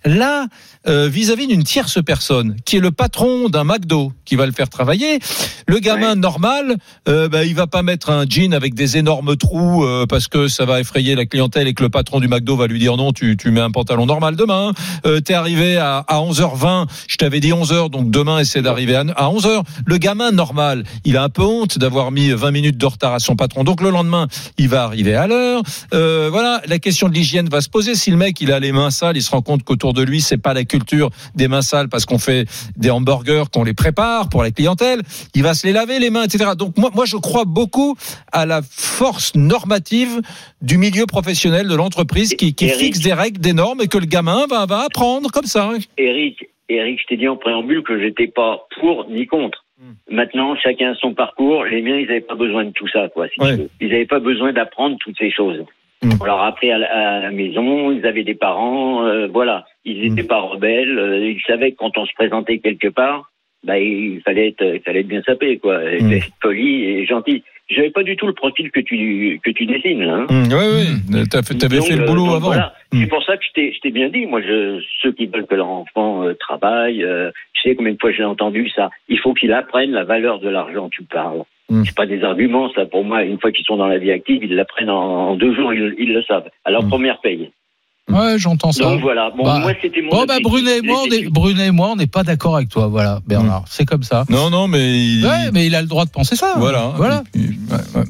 Là, euh, vis-à-vis d'une tierce personne, qui est le patron d'un McDo, qui va le faire travailler, le gamin normal, euh, bah, il va pas mettre un jean avec des énormes trous euh, parce que ça va effrayer la clientèle et que le patron du McDo va lui dire non, tu, tu mets un pantalon normal demain. Euh, T'es arrivé à, à 11h20, je t'avais dit 11h, donc demain essaie d'arriver à, à 11h. Le gamin normal, il a un peu honte d'avoir mis 20 minutes de retard à son patron. Donc le lendemain, il va arriver à l'heure. Euh, voilà, la question de l'hygiène va se poser. Si le mec il a les mains sales, il se rend compte qu'autour de lui c'est pas la culture des mains sales parce qu'on fait des hamburgers, qu'on les prépare pour la clientèle, il va se les laver les mains, etc. Donc moi, moi je crois beaucoup à la force normative du milieu professionnel de l'entreprise qui, qui Eric. fixe des règles, des normes et que le gamin va, va apprendre comme ça. Eric, Eric, je t'ai dit en préambule que j'étais pas pour ni contre. Hmm. Maintenant, chacun a son parcours. Les miens, ils n'avaient pas besoin de tout ça, quoi. si. Ils n'avaient pas besoin d'apprendre toutes ces choses. Hmm. On leur a appris à la, à la maison. Ils avaient des parents, euh, voilà. Ils Hmm. n'étaient pas rebelles. euh, ils savaient que quand on se présentait quelque part, bah, il fallait être, il fallait être bien sapé, quoi. Hmm. Il fallait être poli et gentil. J'avais pas du tout le profil que tu que tu dessines, là. hein. oui, oui, fait, t'avais Donc, fait le euh, boulot avant. voilà. C'est pour ça que je t'ai, bien dit. Moi, je, ceux qui veulent que leur enfant euh, travaille, euh, je sais combien de fois j'ai entendu ça. Il faut qu'ils apprennent la valeur de l'argent. Tu parles. C'est pas des arguments, ça. Pour moi, une fois qu'ils sont dans la vie active, ils l'apprennent en, en deux jours. Ils, ils le savent. À leur première paye. Ouais, j'entends ça. Donc voilà. Bon, Bah, moi, c'était mon. Bon, bah. Brunet et moi, on est, Brunet et moi, on n'est pas d'accord avec toi, voilà, Bernard. C'est comme ça. Non, non, mais. Il... Ouais, mais il a le droit de penser ça. Voilà. Voilà.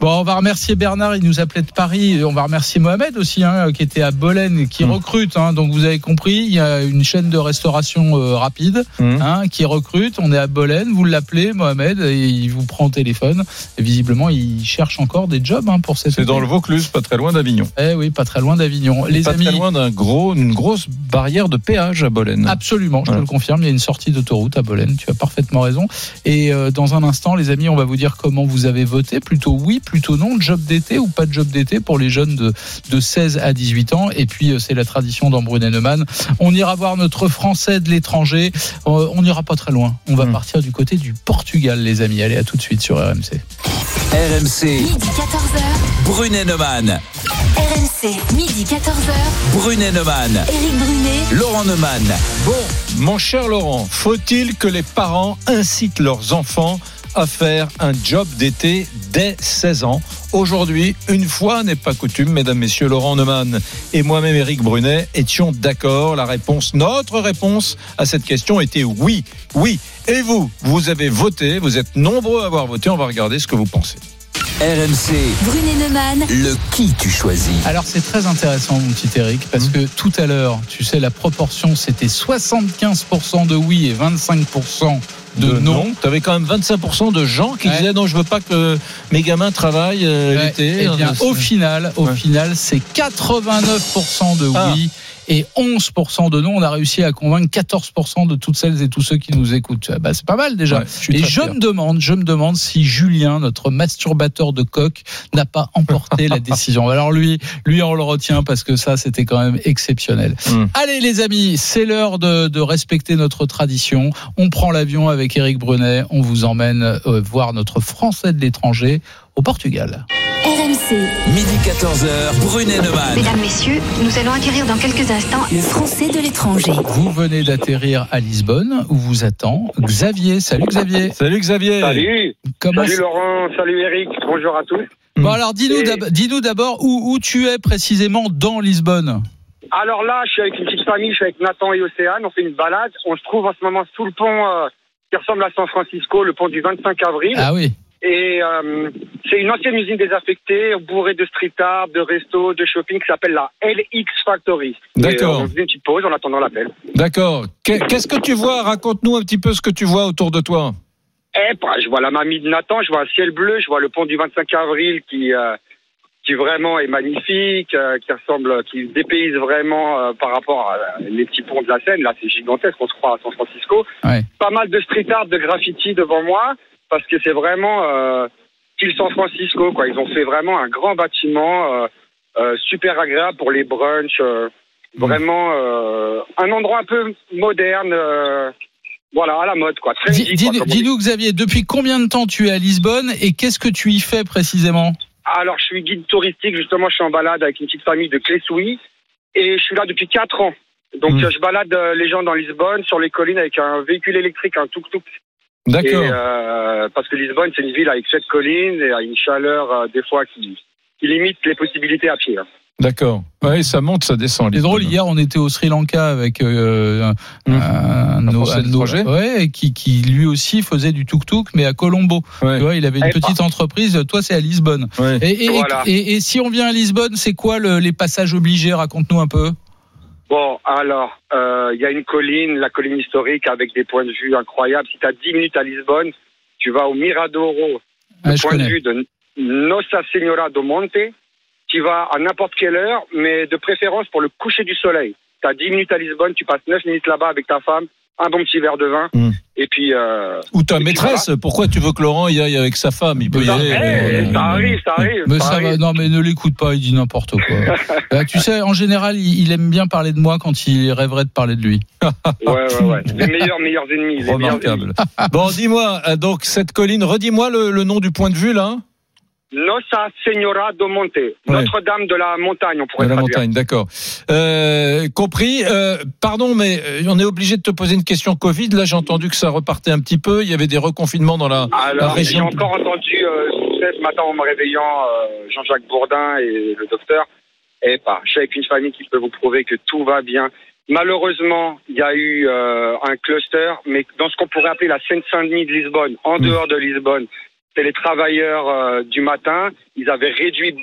Bon, on va remercier Bernard, il nous appelait de Paris. On va remercier Mohamed aussi, hein, qui était à Bolène, qui recrute. Hein, donc vous avez compris, il y a une chaîne de restauration euh, rapide hein, qui recrute. On est à Bolène, vous l'appelez Mohamed, et il vous prend au téléphone. Et visiblement, il cherche encore des jobs hein, pour cette. C'est dans le Vaucluse, pas très loin d'Avignon. Eh oui, pas très loin d'Avignon. Les pas amis. très loin gros, une grosse barrière de péage à Bolène. Absolument, je te le confirme, il y a une sortie d'autoroute à Bolène, tu as parfaitement raison. Et euh, dans un instant, les amis, on va vous dire comment vous avez voté, plutôt oui, plutôt non, job d'été ou pas de job d'été pour les jeunes de, de 16 à 18 ans. Et puis, euh, c'est la tradition dans Brunet-Neumann. On ira voir notre Français de l'étranger, Euh, on n'ira pas très loin, on va partir du côté du Portugal, les amis. Allez, à tout de suite sur RMC. RMC, Midi 14h. Brunet-Neumann. RMC, midi 14h. Brunet-Neumann. Éric Brunet. Laurent Neumann. Bon, mon cher Laurent, faut-il que les parents incitent leurs enfants à faire un job d'été dès 16 ans? Aujourd'hui, une fois n'est pas coutume, mesdames, messieurs, Laurent Neumann et moi-même, Éric Brunet, étions d'accord? La réponse, notre réponse à cette question était oui, oui. Et vous, vous avez voté, vous êtes nombreux à avoir voté. On va regarder ce que vous pensez. RMC, Brunet Neumann. le qui tu choisis. Alors c'est très intéressant mon petit Eric parce que tout à l'heure, tu sais la proportion c'était 75% de oui et 25% de, non. Tu avais quand même 25% de gens qui Ouais. disaient non, je veux pas que mes gamins travaillent euh, Ouais, l'été. eh bien, au final, au final, c'est 89% de Ah. Et 11% de non. On a réussi à convaincre 14% de toutes celles et tous ceux qui nous écoutent. Bah, c'est pas mal déjà. Ouais, je suis et je fier. me demande, je me demande si Julien, notre masturbateur de coq, n'a pas emporté la décision. Alors lui, lui, on le retient parce que ça, c'était quand même exceptionnel. Hmm. Allez les amis, c'est l'heure de, de respecter notre tradition. On prend l'avion avec Eric Brunet. On vous emmène euh, voir notre Français de l'étranger au Portugal. RMC. Midi 14h, Brunet Neumann. Mesdames, Messieurs, nous allons acquérir dans quelques instants le Français de l'étranger. Vous venez d'atterrir à Lisbonne où vous attend Xavier. Salut Xavier. Salut Xavier. Salut. Comment Salut Laurent, salut Eric, bonjour à tous. Bon alors dis-nous d'ab- dis-nous d'abord où, où tu es précisément dans Lisbonne. Alors là, je suis avec une petite famille, je suis avec Nathan et Océane, on fait une balade. On se trouve en ce moment sous le pont euh, qui ressemble à San Francisco, le pont du 25 avril. Ah oui. Et euh, c'est une ancienne usine désaffectée, bourrée de street art, de resto, de shopping, qui s'appelle la LX Factory. Et, D'accord. euh, on faisait une petite pause en attendant l'appel. D'accord. Qu'est- Qu'est-ce que tu vois? Raconte-nous un petit peu ce que tu vois autour de toi. Eh, bah, je vois la mamie de Nathan, je vois un ciel bleu, je vois le pont du 25 avril qui, euh, qui vraiment est magnifique, euh, qui ressemble, qui dépayse vraiment euh, par rapport à euh, les petits ponts de la Seine. Là, c'est gigantesque, on se croit à San Francisco. Ouais. Pas mal de street art, de graffiti devant moi, parce que c'est vraiment euh, style San Francisco. Quoi. Ils ont fait vraiment un grand bâtiment, euh, euh, super agréable pour les brunchs. euh, vraiment euh, un endroit un peu moderne. euh, voilà, à la mode, quoi. Très Dis-. Dis-nous Xavier, depuis combien de temps tu es à Lisbonne et qu'est-ce que tu y fais précisément? Alors, je suis guide touristique, justement, je suis en balade avec une petite famille de Clessouilly et je suis là depuis 4 ans. Donc, Mm. euh, je balade les gens dans Lisbonne, sur les collines, avec un véhicule électrique, un tuk-tuk. D'accord. Euh, parce que Lisbonne, c'est une ville avec sept collines et a une chaleur, euh, des fois, qui, qui limite les possibilités à pied. hein. D'accord. Oui, ça monte, ça descend. C'est drôle, hier on était au Sri Lanka avec euh, un, un, Un un de ouais, qui, qui lui aussi faisait du tuk-tuk mais à Colombo. Ouais. Tu vois, il avait une petite entreprise, toi c'est à Lisbonne. Ouais. Et, et- Voilà. et- et si on vient à Lisbonne, c'est quoi le- les passages obligés? Raconte-nous un peu. Bon, alors, euh, il y a une colline, la colline historique, avec des points de vue incroyables. Si tu as 10 minutes à Lisbonne, tu vas au Miradouro, Ah, le je point connais. de vue de Nossa Senhora do Monte. Tu vas à n'importe quelle heure, mais de préférence pour le coucher du soleil. Tu as 10 minutes à Lisbonne, tu passes 9 minutes là-bas avec ta femme, un bon petit verre de vin, Mm. et puis... Euh, Ou ta maîtresse, pourquoi tu veux que Laurent y aille avec sa femme? Il peut y voilà. aller. Ça, euh, ça arrive, ça arrive. Mais ça ça va, non, mais ne l'écoute pas, il dit n'importe quoi. Euh, tu sais, en général, il, il aime bien parler de moi quand il rêverait de parler de lui. Ouais, ouais, ouais. Les meilleurs, meilleurs ennemis. Les meilleurs Remarquable. ennemis. Bon, dis-moi, donc cette colline, redis-moi le, le nom du point de vue là. Nossa Senhora do Monte. Notre-Dame de la montagne, on pourrait De la traduire. montagne, d'accord. Euh, compris. Euh, pardon, mais euh, on est obligé de te poser une question Covid. Là, j'ai entendu que ça repartait un petit peu. Il y avait des reconfinements dans la, la Alors, j'ai région. encore entendu euh, ce matin en me réveillant Jean-Jacques Bourdin et le docteur. Et pas, je suis avec une famille qui peut vous prouver que tout va bien. Malheureusement, il y a eu un cluster, mais dans ce qu'on pourrait appeler la Seine-Saint-Denis de Lisbonne, en dehors de Lisbonne, c'est les travailleurs euh, du matin. Ils avaient réduit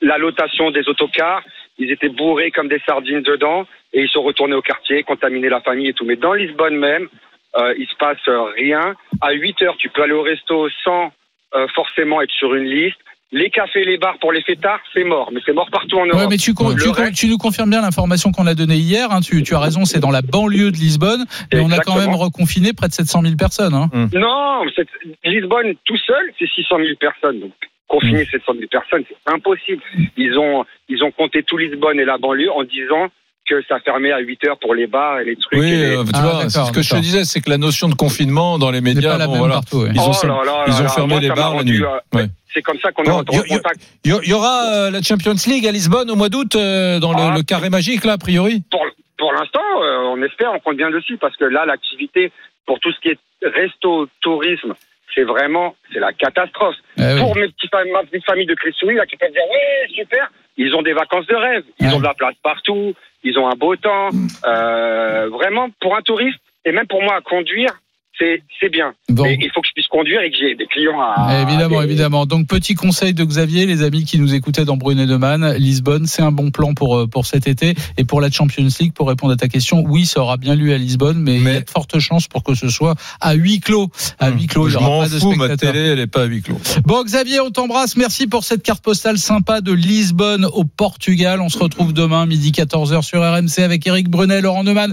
la lotation des autocars. Ils étaient bourrés comme des sardines dedans et ils sont retournés au quartier, contaminer la famille et tout. Mais dans Lisbonne même, euh, il se passe euh, rien. À 8 heures, tu peux aller au resto sans euh, forcément être sur une liste. Les cafés, les bars pour les fêtards, c'est mort. Mais c'est mort partout en Europe. Ouais, mais tu, con- tu, reste- tu nous confirmes bien l'information qu'on a donnée hier. hein, tu, tu as raison, c'est dans la banlieue de Lisbonne. Et on a quand même reconfiné près de 700 000 personnes. hein. Non, c'est- Lisbonne tout seul, c'est 600 000 personnes. Donc, confiner 700 000 personnes, c'est impossible. Ils ont, ils ont compté tout Lisbonne et la banlieue en disant que ça fermait à 8 heures pour les bars et les trucs. Oui, et les- euh, tu Ah, vois, c'est ce que je te disais, c'est que la notion de confinement dans les médias, bon, voilà, partout, ouais. ils ont, Oh là là ils là ont là, fermé moi, les bars la nuit. euh, Ouais. C'est comme ça qu'on est Bon, rentré en y- y- contact. Il y, y aura euh, la Champions League à Lisbonne au mois d'août euh, dans le, Ah. le carré magique là, a priori. Pour, pour l'instant, euh, on espère, on compte bien dessus parce que là, l'activité pour tout ce qui est resto, tourisme, c'est vraiment, c'est la catastrophe. Eh oui. Pour mes petits, fam- ma petite famille de Cressouille, là, qui peuvent dire, ouais, super, ils ont des vacances de rêve. Ils ont de la place partout. Ils ont un beau temps. Euh, vraiment, pour un touriste, et même pour moi à conduire, c'est, c'est bien. Mais il faut que je puisse conduire et que j'ai des clients à. Évidemment, évidemment. Donc, petit conseil de Xavier, les amis qui nous écoutaient dans Brunet de Man, Lisbonne, c'est un bon plan pour, euh, pour cet été. Et pour la Champions League, pour répondre à ta question, oui, ça aura bien lieu à Lisbonne, mais, il y a de fortes chances pour que ce soit à huis clos. À huis clos, Je m'en fous, ma télé, elle est pas à huis clos. Bon, Xavier, on t'embrasse. Merci pour cette carte postale sympa de Lisbonne au Portugal. On se retrouve demain, midi 14h sur RMC avec Eric Brunet, Laurent Neumann.